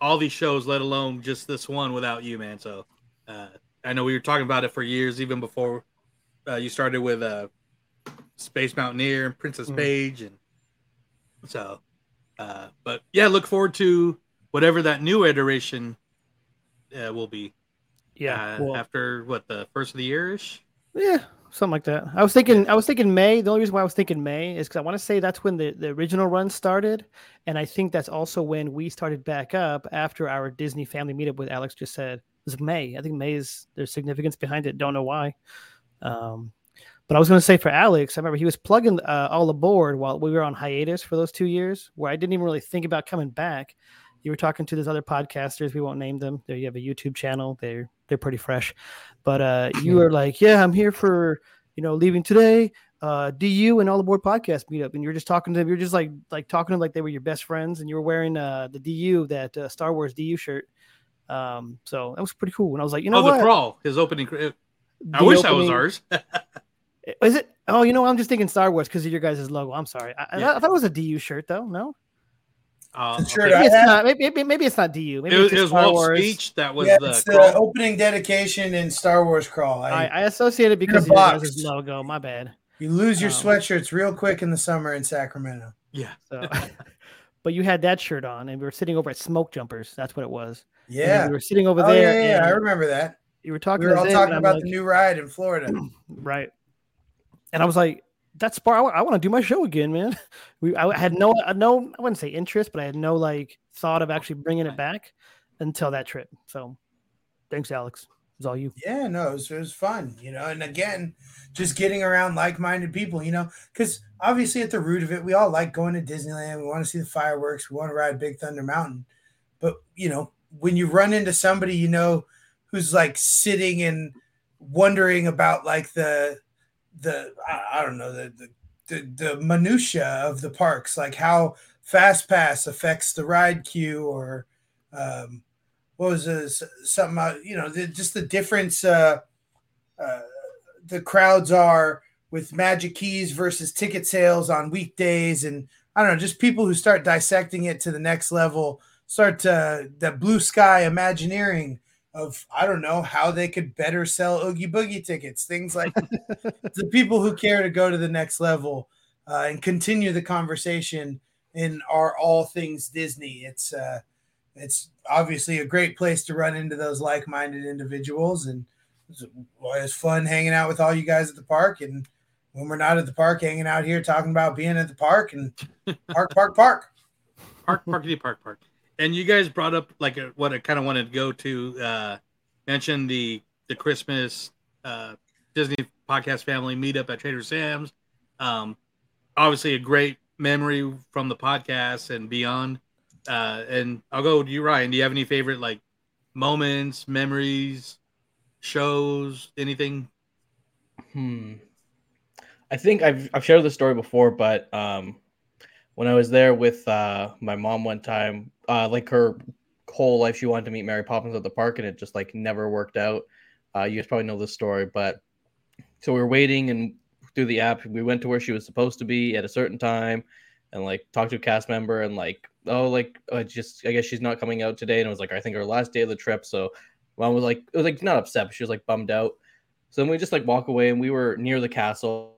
all these shows, let alone just this one, without you, man. So uh, I know we were talking about it for years, even before uh, you started with uh, Space Mountaineer and Princess Mhm. Page, and so. Uh, but yeah, look forward to whatever that new iteration uh, will be. Yeah, uh, well- after what the first of the year ish. Yeah, something like that. I was thinking. I was thinking May. The only reason why I was thinking May is because I want to say that's when the, the original run started, and I think that's also when we started back up after our Disney family meetup with Alex just said. It was May. I think May is there's significance behind it. Don't know why. Um, but I was going to say for Alex, I remember he was plugging uh, all aboard while we were on hiatus for those two years, where I didn't even really think about coming back. You were talking to those other podcasters. We won't name them. There, you have a YouTube channel. They're they're pretty fresh. But uh, you were like, "Yeah, I'm here for you know leaving today." Uh, DU and all aboard podcast meetup, and you're just talking to them. You're just like like talking to them like they were your best friends, and you were wearing uh, the DU that uh, Star Wars DU shirt. Um, so that was pretty cool. And I was like, you know oh, what? the crawl, his opening. I The wish that was ours. (laughs) Is it? Oh, you know, I'm just thinking Star Wars because of your guys' logo. I'm sorry. I, I- I thought it was a DU shirt though. No, Uh, The shirt okay. Maybe it's have- not. Maybe, maybe, maybe it's not DU. Maybe It was, it's it was Star Wars. speech. That was yeah, the it's the opening dedication in Star Wars crawl. I, I, I associate it because of a your guys' box. logo. My bad. you lose your um, sweatshirts real quick in the summer in Sacramento. Yeah. So, (laughs) but you had that shirt on, and we were sitting over at Smoke Jumpers. That's what it was. And Yeah, we were sitting over oh, there. Yeah, yeah, I remember that. You were talking. We were all Zig, talking and about like, the new ride in Florida. (clears throat) right. And I was like, "That's Spar. I, want to do my show again, man." (laughs) We, I had no, no, I wouldn't say interest, but I had no like thought of actually bringing it back until that trip. So, thanks, Alex. It's all you. Yeah, no, it was, it was fun, you know. And again, just getting around like-minded people, you know, because obviously at the root of it, we all like going to Disneyland. We want to see the fireworks. We want to ride Big Thunder Mountain. But you know, when you run into somebody you know who's like sitting and wondering about like the the I, I don't know the, the the the minutia of the parks, like how Fast Pass affects the ride queue, or um, what was this something uh, you know the, just the difference uh, uh, the crowds are with Magic Keys versus ticket sales on weekdays, and I don't know, just people who start dissecting it to the next level, start to the blue sky imagineering of I don't know how they could better sell Oogie Boogie tickets, things like (laughs) the people who care to go to the next level uh, and continue the conversation in our all things Disney. It's uh, it's obviously a great place to run into those like-minded individuals, and it's, well, it's fun hanging out with all you guys at the park. And when we're not at the park, hanging out here talking about being at the park and (laughs) park, park, park, park, parkity, park, park. And you guys brought up like a, what I kind of wanted to go to uh, mention the the Christmas uh, Disney podcast family meetup at Trader Sam's. Um, obviously, a great memory from the podcast and beyond. Uh, and I'll go to you, Ryan. Do you have any favorite like moments, memories, shows, anything? Hmm. I think I've I've shared the story before, but um, when I was there with uh, my mom one time, uh, like her whole life, she wanted to meet Mary Poppins at the park, and it just like never worked out. Uh, you guys probably know this story, but so we were waiting and through the app, we went to where she was supposed to be at a certain time, and like talked to a cast member, and like oh like uh, just I guess she's not coming out today, and it was like I think her last day of the trip, so mom was like it was like not upset, but she was like bummed out. So then we just like walk away, and we were near the castle,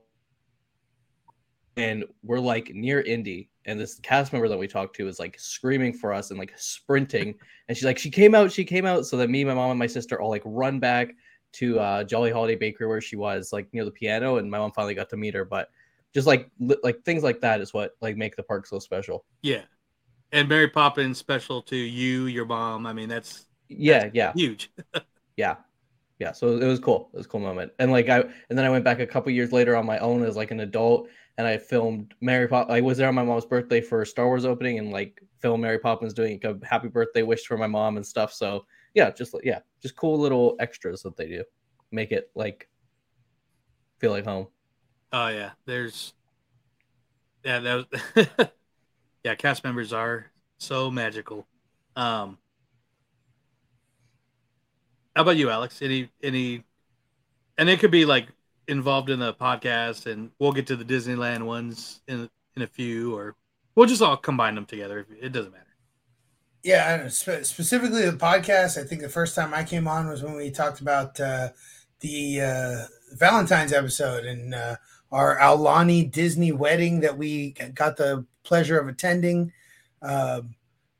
and we're like near Indy, and this cast member that we talked to is like screaming for us and like sprinting, and she's like she came out, she came out. So that me, my mom, and my sister all like run back to uh, Jolly Holiday Bakery where she was like near the piano, and my mom finally got to meet her. But just like li- like things like that is what like make the park so special. Yeah, and Mary Poppins special to you, your mom. I mean, that's Yeah, yeah, huge. (laughs) yeah, yeah. So it was cool. It was a cool moment. And like I and then I went back a couple years later on my own as like an adult, and I filmed Mary Pop. I was there on my mom's birthday for Star Wars opening, and like film Mary Poppins doing a happy birthday wish for my mom and stuff. So yeah, just yeah, just cool little extras that they do, make it like feel like home. Oh yeah, there's yeah that was (laughs) yeah cast members are so magical. Um, how about you, Alex? Any any, and it could be like involved in the podcast, and we'll get to the Disneyland ones in in a few, or we'll just all combine them together. It doesn't matter. Yeah, spe- specifically the podcast. I think the first time I came on was when we talked about uh, the uh, Valentine's episode and uh, our Aulani Disney wedding that we got the pleasure of attending. Um,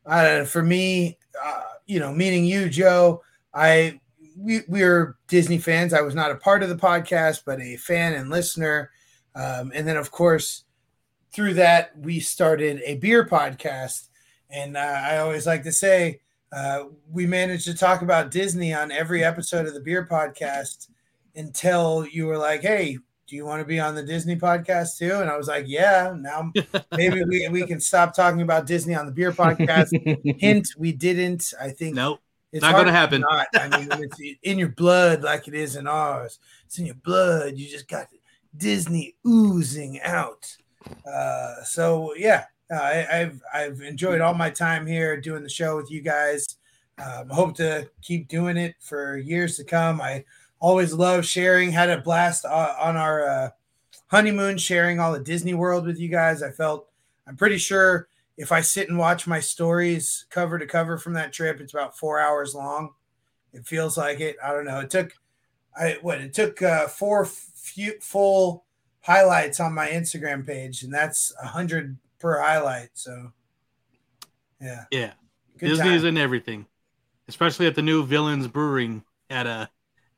uh, for me, uh, you know, meeting you, Joe, I we we are Disney fans. I was not a part of the podcast, but a fan and listener. Um, and then, of course, through that, we started a beer podcast. And uh, I always like to say, uh, we managed to talk about Disney on every episode of the beer podcast until you were like, hey, do you want to be on the Disney podcast too? And I was like, yeah. Now (laughs) maybe we, we can stop talking about Disney on the beer podcast. (laughs) Hint, we didn't. I think nope. It's not going to happen. not. I mean, it's (laughs) in your blood like it is in ours. It's in your blood. You just got Disney oozing out. Uh, so yeah, uh, I, I've I've enjoyed all my time here doing the show with you guys. Um, hope to keep doing it for years to come. I always love sharing. Had a blast on our uh, honeymoon, sharing all the Disney World with you guys. I felt I'm pretty sure if I sit and watch my stories cover to cover from that trip, it's about four hours long. It feels like it. I don't know. It took, I what? It took uh, four few, full highlights on my Instagram page, and that's a hundred per highlight. So, yeah, Yeah, Good Disney time. is in everything, especially at the new Villains Brewing at uh,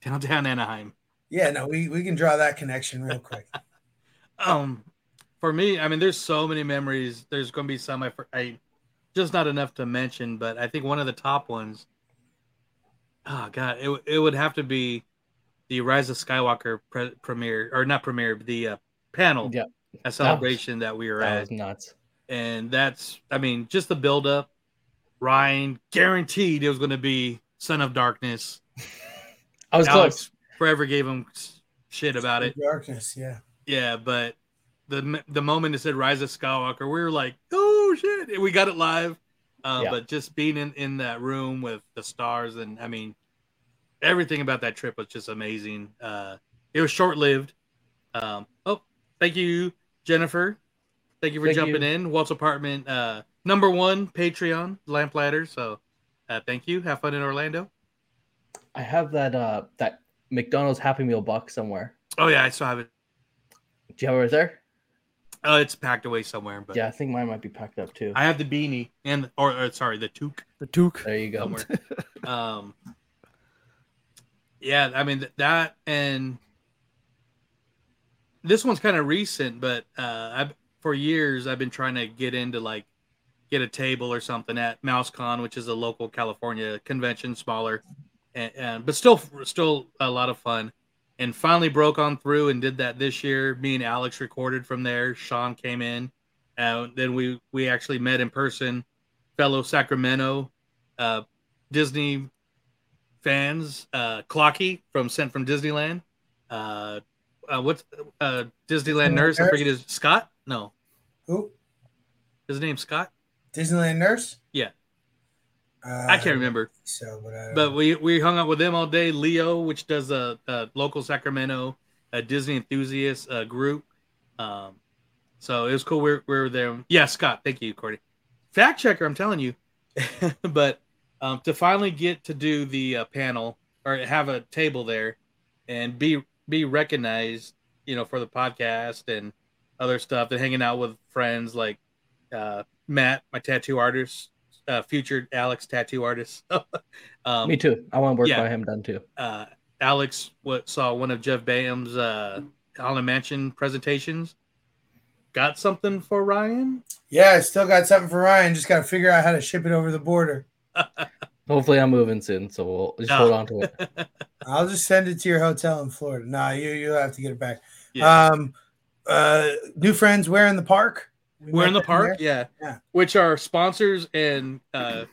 downtown Anaheim. yeah. No, we we can draw that connection real quick. (laughs) Um, for me, I mean, there's so many memories. There's going to be some I, I just not enough to mention, but I think one of the top ones. Oh God, it it would have to be the Rise of Skywalker pre- premiere or not premiere, the uh, panel, Yeah. a celebration that we were That at, was nuts. and that's I mean just the build up. Ryan guaranteed it was going to be Son of Darkness. (laughs) I was Alex Forever gave him shit about it. Darkness, yeah. Yeah, but the the moment it said Rise of Skywalker, we were like, oh shit, we got it live. Uh, Yeah. But just being in in that room with the stars and I mean, everything about that trip was just amazing. Uh, it was short lived. Um, oh, thank you, Jennifer. Thank you for Thank jumping you. in. Walt's apartment, uh, number one Patreon lamplighter. So, uh, thank you. Have fun in Orlando. I have that uh that McDonald's Happy Meal box somewhere. Oh yeah, I still have it. Do you have it right there? Oh, it's packed away somewhere. But Yeah, I think mine might be packed up too. I have the beanie and or, or sorry, the toque. The toque. There you go. (laughs) um, yeah, I mean th- that and this one's kind of recent, but uh, I've for years I've been trying to get into like get a table or something at MouseCon, which is a local California convention, smaller, and, and but still still a lot of fun. And finally broke on through and did that this year. Me and Alex recorded from there. Sean came in, uh, then we we actually met in person. Fellow Sacramento uh, Disney fans, uh, Clocky from Sent from Disneyland. Uh, uh, what's uh, Disneyland nurse? I forget his Scott. No, Who? his name Scott. Disneyland nurse? Yeah, Uh, I can't remember. So, but, I, But we we hung out with them all day. Leo, which does a, a local Sacramento a Disney enthusiast uh, group. Um, so it was cool. We we were there. Yeah, Scott. Thank you, Cordy. Fact checker. I'm telling you. (laughs) but um, to finally get to do the uh, panel or have a table there and be be recognized, you know, for the podcast and other stuff, and hanging out with friends like uh, Matt, my tattoo artist, uh, future Alex tattoo artist. (laughs) um, Me too. I want to work yeah. by him done too. uh, Alex what saw one of Jeff Baham's uh, Haunted Mansion presentations. Got something for Ryan? yeah, I still got something for Ryan. Just got to figure out how to ship it over the border. (laughs) Hopefully, I'm moving soon, so we'll just Ah. hold on to it. (laughs) I'll just send it to your hotel in Florida. Nah, you you'll have to get it back. Yeah. Um, uh, new friends. Where in the park? We We're in the park, yeah. Yeah. Which are sponsors and uh,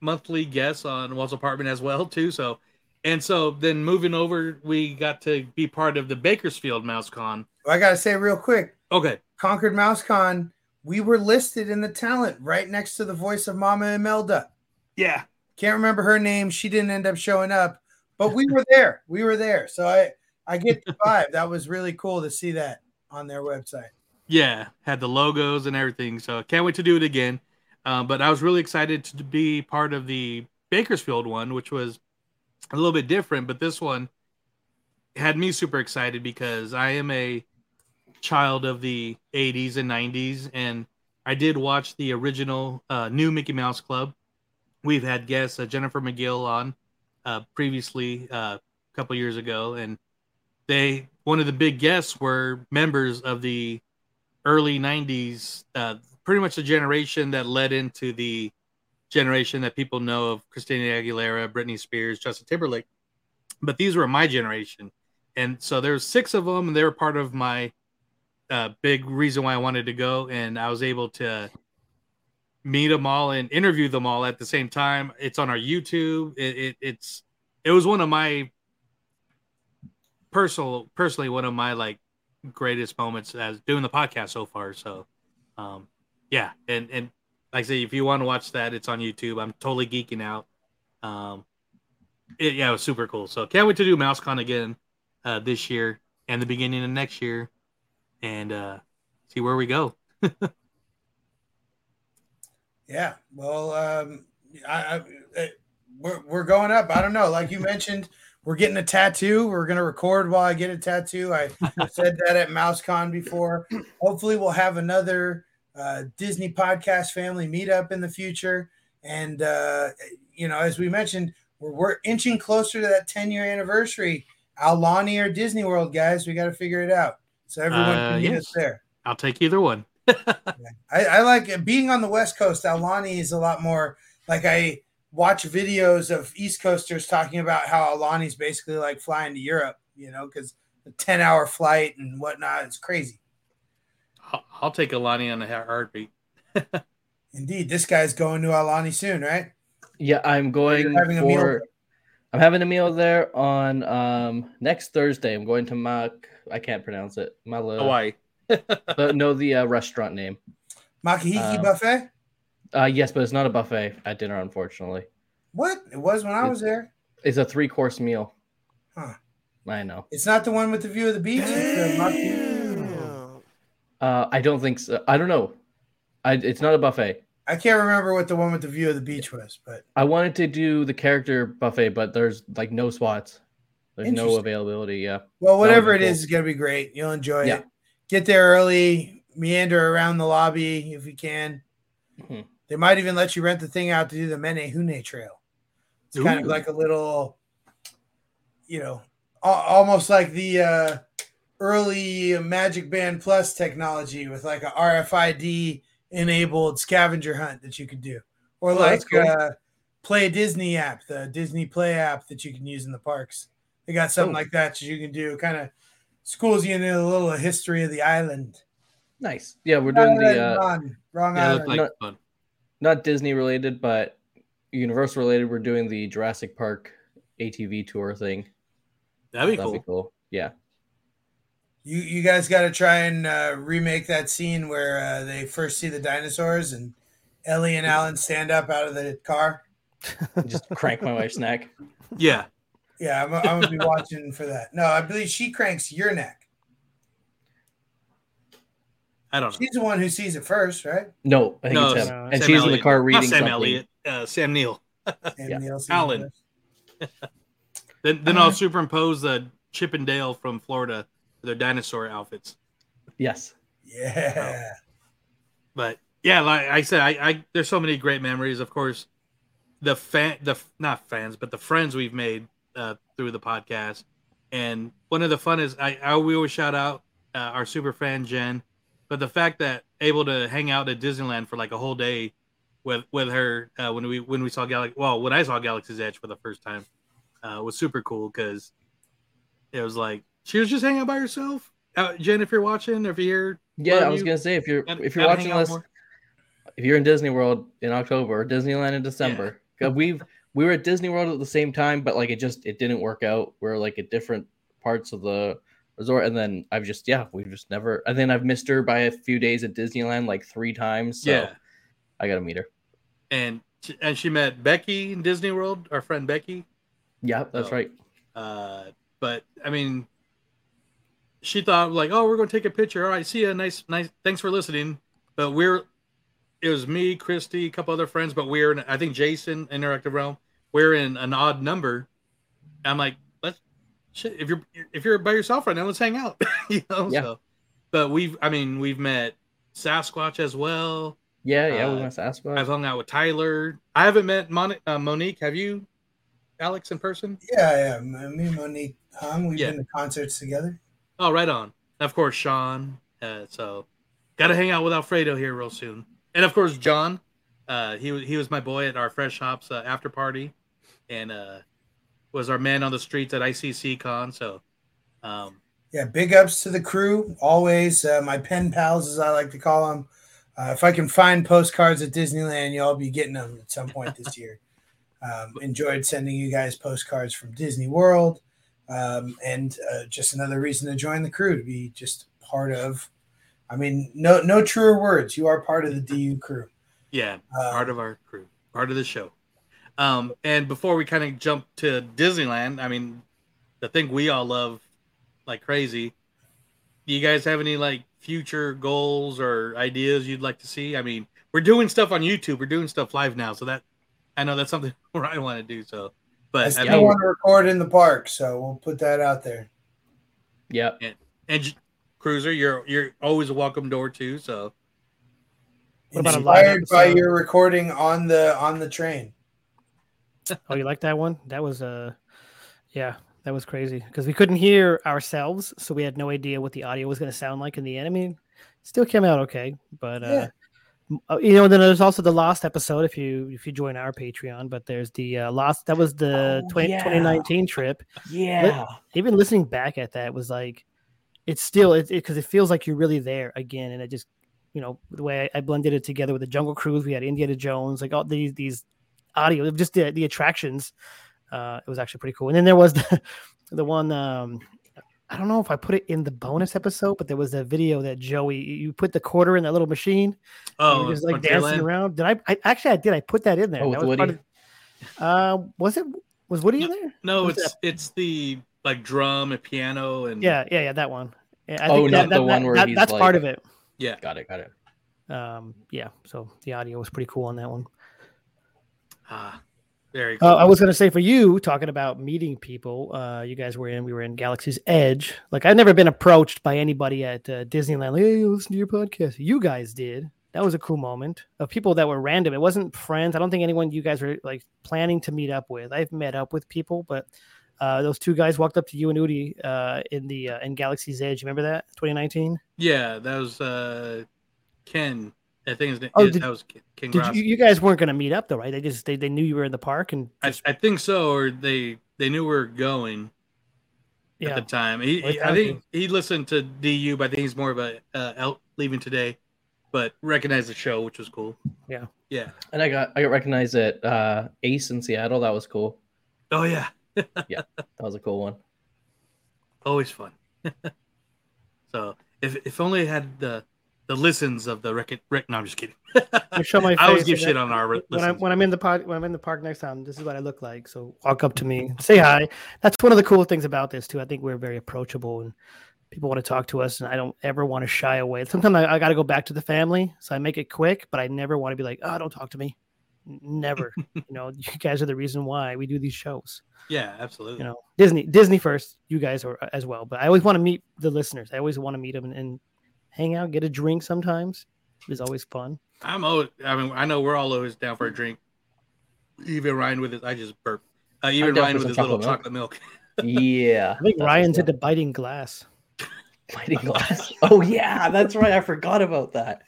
monthly guests on Walt's Apartment as well too. So, and so then moving over, we got to be part of the Bakersfield Mouse Con. I gotta say real quick. Okay, Concord Mouse Con. We were listed in the talent right next to the voice of Mama Imelda. Yeah. Can't remember her name. She didn't end up showing up, but we were there. We were there. So I I get the vibe. That was really cool to see that on their website. Yeah, had the logos and everything. So can't wait to do it again. Um, but I was really excited to be part of the Bakersfield one, which was a little bit different. But this one had me super excited because I am a child of the 80s and 90s, and I did watch the original uh, new Mickey Mouse Club. We've had guests uh, Jennifer McGill on uh, previously uh, a couple years ago, and they one of the big guests were members of the early 90s uh, pretty much the generation that led into the generation that people know of christina aguilera britney spears justin timberlake. But these were my generation. And so there's six of them and they were part of my uh, big reason why i wanted to go. And i was able to meet them all and interview them all at the same time. It's on our youtube. It, it, it's it was one of my personal personally one of my like greatest moments as doing the podcast so far. So, um, yeah, and and like I say, if you want to watch that, it's on YouTube. I'm totally geeking out. Um, it, yeah, it was super cool. So can't wait to do MouseCon again uh, this year and the beginning of next year, and uh, see where we go. (laughs) Yeah. Well, um, I, I, we're, we're going up. I don't know. Like you mentioned, we're getting a tattoo. We're going to record while I get a tattoo. I (laughs) said that at MouseCon before. Hopefully, we'll have another uh, Disney podcast family meetup in the future. And, uh, you know, as we mentioned, we're, we're inching closer to that 10 year anniversary. Aulani or Disney World, guys. We got to figure it out. So everyone Uh, can meet yes. us there. I'll take either one. (laughs) I, I like being on the West Coast. Aulani is a lot more like I watch videos of East Coasters talking about how Aulani is basically like flying to Europe, you know, because a 10 hour flight and whatnot. It's crazy. I'll, I'll take Aulani on a heartbeat. (laughs) Indeed. This guy's going to Aulani soon, right? Yeah, I'm going You're having a meal for. I'm having a meal there on um next Thursday. I'm going to Mak. I can't pronounce it. Mala, Hawaii. (laughs) but no, the uh, restaurant name. Makahiki Uh, buffet? Uh, yes, but it's not a buffet at dinner, unfortunately. What? It was when I was there. It's a three course meal. Huh. I know. It's not the one with the view of the beach. It's Uh, I don't think so. I don't know. I, it's not a buffet. I can't remember what the one with the view of the beach was, but I wanted to do the character buffet, but there's like no spots. There's no availability. Yeah. well, whatever it That would be is, is gonna be great. You'll enjoy Yeah. it. Get there early, meander around the lobby if you can. Mhm. They might even let you rent the thing out to do the Menehune Trail. It's kind of like a little, you know, al- almost like the uh, early Magic Band Plus technology with like a RFID enabled scavenger hunt that you could do, or Oh, like that's cool. uh, Play Disney app, the Disney Play app that you can use in the parks. They got something Oh. like that that you can do. Kind of schools you into a little history of the island. Nice. Yeah, we're doing the uh, wrong, wrong Yeah, island. like not- fun. Not Disney related, but Universal related. We're doing the Jurassic Park ATV tour thing. That'd be That'd cool. be cool. Yeah. You you guys got to try and uh, remake that scene where uh, they first see the dinosaurs and Ellie and Alan stand up out of the car. (laughs) Just crank my wife's neck. Yeah. Yeah, I'm, I'm gonna be watching for that. No, I believe she cranks your neck. I don't know. She's the one who sees it first, right? No, I think No, it's Sam him. and she's in the Elliott. car Not reading Sam something. Elliott. Uh, Sam Neill. (laughs) And Yeah. Neil Alan. first. (laughs) Then then I'll superimpose the Chip and Dale from Florida with their dinosaur outfits. Yes. Yeah. But yeah, like I said, I, I there's so many great memories. Of course, the fan, the not fans, but the friends we've made uh, through the podcast. And one of the fun is I, I we always shout out uh, our super fan Jen, but the fact that able to hang out at Disneyland for like a whole day with with her uh, when we when we saw Galaxy, well, when I saw Galaxy's Edge for the first time, uh, was super cool because it was like she was just hanging out by herself. Uh, Jen, if you're watching, or if you're Yeah, I was you. gonna say if you're Gotta- if you're watching this, if you're in Disney World in October or Disneyland in December, 'cause we've we were at Disney World at the same time, but like it just it didn't work out. We're like at different parts of the resort, and then I've just yeah we've just never. And then I've missed her by a few days at Disneyland like three times. So Yeah. I gotta meet her. and and she met Becky in Disney World, our friend Becky. Yeah, that's Oh. right. Uh, but I mean, she thought like, oh, we're going to take a picture. All right, see ya. Nice, nice. Thanks for listening. But we're, it was me, Christy, a couple other friends, but we're in, I think Jason, Interactive Realm. We're in an odd number. I'm like, shit, if you're if you're by yourself right now, let's hang out. (laughs) you know. Yeah. So, but we've, I mean, we've met Sasquatch as well. Yeah, yeah, we Uh, went to Sasquatch. I've hung out with Tyler. I haven't met Mon- uh, Monique. Have you, Alex, in person? Yeah, yeah. M- Me and Monique hung. We've Yeah. been to concerts together. Oh, right on. Of course, Sean. Uh, so, got to hang out with Alfredo here real soon, and of course, John. Uh, he was he was my boy at our Fresh Hops uh, after party, and uh, was our man on the streets at ICC Con. So, um, Yeah, big ups to the crew. Always uh, my pen pals, as I like to call them. Uh, if I can find postcards at Disneyland, y'all be getting them at some point this year. Um, (laughs) enjoyed sending you guys postcards from Disney World, um, and uh, just another reason to join the crew to be just part of. I mean, no, no truer words. You are part of the DU crew. yeah, Uh, part of our crew, part of the show. Um, and before we kind of jump to Disneyland, I mean, the thing we all love like crazy. Do you guys have any like future goals or ideas you'd like to see? I mean, we're doing stuff on YouTube. We're doing stuff live now, so that I know that's something I want to do. So, but I still mean, want to record in the park, so we'll put that out there. Yeah. and, and J- Cruiser, you're you're always a welcome door too. So, What about a live Inspired by episode? your recording on the on the train. (laughs) Oh, you like that one? That was uh yeah, that was crazy because we couldn't hear ourselves, so we had no idea what the audio was going to sound like in the end. I mean, still came out okay, but uh, Yeah. uh, you know, then there's also the lost episode if you if you join our Patreon. But there's the uh, lost that was the Oh, 20, yeah. 2019 trip. Yeah. Even listening back at that was like, it's still it because it, feels like you're really there again, and it just you know the way I, I blended it together with the Jungle Cruise. We had Indiana Jones, like all these these audio, just the the attractions. Uh, it was actually pretty cool. And then there was (laughs) the the one. Um, I don't know if I put it in the bonus episode, but there was a video that Joey you put the quarter in that little machine. oh, you're just like Frontierland? dancing around. Did I, I? Actually, I did. I put that in there. Oh, That with was part Woody? of- uh, was it? Was Woody in there? No, What's it's it's the like drum and piano and Yeah, yeah, yeah. That one. Yeah, I Oh, think not that, the that- one where that- he's that's part of it. yeah. Got it. Got it. Um, yeah, so the audio was pretty cool on that one. Ah, very cool. Uh, I was going to say for you talking about meeting people, uh, you guys were in, we were in Galaxy's Edge. Like I've never been approached by anybody at uh, Disneyland. Like, hey, listen to your podcast. You guys did. That was a cool moment of people that were random. It wasn't friends. I don't think anyone you guys were like planning to meet up with. I've met up with people, but uh, those two guys walked up to you and Udi uh, in the uh, in Galaxy's Edge. You remember that 2019? Yeah, that was uh, Ken. I think his name, Oh, yeah, did- that was Ken, Ken Did you, you guys weren't going to meet up though, right? They just they, they knew you were in the park and I, I think so, or they they knew we were going Yeah. at the time. He, Well, he- I thank think he listened to DU, but I think he's more of a uh, out leaving today, but recognized the show, which was cool. Yeah, yeah. And I got I got recognized at uh, Ace in Seattle. That was cool. Oh yeah, (laughs) yeah, that was a cool one. always fun. (laughs) so if if only I had the the listens of the record. Rec- no, I'm just kidding. I show my face. (laughs) I always give shit on our when I'm when I'm in the park when I'm in the park next time. This is what I look like. So walk up to me, say hi. That's one of the cool things about this too. I think we're very approachable and people want to talk to us, and I don't ever want to shy away. Sometimes I, I got to go back to the family, so I make it quick. But I never want to be like, oh, don't talk to me. Never. (laughs) you know, you guys are the reason why we do these shows. Yeah, absolutely. You know, Disney, Disney first. You guys are uh, as well, but I always want to meet the listeners. I always want to meet them and, and hang out, get a drink. Sometimes it's always fun. I'm always, I mean, I know we're all always down for a drink. Even Ryan with his, I just burp. Uh, even Ryan with some his little chocolate chocolate milk. (laughs) Yeah, I think Ryan's into biting glass. (laughs) Biting glass. Oh yeah, that's right. I forgot about that.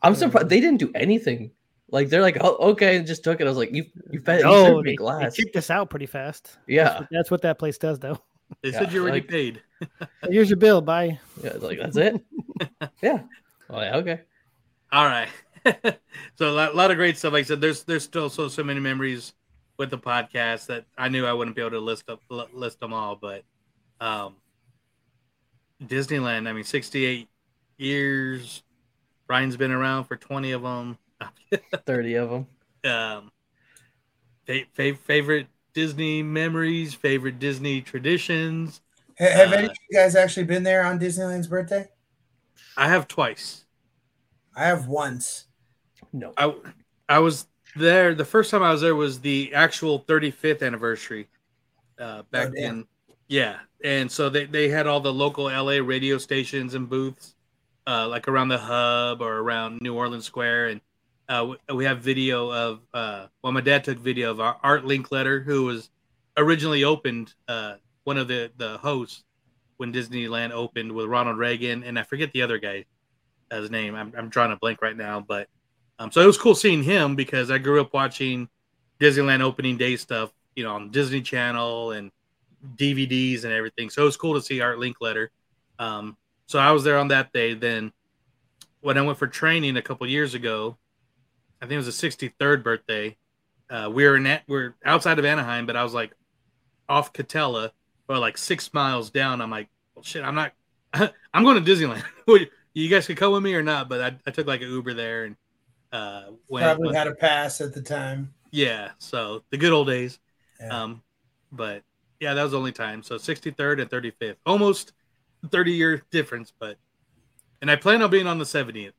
I'm surprised they didn't do anything. Like they're like, oh okay, and just took it. I was like, you you fed you Oh, served me they, they glass. kicked us out pretty fast. Yeah. that's what, that's what that place does, though. They Yeah, said you already like- paid. (laughs) Here's your bill. Bye. Yeah, like that's it. (laughs) yeah. Oh yeah, okay. All right. (laughs) so a lot, lot of great stuff. Like I said, there's there's still so so many memories with the podcast that I knew I wouldn't be able to list up li- list them all. But um, Disneyland, I mean, 68 years. Ryan's been around for 20 of them. Thirty of them. Um, fa- fa- favorite Disney memories, favorite Disney traditions. Ha- Have Uh, any of you guys actually been there on Disneyland's birthday? I have twice. I have once. No. I I was there. The first time I was there was the actual 35th anniversary. Uh, back Oh, damn. in yeah, and so they they had all the local LA radio stations and booths, uh, like around the hub or around New Orleans Square, and uh, we, have video of uh, well, my dad took video of our Art Linkletter, who was originally opened uh, one of the the hosts when Disneyland opened with Ronald Reagan, and I forget the other guy his name. I'm, I'm drawing a blank right now, but um, so it was cool seeing him because I grew up watching Disneyland opening day stuff, you know, on Disney Channel and DVDs and everything. So it was cool to see Art Linkletter. Um, so I was there on that day. Then when I went for training a couple years ago, I think it was a 63rd birthday. Uh, we were in that, we're outside of Anaheim, but I was like off Katella or like six miles down. I'm like, well, shit, I'm not, (laughs) I'm going to Disneyland. (laughs) you guys could come with me or not, but I, I took like an Uber there and uh, went. Probably went- had a pass at the time. yeah, so the good old days. Yeah. Um, but yeah, that was the only time. So 63rd and 35th, almost 30 year difference, but and I plan on being on the 70th.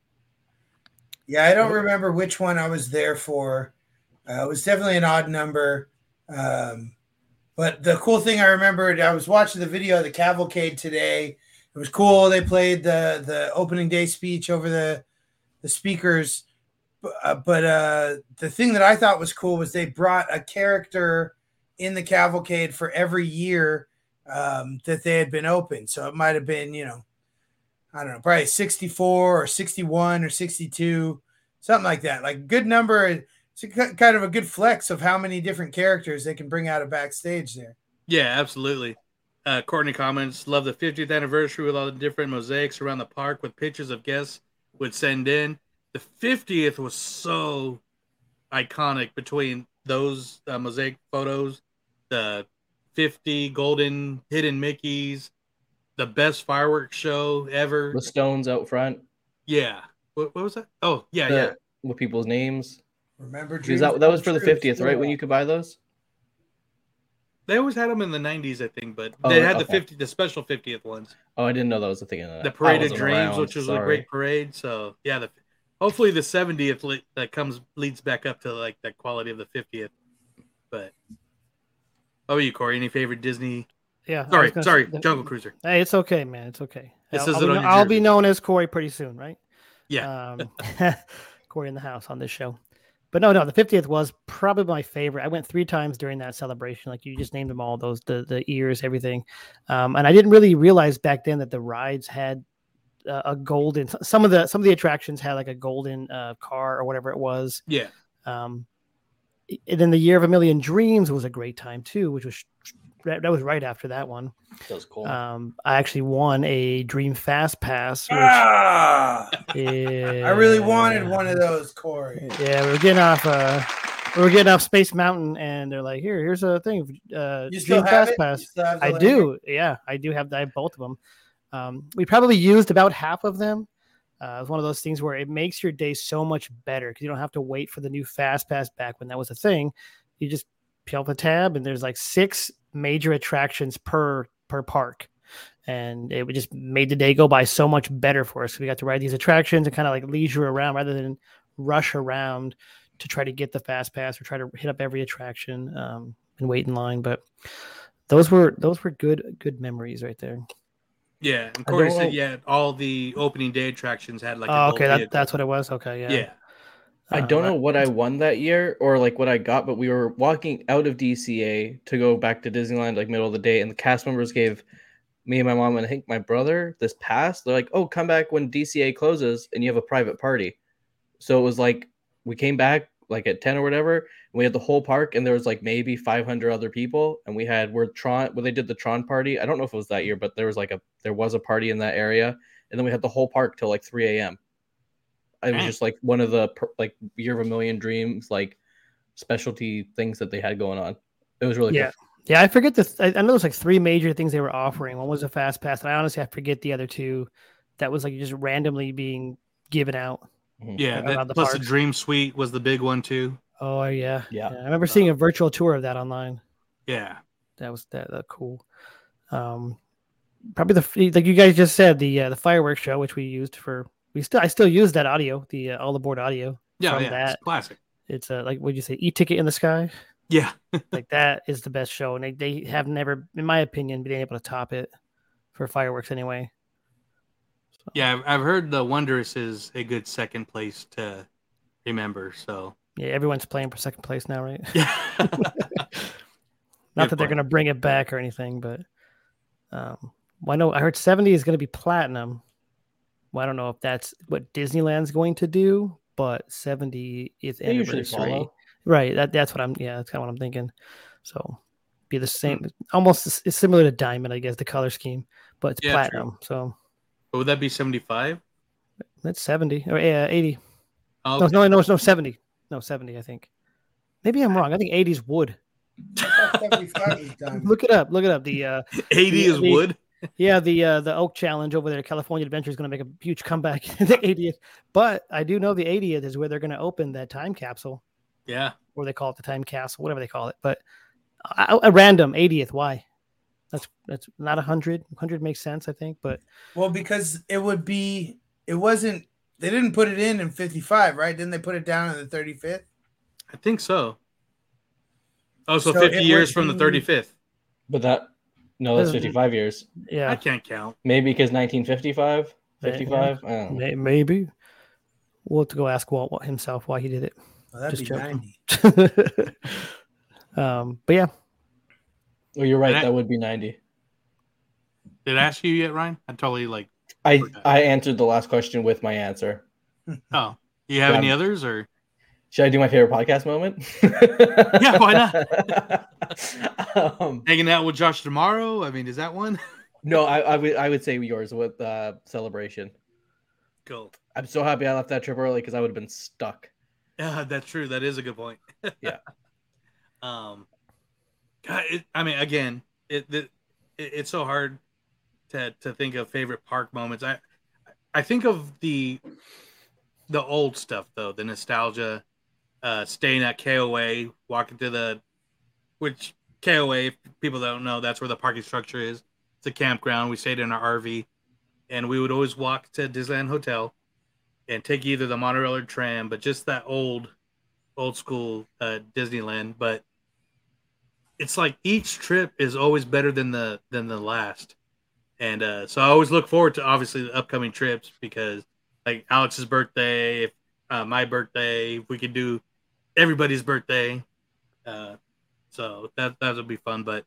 Yeah, I don't remember which one I was there for. Uh, it was definitely an odd number. Um, but the cool thing I remembered, I was watching the video of the cavalcade today. It was cool. They played the the opening day speech over the the speakers. But, uh, but uh, the thing that I thought was cool was they brought a character in the cavalcade for every year um, that they had been open. So it might have been, you know, I don't know, probably 64 or 61 or 62, something like that. Like good number. It's a, kind of a good flex of how many different characters they can bring out of backstage there. Yeah, absolutely. Uh, Courtney comments, love the 50th anniversary with all the different mosaics around the park with pictures of guests would send in. The 50th was so iconic between those uh, mosaic photos, the 50 golden hidden Mickeys, the best fireworks show ever. The stones out front. Yeah. What, what was that? Oh, yeah, the- yeah. With people's names. Remember, Because that, that was for the 50th, right? When you could buy those? They always had them in the 90s, I think, but Oh, they had the 50, the special 50th ones. Oh, I didn't know that was a thing. the I Parade of Dreams, around, which was a great parade. So yeah, the Hopefully, the 70th le- that comes leads back up to like that quality of the 50th. But oh, about you, Corey? Any favorite Disney? Yeah. Sorry, sorry, say- Jungle Cruiser. Hey, it's okay, man. It's okay. It I'll, I'll be, I'll be known as Corey pretty soon, right? Yeah. Um, (laughs) Corey in the house on this show. But no, no, the 50th was probably my favorite. I went three times during that celebration. Like you just named them all, those the the ears, everything. Um, and I didn't really realize back then that the rides had uh, a golden. Some of the some of the attractions had like a golden uh, car or whatever it was. Yeah. Um, and then the Year of a Million Dreams was a great time too, which was that that was right after that one. That was cool. Um, I actually won a Dream Fast Pass. Which, Ah, yeah, I really wanted one of those, Corey. Yeah, we were getting off. Uh, we were getting off Space Mountain, and they're like, "Here, here's a thing. Uh, You still Dream have Fast it? Pass." You still have I lanyard? do. Yeah, I do have. I have both of them. Um, we probably used about half of them. Uh, it's one of those things where it makes your day so much better because you don't have to wait for the new Fast Pass back when that was a thing. You just peel the tab, and there's like six major attractions per per park, and it just made the day go by so much better for us. We got to ride these attractions and kind of like leisure around rather than rush around to try to get the Fast Pass or try to hit up every attraction um, and wait in line. But those were those were good good memories right there. Yeah, and Corey said yeah, all the opening day attractions had like. oh, okay, that, that's what it was. Okay, yeah, Yeah. I Uh, don't know what I won that year or like what I got, but we were walking out of DCA to go back to Disneyland like middle of the day, and the cast members gave me and my mom and I think my brother this pass. They're like, "Oh, come back when DCA closes and you have a private party." So it was like we came back like at ten or whatever, and we had the whole park, and there was like maybe five hundred other people, and we had where Tron where they did the Tron party. I don't know if it was that year, but there was like a there was a party in that area, and then we had the whole park till like three a.m. It was just like one of the like year of a million dreams like specialty things that they had going on. It was really yeah. cool. Yeah, I forget the. I I know there's like three major things they were offering. One was a fast pass, and I honestly I forget the other two. That was like just randomly being given out. Yeah, that, the plus the. Dream Suite was the big one too. Oh yeah, Yeah. I remember seeing a virtual tour of that online. Yeah, That was that, that cool. Um, probably the like you guys just said the uh, the fireworks show, which we used for we still I still use that audio, the uh, all aboard audio. yeah, from yeah. that. It's classic. It's uh, like what would you say, e ticket in the sky. Yeah, (laughs) like that is the best show, and they, they have never, in my opinion, been able to top it for fireworks anyway. yeah. I've, I've heard the Wondrous is a good second place to remember. So Yeah, everyone's playing for second place now, right? yeah, (laughs) Not Good that they're going to bring it back or anything, but um, well, I know I heard 70 is going to be platinum. Well, I don't know if that's what Disneyland's going to do, but 70th They anniversary, right? That that's what I'm. Yeah, that's kind of what I'm thinking. So be the same, almost it's similar to Diamond, I guess, the color scheme, but it's Yeah, true. platinum. So But would that be seventy five? that's 70 or yeah, 80. Oh, No, no, no, it's no 70. No, 70, I think. Maybe I'm wrong. I think 80's wood. 75 is (laughs) done. Look it up. Look it up. The uh, (laughs) eighty the- is the- wood. Yeah, the uh, the Oak Challenge over there, California Adventure is going to make a huge comeback in the 80th. But I do know the 80th is where they're going to open that time capsule, Yeah, or they call it the time castle, whatever they call it. But a, a random 80th, why? That's that's not a 100. 100 makes sense, I think. But Well, because it would be, it wasn't, they didn't put it in in 55, right? Didn't they put it down in the 35th? I think so. Oh, so, So fifty years from the thirty fifth. But that no, that's 55 years. yeah, I can't count. Maybe because 1955, 55. I don't know. may, maybe we'll have to go ask Walt himself why he did it. Well, that'd Just be joking. 90. (laughs) um, but yeah, Oh, you're right. I- That would be 90. Did I ask you yet, Ryan? I totally like. I I answered the last question with my answer. Oh, you have Yeah. any others or? Should I do my favorite podcast moment? Yeah, why not? (laughs) um, Hanging out with Josh tomorrow. I mean, is that one? (laughs) no, I, I would I would say yours with uh, celebration. Cool. I'm so happy I left that trip early because I would have been stuck. Yeah, that's true. That is a good point. (laughs) Yeah. um, God, it, I mean, again, it, it it's so hard to to think of favorite park moments. I I think of the the old stuff though, the nostalgia, uh, staying at KOA, walking to the, which KOA, people don't know, that's where the parking structure is. It's a campground. We stayed in our RV, and we would always walk to Disneyland Hotel, and take either the monorail or tram, but just that old, old school uh, Disneyland. But it's like each trip is always better than the than the last, and uh, so I always look forward to obviously the upcoming trips because like Alex's birthday, if uh, my birthday, if we could do everybody's birthday, uh, so that that would be fun. But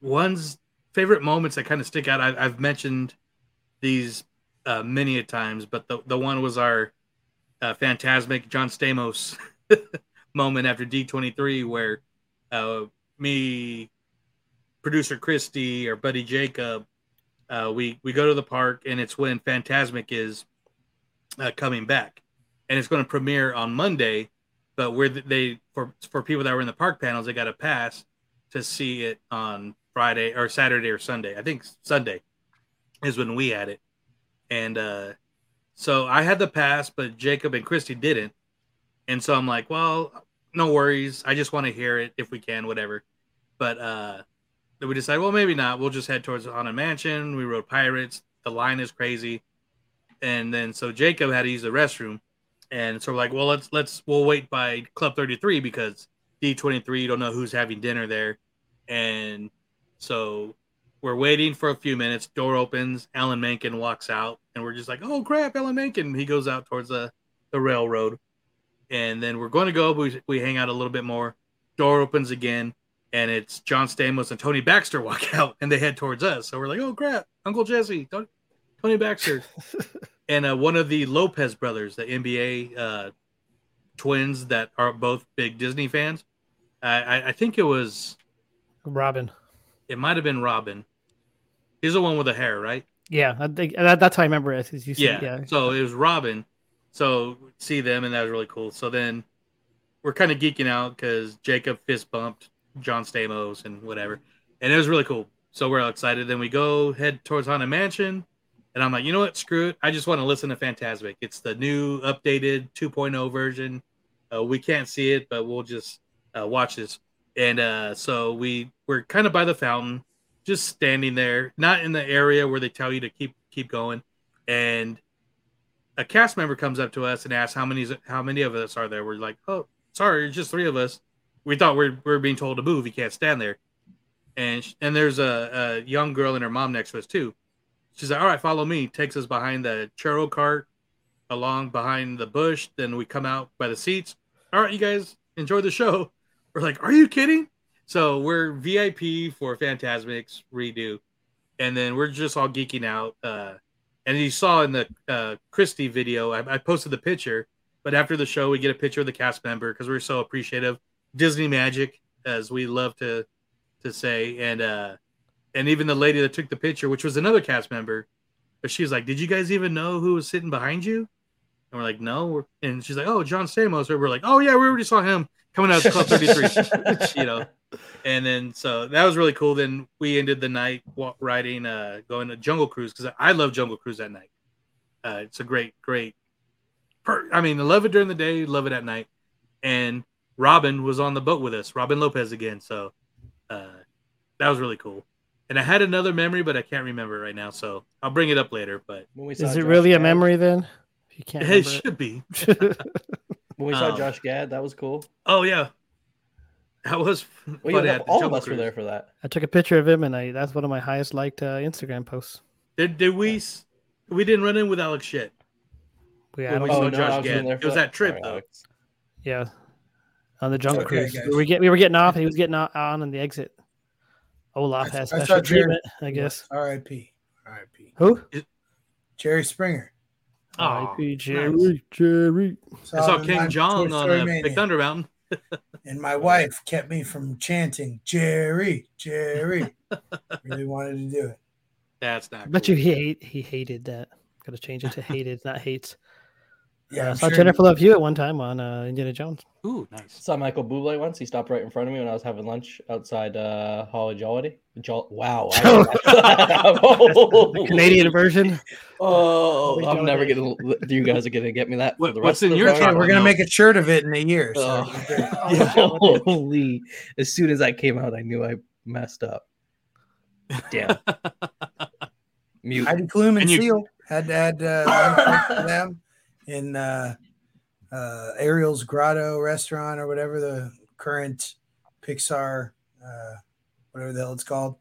one's favorite moments that kind of stick out. I, I've mentioned these uh, many a times, but the the one was our uh, Fantasmic John Stamos (laughs) moment after D23 where uh, me, producer Christy, or buddy Jacob, uh, we we go to the park and it's when Fantasmic is uh, coming back, and it's going to premiere on Monday. But where they for for people that were in the park panels, they got a pass to see it on Friday or Saturday or Sunday. I think Sunday is when we had it, and uh, so I had the pass, but Jacob and Christy didn't, and so I'm like, well, no worries. I just want to hear it if we can, whatever. But uh, then we decided, well, maybe not. We'll just head towards Haunted Mansion. We rode Pirates. The line is crazy, and then so Jacob had to use the restroom, and so we're like, well, let's let's we'll wait by Club 33 because D23 you don't know who's having dinner there, and so we're waiting for a few minutes. Door opens. Alan Menken walks out, and we're just like, "Oh crap, Alan Menken!" He goes out towards the the railroad, and then we're going to go. But we, we hang out a little bit more. Door opens again, and it's John Stamos and Tony Baxter walk (laughs) out, and they head towards us. So we're like, "Oh crap, Uncle Jesse, Tony, Tony Baxter," (laughs) and uh, one of the Lopez brothers, the NBA uh, twins that are both big Disney fans. I, I, I think it was Robin. it might have been Robin. He's the one with the hair, right? Yeah, I think that, that's how I remember it. You see, yeah. yeah. So it was Robin. So see them, and that was really cool. So then we're kind of geeking out because Jacob fist bumped John Stamos and whatever, and it was really cool. So we're all excited. Then we go head towards Haunted Mansion, and I'm like, you know what? Screw it. I just want to listen to Fantasmic. It's the new updated 2.0 version. Uh, we can't see it, but we'll just uh, watch this. And uh, so we we're kind of by the fountain, just standing there, not in the area where they tell you to keep keep going. And a cast member comes up to us and asks how many how many of us are there. We're like, oh, sorry, it's just three of us. We thought we're we're being told to move. You can't stand there. And and there's a, a young girl and her mom next to us too. She's like, all right, follow me. Takes us behind the churro cart, along behind the bush. Then we come out by the seats. All right, you guys enjoy the show. (laughs) We're like, are you kidding? So we're VIP for Fantasmics redo, and then we're just all geeking out. Uh, and you saw in the uh, Christy video, I, I posted the picture, but after the show, we get a picture of the cast member because we're so appreciative. Disney magic, as we love to to say, and uh, and even the lady that took the picture, which was another cast member, but she was like, "Did you guys even know who was sitting behind you?" And we're like, "No." And she's like, "Oh, John Stamos." We're like, "Oh yeah, we already saw him coming out of Club 33." (laughs) (laughs) you know, and then so that was really cool. Then we ended the night riding, uh, going to Jungle Cruise because I love Jungle Cruise at night. Uh, it's a great, great. Per- I mean, I love it during the day, love it at night. And Robin was on the boat with us, Robin Lopez again. So uh, that was really cool. And I had another memory, but I can't remember it right now. So I'll bring it up later. But Is it really a memory then? If you can't. It remember should be. (laughs) When we saw Um, Josh Gad, that was cool. Oh yeah, that was. Well, funny yeah, all of Jungle us were there for that. I took a picture of him, and I that's one of my highest liked uh, Instagram posts. Did did we? s- We didn't run in with Alex shit. We, I When we don't- saw Oh, no, Josh I was in Gad. It was that. that trip Sorry, though. Alex. Yeah, on the Jungle Okay, Cruise. guys. We were, get, we were getting off, and he was getting on, on in the exit. Olaf I- has I saw special Jerry- treatment, I guess. R.I.P. R.I.P. Who? Jerry Springer. R.I.P. Jerry. Jerry. I saw King John on Story uh, Big Thunder Mountain. And my wife kept me from chanting Jerry, Jerry. (laughs) really wanted to do it. That's not. I bet you he hate, he hated that. Got to change it to hated, not hates. Yeah, Uh, I I'm saw sure- Jennifer Love Hewitt one time on uh, Indiana Jones. Ooh, nice. Saw Michael Bublé once. He stopped right in front of me when I was having lunch outside uh, Holly Jolly. Jol- wow. I- (laughs) Canadian (laughs) version. Oh, I'm never Jolly. gonna. You guys are gonna get me that. For What- the what's rest in the your time? We're gonna make a shirt of it in a year. So Oh, (laughs) holy! As soon as I came out, I knew I messed up. Damn. Mute. Heidi Klum and, And you- Seal had had uh, one for them, in uh, uh, Ariel's Grotto restaurant or whatever the current Pixar, uh, whatever the hell it's called.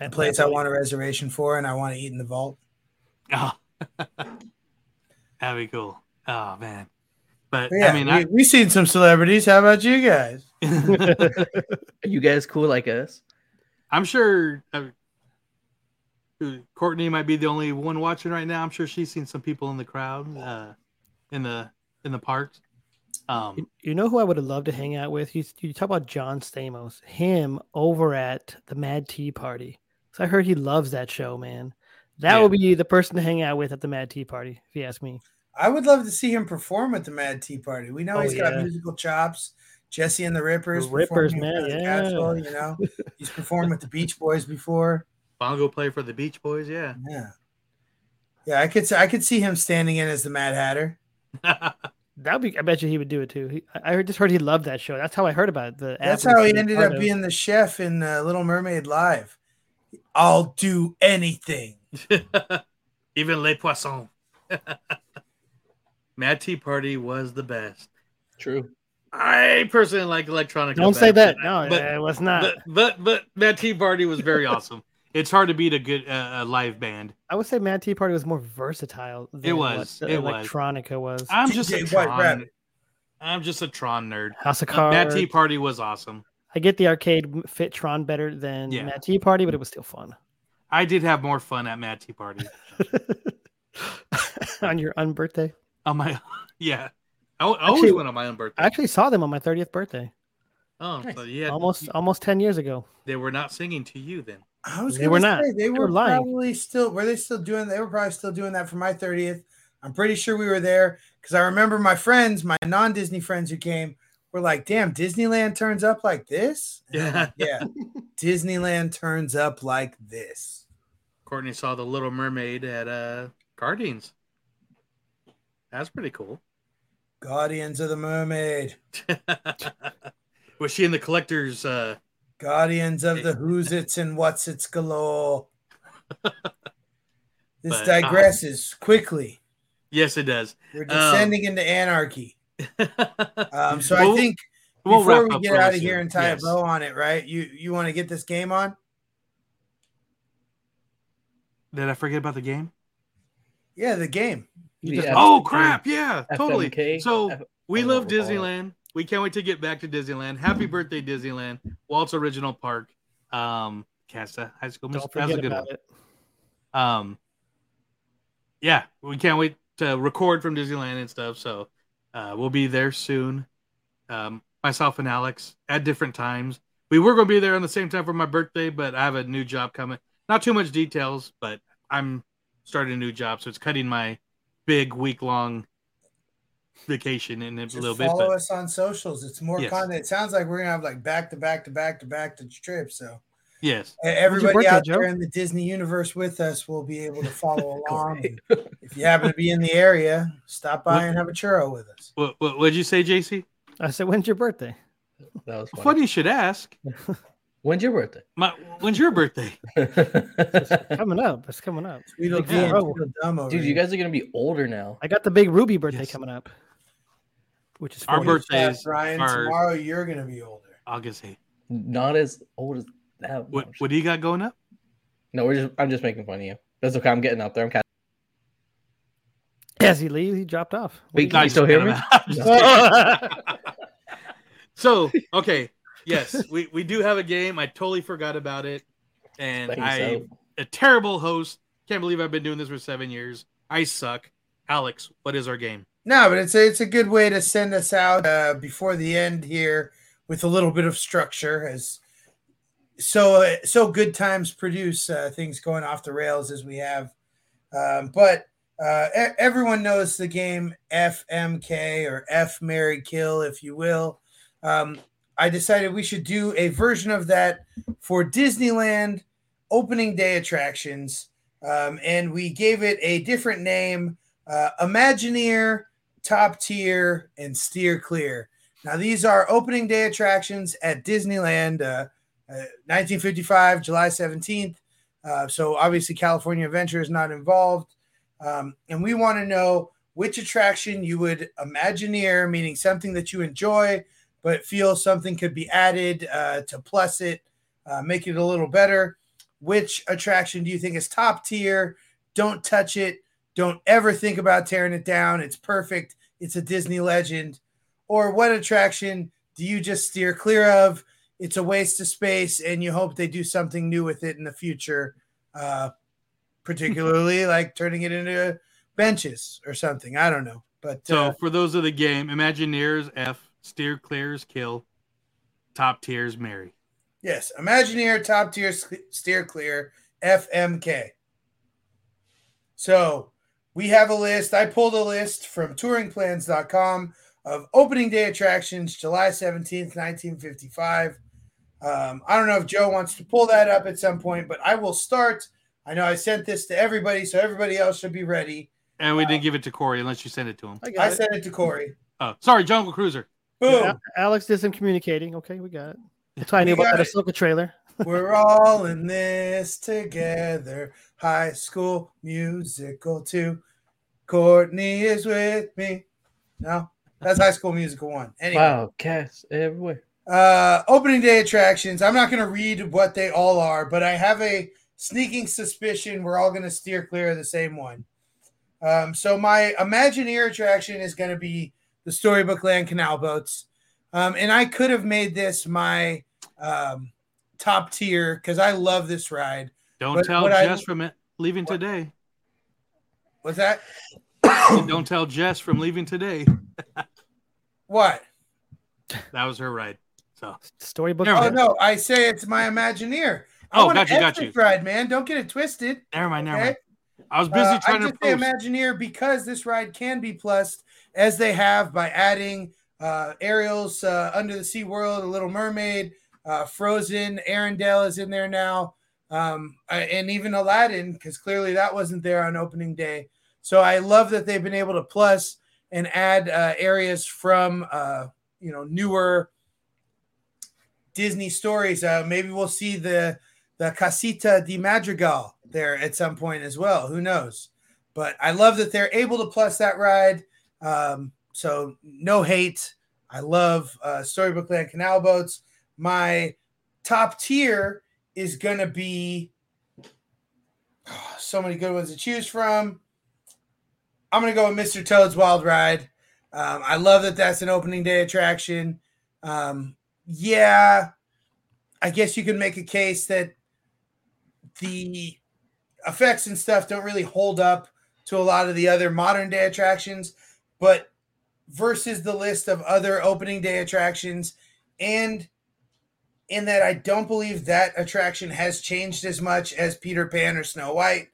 The place I want a reservation for, and I want to eat in the vault. Oh. (laughs) That'd be cool. Oh man. But Yeah, I mean, we, I, we seen some celebrities. How about you guys? (laughs) Are you guys cool like us? I'm sure uh, Courtney might be the only one watching right now. I'm sure she's seen some people in the crowd, uh, in the in the parks. Um, You, you know who I would have loved to hang out with? You, you talk about John Stamos, him over at the Mad Tea Party. So I heard he loves that show, man. That Yeah. would be the person to hang out with at the Mad Tea Party, if you ask me. I would love to see him perform at the Mad Tea Party. We know Oh, he's got yeah. musical chops. Jesse and the Rippers. The Rippers, man, yeah. Castle, you know, (laughs) he's performed with the Beach Boys before. bongo play for the Beach Boys, yeah. Yeah, yeah. I could, I could see him standing in as the Mad Hatter. That would be. I bet you he would do it too. He, I heard, just heard he loved that show. That's how I heard about it. The That's how he ended up of- being the chef in uh, Little Mermaid Live. I'll do anything. (laughs) Even Les Poissons. (laughs) Mad Tea Party was the best. True. I personally like electronic. Don't say that. No, it was not. But but, but Mad Tea Party was very (laughs) awesome. It's hard to beat a good uh, a live band. I would say Mad Tea Party was more versatile. Than was, What it was. ElecTRONica was. I'm just a Tron. Rabbit. I'm just a Tron nerd. House of Uh, Mad Tea Party was awesome. I get the arcade fit Tron better than Yeah. Mad Tea Party, but it was still fun. I did have more fun at Mad Tea Party. (laughs) on your unbirthday. on my (laughs) yeah, I, I always Actually- went on my own birthday. I actually saw them on my 30th birthday. Oh, so yeah, Almost almost 10 years ago. they were not singing to you then. I was They gonna were not. say, They They were, were lying. probably still. Were they still doing? They were probably still doing that for my thirtieth. I'm pretty sure we were there because I remember my friends, my non-Disney friends who came, were like, "Damn, Disneyland turns up like this." And I'm like, yeah, (laughs) Disneyland turns up like this. Courtney saw the Little Mermaid at uh Guardians. That's pretty cool. Guardians of the Mermaid, (laughs) Was she in the collector's? uh Guardians of the Who's It's and What's It's galore. (laughs) This But, uh, digresses quickly. Yes, it does. We're Um, descending into anarchy. (laughs) Um, so We'll- I think we'll before we get out of here and tie Yes. a bow on it, right? You you want to get this game on? Did I forget about the game? Yeah, the game. The F- oh crap! Yeah, totally. FMK? So F- we I don't love recall it. Disneyland. We can't wait to get back to Disneyland. Happy birthday, Disneyland! Walt's Original Park. Um, Casta High School. Don't Music- That a forget good about one. it. Um, yeah, we can't wait to record from Disneyland and stuff. So uh, we'll be there soon. Um, myself and Alex at different times. We were going to be there on the same time for my birthday, but I have a new job coming. Not too much details, but I'm starting a new job, so it's cutting my big week long vacation in a Just little bit. follow But us on socials. It's more Yes. content. It sounds like we're gonna have like back to back to back to back to trips. So yes, everybody birthday, out Joe? there in the Disney universe with us will be able to follow (laughs) along. If you happen to be in the area, stop by What- and have a churro with us. what what would you say, JC? I said, when's your birthday? That was funny. Funny you should ask. (laughs) When's your birthday? My when's your birthday? (laughs) coming up. It's coming up. We look Big dumb, bro. dumb over Dude, you guys are gonna be older now. I got the big Ruby birthday Yes. coming up, which is Our 40. birthdays Brian, tomorrow you're gonna be older. August 8th. Not as old as that. What what do you got going up? No, we're just. I'm just making fun of you. That's okay. I'm getting up there. I'm. Kind As he leaves, he dropped off. Wait, can you still hear me? (laughs) so okay, yes, we, we do have a game. I totally forgot about it, and Thanks, I Al. a terrible host. Can't believe I've been doing this for seven years. I suck. Alex, what is our game? No, but it's a, it's a good way to send us out uh, before the end here with a little bit of structure as so uh, so good times produce uh, things going off the rails as we have. Um, but uh, e- everyone knows the game FMK or F Mary Kill, if you will. Um, I decided we should do a version of that for Disneyland opening day attractions, um, and we gave it a different name: uh, Imagineer, Top Tier, and Steer Clear. Now, these are opening day attractions at Disneyland, uh, uh, 1955, July 17th. Uh, so obviously, California Adventure is not involved. Um, and we want to know which attraction you would imagineer, meaning something that you enjoy, but feel something could be added uh, to plus it, uh, make it a little better. Which attraction do you think is top tier? Don't touch it. Don't ever think about tearing it down. It's perfect. It's a Disney legend. Or what attraction do you just steer clear of? It's a waste of space, and you hope they do something new with it in the future, uh, particularly (laughs) like turning it into benches or something. I don't know. But So uh, for those of the game, Imagineers F, steer clears kill, top tiers Mary. yes, Imagineer top tier steer clear FMK. So we have a list. I pulled a list from touringplans.com of opening day attractions, July 17th, 1955. Um, I don't know if Joe wants to pull that up at some point, but I will start. I know I sent this to everybody, so everybody else should be ready. And we didn't give it to Cory unless you sent it to him. I I it. sent it to Cory. Oh, sorry, Jungle Cruiser. Boom. Yeah, Alex did some communicating. Okay, we got it. That's why I knew about got that Ahsoka trailer. We're all in this together. High school musical two. Courtney is with me. No, that's high school musical one. Anyway, Wow, cats everywhere. uh, opening day attractions. I'm not going to read what they all are, but I have a sneaking suspicion we're all going to steer clear of the same one. Um, so my Imagineer attraction is going to be the Storybook Land Canal boats, um, and I could have made this my um, top tier because I love this ride. Don't But tell what I- Jess from it leaving today. What's that? (coughs) Don't tell Jess from leaving today. (laughs) What? That was her ride. So Storybook. Never Oh mind. no, I say it's my Imagineer. I Oh, want got you, got you. ride, man. Don't get it twisted. Never mind, never Okay. mind. I was busy Uh, trying I to just say post. Imagineer because this ride can be plussed as they have by adding uh, Ariel's uh, Under the Sea World, A Little Mermaid, uh, Frozen, Arendelle is in there now, um, and even Aladdin because clearly that wasn't there on opening day. So I love that they've been able to plus and add uh, areas from uh, you know newer Disney stories. Uh, maybe we'll see the the Casita de Madrigal there at some point as well. Who knows? But I love that they're able to plus that ride. Um, so no hate. I love uh, Storybook Land Canal boats. My top tier is gonna be oh, so many good ones to choose from. I'm gonna go with Mr. Toad's Wild Ride. Um, I love that that's an opening day attraction. Um, yeah, I guess you can make a case that the effects and stuff don't really hold up to a lot of the other modern day attractions, but versus the list of other opening day attractions, and in that I don't believe that attraction has changed as much as Peter Pan or Snow White.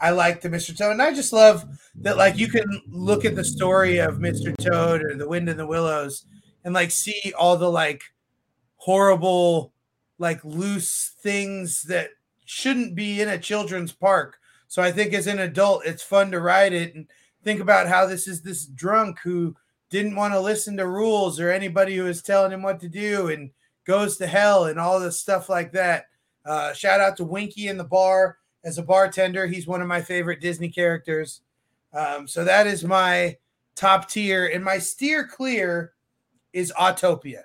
I like the Mr. Toad, and I just love that like you can look at the story of Mr. Toad or the Wind in the Willows and like see all the like horrible like loose things that shouldn't be in a children's park. So I think as an adult, it's fun to ride it and think about how this is this drunk who didn't want to listen to rules or anybody who was telling him what to do and goes to hell and all this stuff like that. Uh, shout out to Winky in the bar as a bartender. He's one of my favorite Disney characters. Um, so that is my top tier. And my steer clear is Autopia.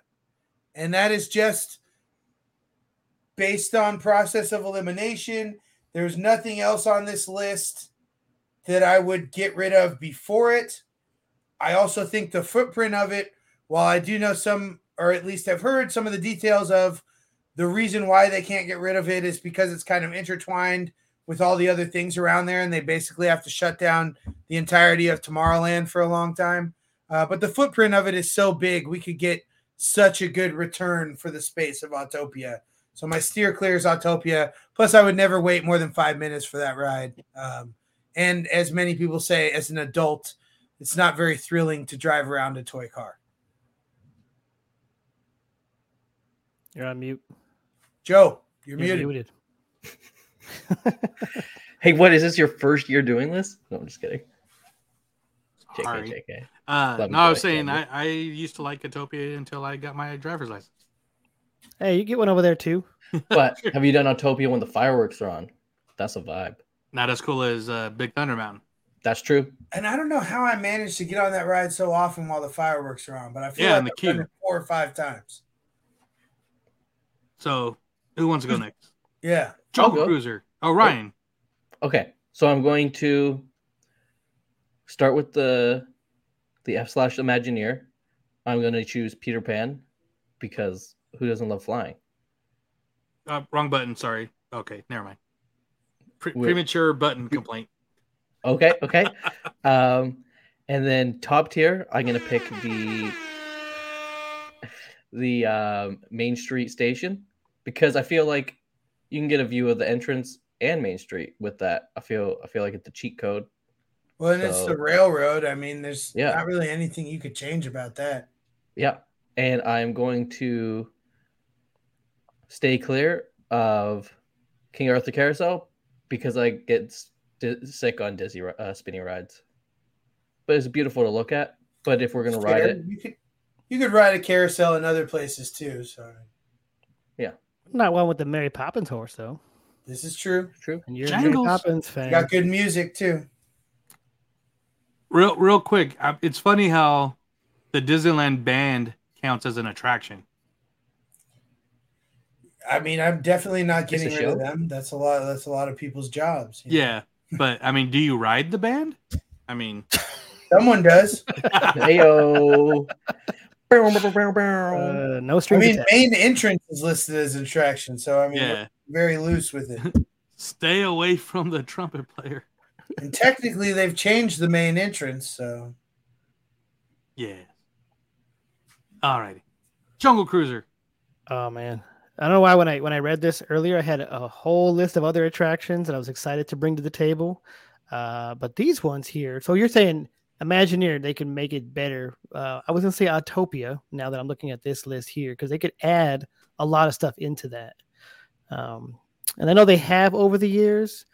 And that is just based on process of elimination. There's nothing else on this list that I would get rid of before it. I also think the footprint of it, while I do know some, or at least have heard some of the details of the reason why they can't get rid of it is because it's kind of intertwined with all the other things around there, and they basically have to shut down the entirety of Tomorrowland for a long time. Uh, but the footprint of it is so big, we could get such a good return for the space of Autopia. So my steer clear is Autopia. Plus, I would never wait more than five minutes for that ride. Um, and as many people say, as an adult, it's not very thrilling to drive around a toy car. You're on mute. Joe, you're, You're muted. muted. (laughs) Hey, what is this your first year doing this? No, I'm just kidding. JK, Sorry. JK. Uh, no, I was saying I, I used to like Autopia until I got my driver's license. Hey, you get one over there too. (laughs) But have you done Autopia when the fireworks are on? That's a vibe. Not as cool as uh, Big Thunder Mountain. That's true. And I don't know how I managed to get on that ride so often while the fireworks are on, but I feel Yeah, like I've done queue. it four or five times. So who wants to go next? Yeah. Jungle. Cruiser. Oh, Ryan. Okay, so I'm going to start with the the F slash Imagineer. I'm going to choose Peter Pan because who doesn't love flying? Uh, wrong button. Sorry. Okay, never mind. Pre- premature button complaint. Okay, (laughs) okay. um, and then top tier, I'm gonna pick the the um, Main Street station because I feel like you can get a view of the entrance and Main Street with that. I feel I feel like it's a cheat code. Well, and it's the railroad. I mean, there's Yeah. not really anything you could change about that. Yeah, and I'm going to stay clear of King Arthur Carousel because I get sick on dizzy uh, spinning rides. But it's beautiful to look at. But if we're gonna ride it, You could you could ride a carousel in other places too. So yeah, Not one with the Mary Poppins horse though. this is true. True. And you're a Mary Poppins fan. Got good music too. Real, real quick. uh, It's funny how the Disneyland band counts as an attraction. I mean, I'm definitely not getting rid of them. That's a lot. That's a lot of people's jobs. you know. Yeah, but I mean, do you ride the band? I mean, Someone does. (laughs) Heyo. Uh, no I mean, attached. main entrance is listed as an attraction, so I mean, Yeah. we're very loose with it. (laughs) stay away from the trumpet player. (laughs) and technically, they've changed the main entrance, so Yeah. All righty. Jungle Cruiser. Oh man. I don't know why when I when I read this earlier, I had a whole list of other attractions that I was excited to bring to the table. Uh, but these ones here, so you're saying Imagineer, they can make it better. Uh, I was gonna say Autopia now that I'm looking at this list here, because they could add a lot of stuff into that. Um, and I know they have over the years,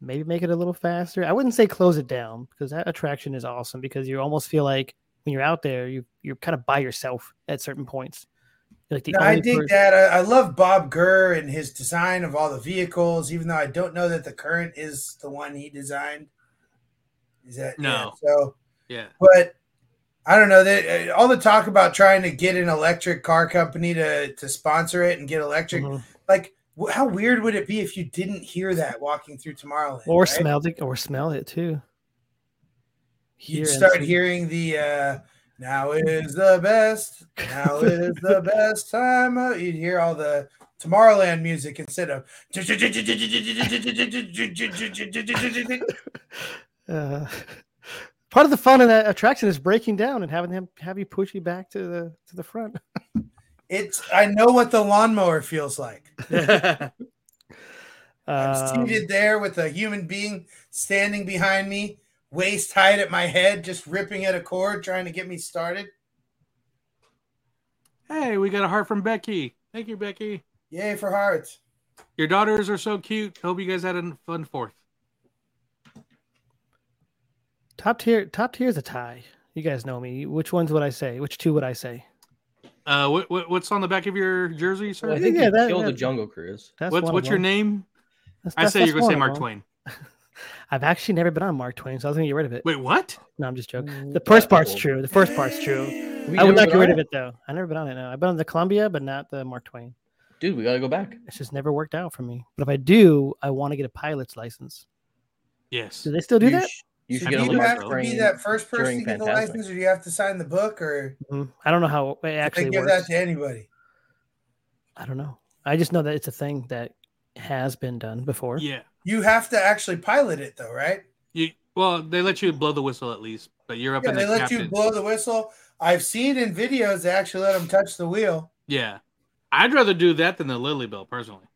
maybe make it a little faster. I wouldn't say close it down because that attraction is awesome because you almost feel like when you're out there, you you're kind of by yourself at certain points. Like the No, I dig person- that. I, I love Bob Gurr and his design of all the vehicles, even though I don't know that the current is the one he designed. Is that No. yeah, so? Yeah. But I don't know that uh, all the talk about trying to get an electric car company to to sponsor it and get electric. Mhm. Like, wh- how weird would it be if you didn't hear that walking through Tomorrowland? or right? smelled it or smell it too. You'd start hearing the uh now is the best now is the (laughs) best time of-" you'd hear all the tomorrowland music instead of (laughs) Uh, (laughs) part of the fun of that attraction is breaking down and having them have you push you back to the to the front. (laughs) it's i know what the lawnmower feels like (laughs) i'm Um, seated there with a human being standing behind me waist height at my head just ripping at a cord trying to get me started Hey, we got a heart from Becky. Thank you, Becky. yay for hearts Your daughters are so cute. Hope you guys had a fun fourth. Top tier, top tier is a tie. You guys know me. Which ones would I say? Which two would I say? Uh, what, what what's on the back of your jersey, sir? Well, I think Yeah, you that- killed the Jungle Cruise. That's what's what's your them. name? That's- I say you're gonna say Mark. Twain. (laughs) I've actually never been on Mark Twain, so I was gonna get rid of it. Wait, what? No, I'm just joking. The first part's true. The first part's true. We I would not get rid of it? it though. I never been on it. No, I've been on the Columbia, but not the Mark Twain. Dude, we gotta go back. It's just never worked out for me. But if I do, I want to get a pilot's license. Yes. Do they still do You that? sh- you So should do get on the you have to be that first person to get the license or do you have to sign the book or Mhm. I don't know how it do they actually give works. that to anybody I don't know. I just know that it's a thing that has been done before. Yeah. you have to actually pilot it though right You well, they let you blow the whistle at least, but you're up Yeah, in the they let captain. you blow the whistle. I've seen in videos they actually let them touch the wheel. Yeah. I'd rather do that than the Lilly Belle, personally.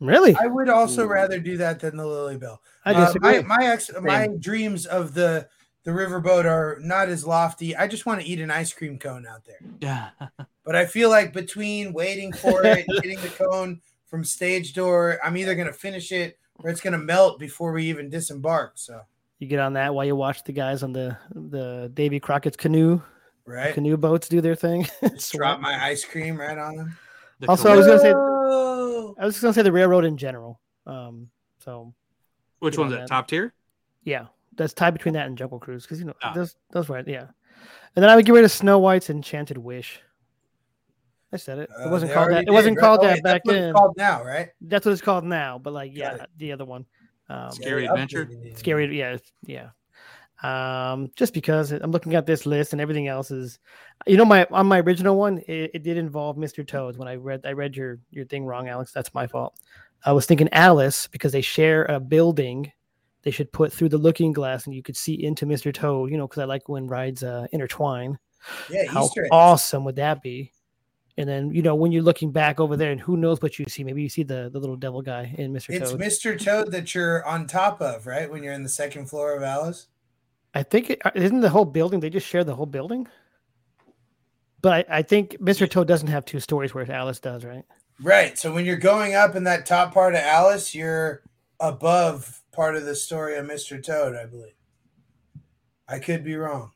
Really? I would also Ooh. rather do that than the Lilly Belle. I Uh, my my, ex, my dreams of the the riverboat are not as lofty. I just want to eat an ice cream cone out there. Yeah. (laughs) But I feel like between waiting for it, and getting the (laughs) cone from stage door, I'm either gonna finish it or it's gonna melt before we even disembark. So You get on that while you watch the guys on the the Davy Crockett's canoe right, canoe boats do their thing. (laughs) just drop my ice cream right on them. The also, I was gonna say Whoa! I was just gonna say the railroad in general. Um, so Which one's that? that. Top tier? yeah, that's tied between that and Jungle Cruise because you know Ah. those those right, yeah. And then I would get rid of Snow White's Enchanted Wish. I said it. It Uh, wasn't they called already that. It wasn't did, called right? Oh, that wait, back that's what it's then. called now, right? That's what it's called now. But like, yeah, the other one. Um, Scary Adventure. Scary, yeah, yeah. Um, just because I'm looking at this list and everything else is, you know, my on my original one, it, it did involve Mr. Toad. When I read, I read your your thing wrong, Alex. That's my fault. I was thinking Alice because they share a building. They should put through the looking glass and you could see into Mr. Toad. You know, because I like when rides uh, intertwine. Yeah, How awesome would that be? And then you know when you're looking back over there, and who knows what you see? Maybe you see the the little devil guy in Mr. It's Toad. Mr. Toad that you're on top of, right? When you're in the second floor of Alice. I think it, uh, isn't the whole building. They just share the whole building. But I, I think Mr. Toad doesn't have two stories, whereas Alice does, right? Right. So when you're going up in that top part of Alice, you're above part of the story of Mr. Toad, I believe. I could be wrong.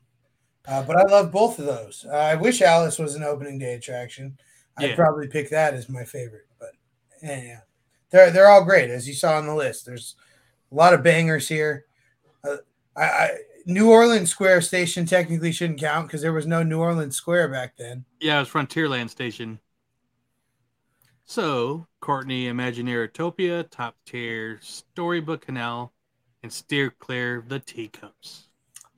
Uh, but I love both of those. Uh, I wish Alice was an opening day attraction. I'd Yeah. probably pick that as my favorite. But yeah, yeah. They're they're all great, as you saw on the list. There's a lot of bangers here. Uh, I, I New Orleans Square Station technically shouldn't count because there was no New Orleans Square back then. Yeah, it was Frontierland Station. So, Courtney, Imagineer Autopia, Top Tier, Storybook Canal, and Steer Clear of the Teacups.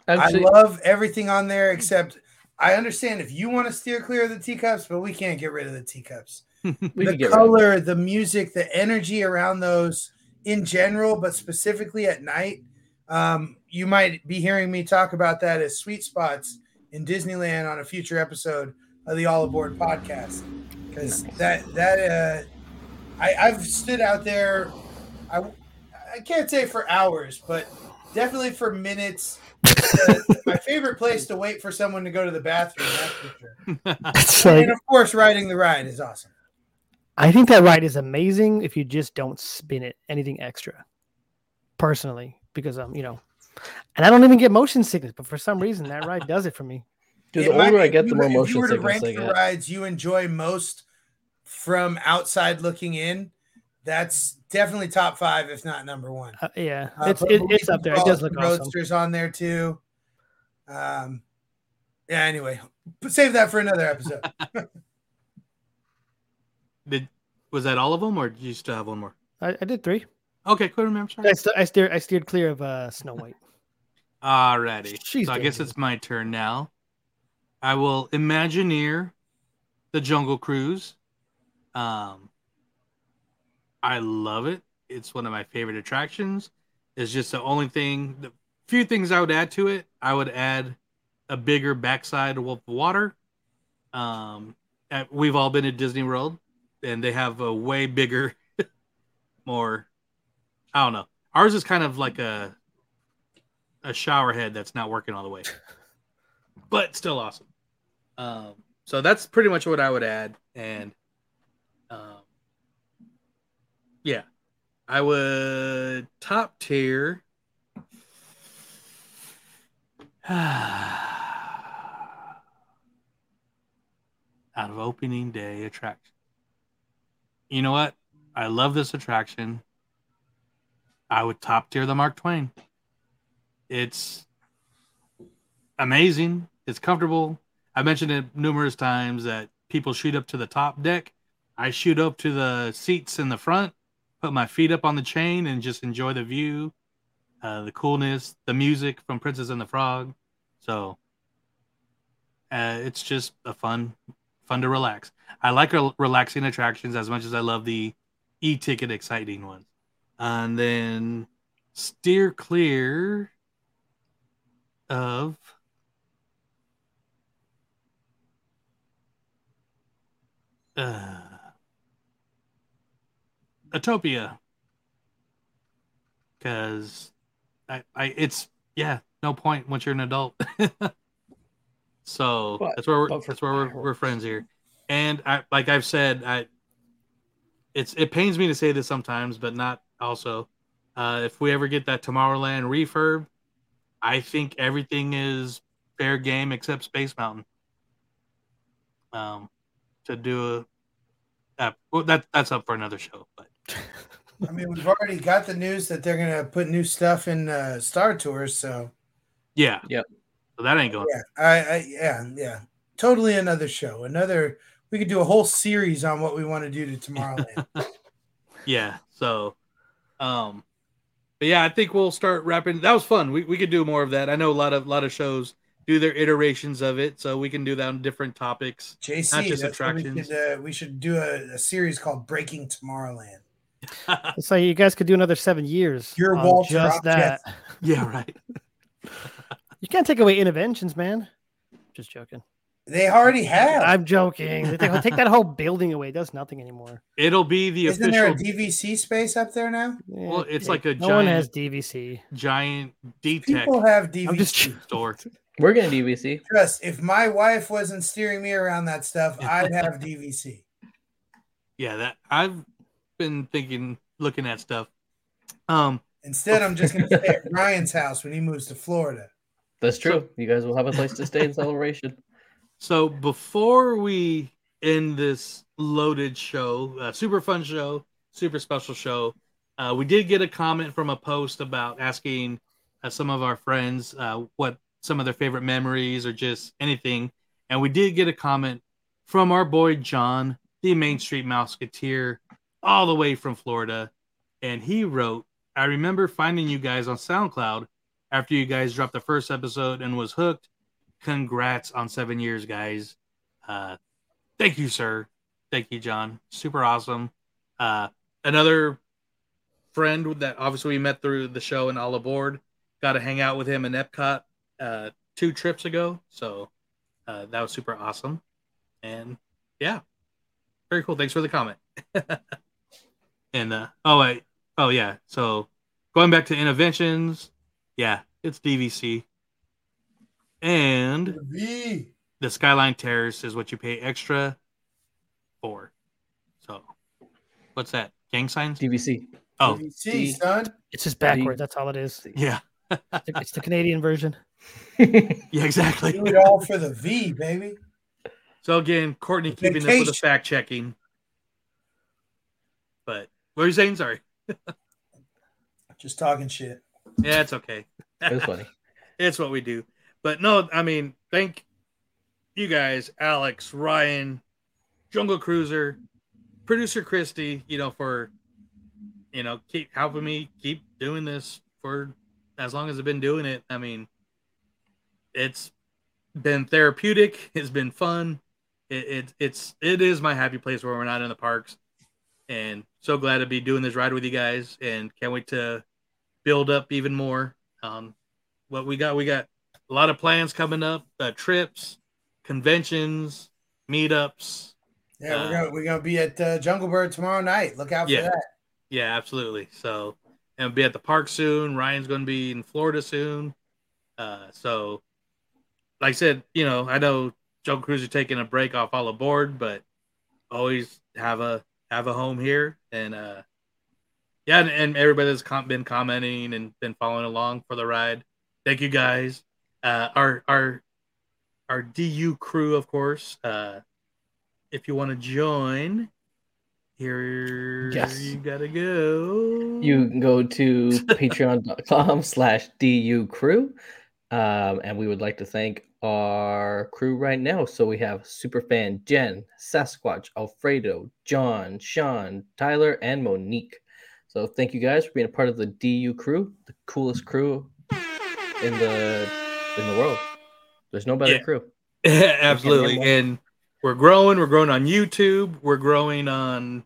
Actually- I love everything on there except I understand if you want to steer clear of the teacups, but we can't get rid of the teacups. (laughs) We the get rid of color, the music, the energy around those in general, but specifically at night. Um, you might be hearing me talk about that as sweet spots in Disneyland on a future episode of the All Aboard podcast. Because that that uh, I, I've stood out there. I I can't say for hours, but definitely for minutes. (laughs) My favorite place to wait for someone to go to the bathroom. That's for sure. (laughs) It's like- and of course, riding the ride is awesome. I think that ride is amazing if you just don't spin it anything extra. Personally, because um, you know, and I don't even get motion sickness, but for some reason that ride does it for me. Dude, It the might- older I get, you the were- more if you motion were to sickness rank I the get. rides you enjoy most from outside looking in. That's definitely top five, if not number one. Uh, yeah, Uh, it's it, it's up there. It does look the awesome. Roadsters on there too. Um, yeah. Anyway, but save that for another episode. (laughs) Did was that all of them, or did you still have one more? I, I did three. Okay. Remember, sorry. I, st- I steered I steered clear of uh, Snow White. (laughs) Alrighty. She's so I guess it's my turn now. I will Imagineer the Jungle Cruise. Um, I love it. It's one of my favorite attractions. It's just the only thing. The few things I would add to it. I would add a bigger backside of water. Um, at- we've all been at Disney World, and they have a way bigger, (laughs) more. I don't know. Ours is kind of like a a shower head that's not working all the way, (laughs) but still awesome. Um, so that's pretty much what I would add, and um, yeah, I would top tier. (sighs) out of opening day attraction. You know what? I love this attraction. I would top tier the Mark Twain. It's amazing. It's comfortable. I mentioned it numerous times that people shoot up to the top deck. I shoot up to the seats in the front, put my feet up on the chain, and just enjoy the view, uh, the coolness, the music from Princess and the Frog. So uh, it's just a fun, fun to relax. I like rel- relaxing attractions as much as I love the e-ticket exciting ones. And then steer clear of uh, Autopia. Because I, I it's yeah no point once you're an adult. (laughs) So But- that's where we're that's where we're, we're friends here. And I like I've said I it's it pains me to say this sometimes but not also uh, if we ever get that Tomorrowland refurb I think everything is fair game except Space Mountain um to do a uh, well, that that's up for another show but (laughs) I mean, we've already got the news that they're gonna put new stuff in uh, Star Tours, so Yeah. Yep. So that ain't going. yeah, I, I yeah, yeah, totally another show. Another we could do a whole series on what we want to do to Tomorrowland. (laughs) Yeah. So, um, but yeah, I think we'll start wrapping. That was fun. We we could do more of that. I know a lot of a lot of shows do their iterations of it, so we can do that on different topics, JC, not just that's what we attractions. should, uh, we should do a, a series called Breaking Tomorrowland. (laughs) So you guys could do another seven years. You're on Walter just that. Object. (laughs) Yeah, right. You can't take away Innoventions, man. Just joking. They already have. I'm joking. They take, take that whole building away. It does nothing anymore. It'll be the Isn't there a. DVC space up there now? well, it's like a no giant, one has DVC. giant D-Tech People have DVC. I'm just store. We're gonna DVC. Trust, if my wife wasn't steering me around that stuff, I'd have DVC. Yeah, that I've been thinking, looking at stuff. Um, Instead, I'm just going to stay at (laughs) Ryan's house when he moves to Florida. That's true. You guys will have a place to stay in celebration. So before we end this loaded show, uh, super fun show, super special show, uh, we did get a comment from a post about asking uh, some of our friends uh, what some of their favorite memories or just anything, and we did get a comment from our boy John, the Main Street Mouseketeer, all the way from Florida, and he wrote, "I remember finding you guys on SoundCloud after you guys dropped the first episode and was hooked." Congrats on seven years, guys. Uh, thank you, sir. Thank you, John. Super awesome. Uh, another friend that obviously we met through the show and all aboard. Got to hang out with him in Epcot uh, two trips ago, so uh, that was super awesome. And yeah, very cool. Thanks for the comment. (laughs) and uh, oh wait, oh yeah. So going back to Innoventions, yeah, it's DVC. And V. the Skyline Terrace is what you pay extra for. So, what's that? Gang signs? DVC. Oh, DVC, son. It's just backwards. That's all it is. yeah. It's the Canadian version. (laughs) yeah, exactly. Do it all for the V, baby. So again, Courtney keeping up with the fact checking. But what are you saying? Sorry. Just talking shit. Yeah, it's okay. It was funny. (laughs) it's what we do. But no, I mean, thank you guys, Alex, Ryan, Jungle Cruiser, producer Christy, you know, for you know, keep helping me keep doing this for as long as I've been doing it. I mean, it's been therapeutic, it's been fun. It, it it's it is my happy place where we're not in the parks. And so glad to be doing this ride with you guys and can't wait to build up even more. Um what we got we got a lot of plans coming up, uh, trips, conventions, meetups. Yeah, Uh, we're gonna we're gonna be at uh, Jungle Bird tomorrow night. Look out for Yeah. that. Yeah, absolutely. So, and be at the park soon. Ryan's going to be in Florida soon. Uh, so, like I said, you know, I know Joe Cruz are taking a break off all aboard, but always have a have a home here. And uh, yeah, and, and everybody that's com- been commenting and been following along for the ride, thank you guys. Uh, our our our DU crew, of course. Uh, if you want to join, here Yes. you gotta go. You can go to (laughs) patreon.com slash du crew. Um, and we would like to thank our crew right now. So we have Superfan Jen, Sasquatch, Alfredo, John, Sean, Tyler, and Monique. So thank you guys for being a part of the DU crew, the coolest crew in the in the world. There's no better Yeah. crew. (laughs) Absolutely. And we're growing. We're growing on YouTube. We're growing on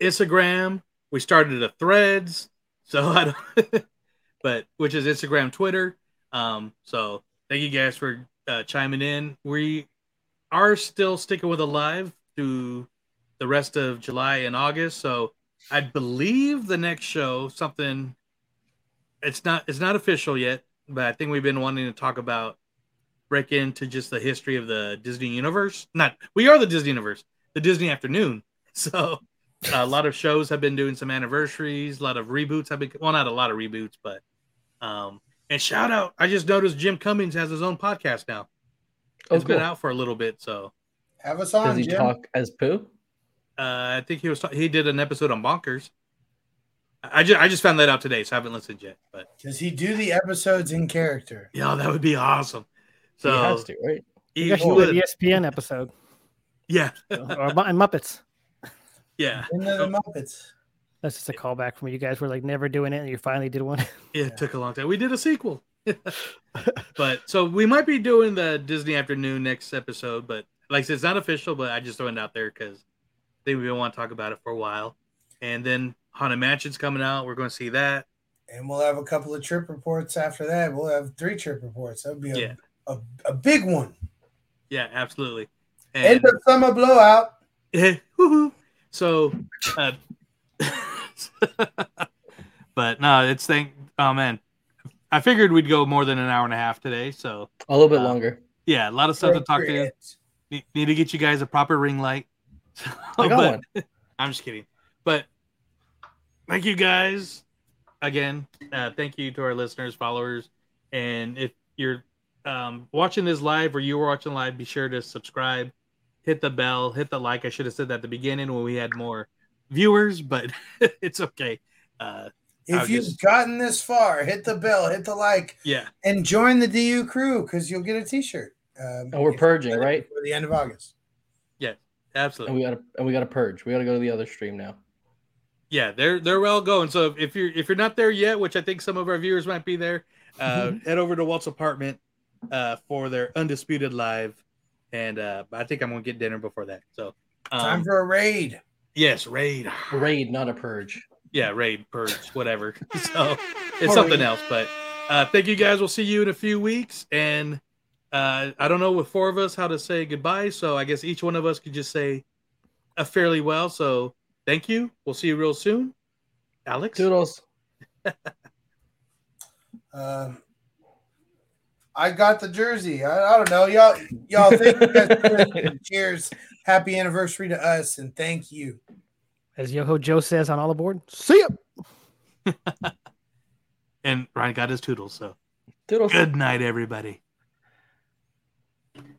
Instagram. We started a threads. So (laughs) I don't, but which is Instagram, Twitter. Um, so thank you guys for uh, chiming in. We are still sticking with a live through the rest of July and August. So I believe the next show, something it's not it's not official yet, but I think we've been wanting to talk about break into just the history of the Disney universe. Not we are the Disney universe, the Disney afternoon. (laughs) So a lot of shows have been doing some anniversaries, a lot of reboots have been well, not a lot of reboots, but um and shout out, I just noticed Jim Cummings has his own podcast now. Oh, It's been out for a little bit, so Have us Does on, he Jim. talk as Pooh? uh, I think he was ta- he did an episode on Bonkers. I just I just found that out today, so I haven't listened yet. But Does he do the episodes in character? yeah, that would be awesome. So he has to, right? he You guys should do. ESPN episode yeah, (laughs) or Mu- Muppets. yeah, Into the Muppets. That's just a callback from you guys were like never doing it, and you finally did one. (laughs) It took a long time. We did a sequel. (laughs) but so we might be doing the Disney afternoon next episode, but like I said, it's not official, but I just throw it out there because I think we want to talk about it for a while. And then Haunted Mansion's coming out. We're going to see that. And we'll have a couple of trip reports after that. We'll have three trip reports. That would be a, Yeah. a, a big one. Yeah, absolutely. End of summer blowout. (laughs) Yeah. So, uh, (laughs) but no, it's thank. Oh man, I figured we'd go more than an hour and a half today. So A little bit uh, longer. Yeah, a lot of stuff to talk to. Appropriate. Need, need to get you guys a proper ring light. (laughs) I got But- I'm just kidding. But thank you guys again. Uh, thank you to our listeners, followers, and if you're um, watching this live or you were watching live, be sure to subscribe, hit the bell, hit the like. I should have said that at the beginning when we had more viewers, but (laughs) it's okay. Uh, If I'll you've just- gotten this far, hit the bell, hit the like, yeah, and join the DU crew because you'll get a T-shirt. Um, And we're purging, right? for the end of August. yeah, And absolutely. we gotta and we gotta purge. We gotta go to the other stream now. Yeah they're they're well going. So if you're if you're not there yet which i think some of our viewers might be there uh head over to walt's apartment uh for their undisputed live and uh i think i'm gonna get dinner before that so Time um, for a raid. yes raid. Raid, not a purge. yeah raid purge whatever. (laughs) (laughs) So it's something else but uh thank you guys. We'll see you in a few weeks and uh i don't know with four of us how to say goodbye so i guess each one of us could just say a fairly well so thank you we'll see you real soon alex Doodles. (laughs) Um, I got the jersey. I, I don't know, y'all. Y'all thank you guys for. (laughs) Cheers. Happy anniversary to us, and thank you. As Yoho Joe says on all aboard, see ya. (laughs) and ryan got his toodles so Doodles. good night everybody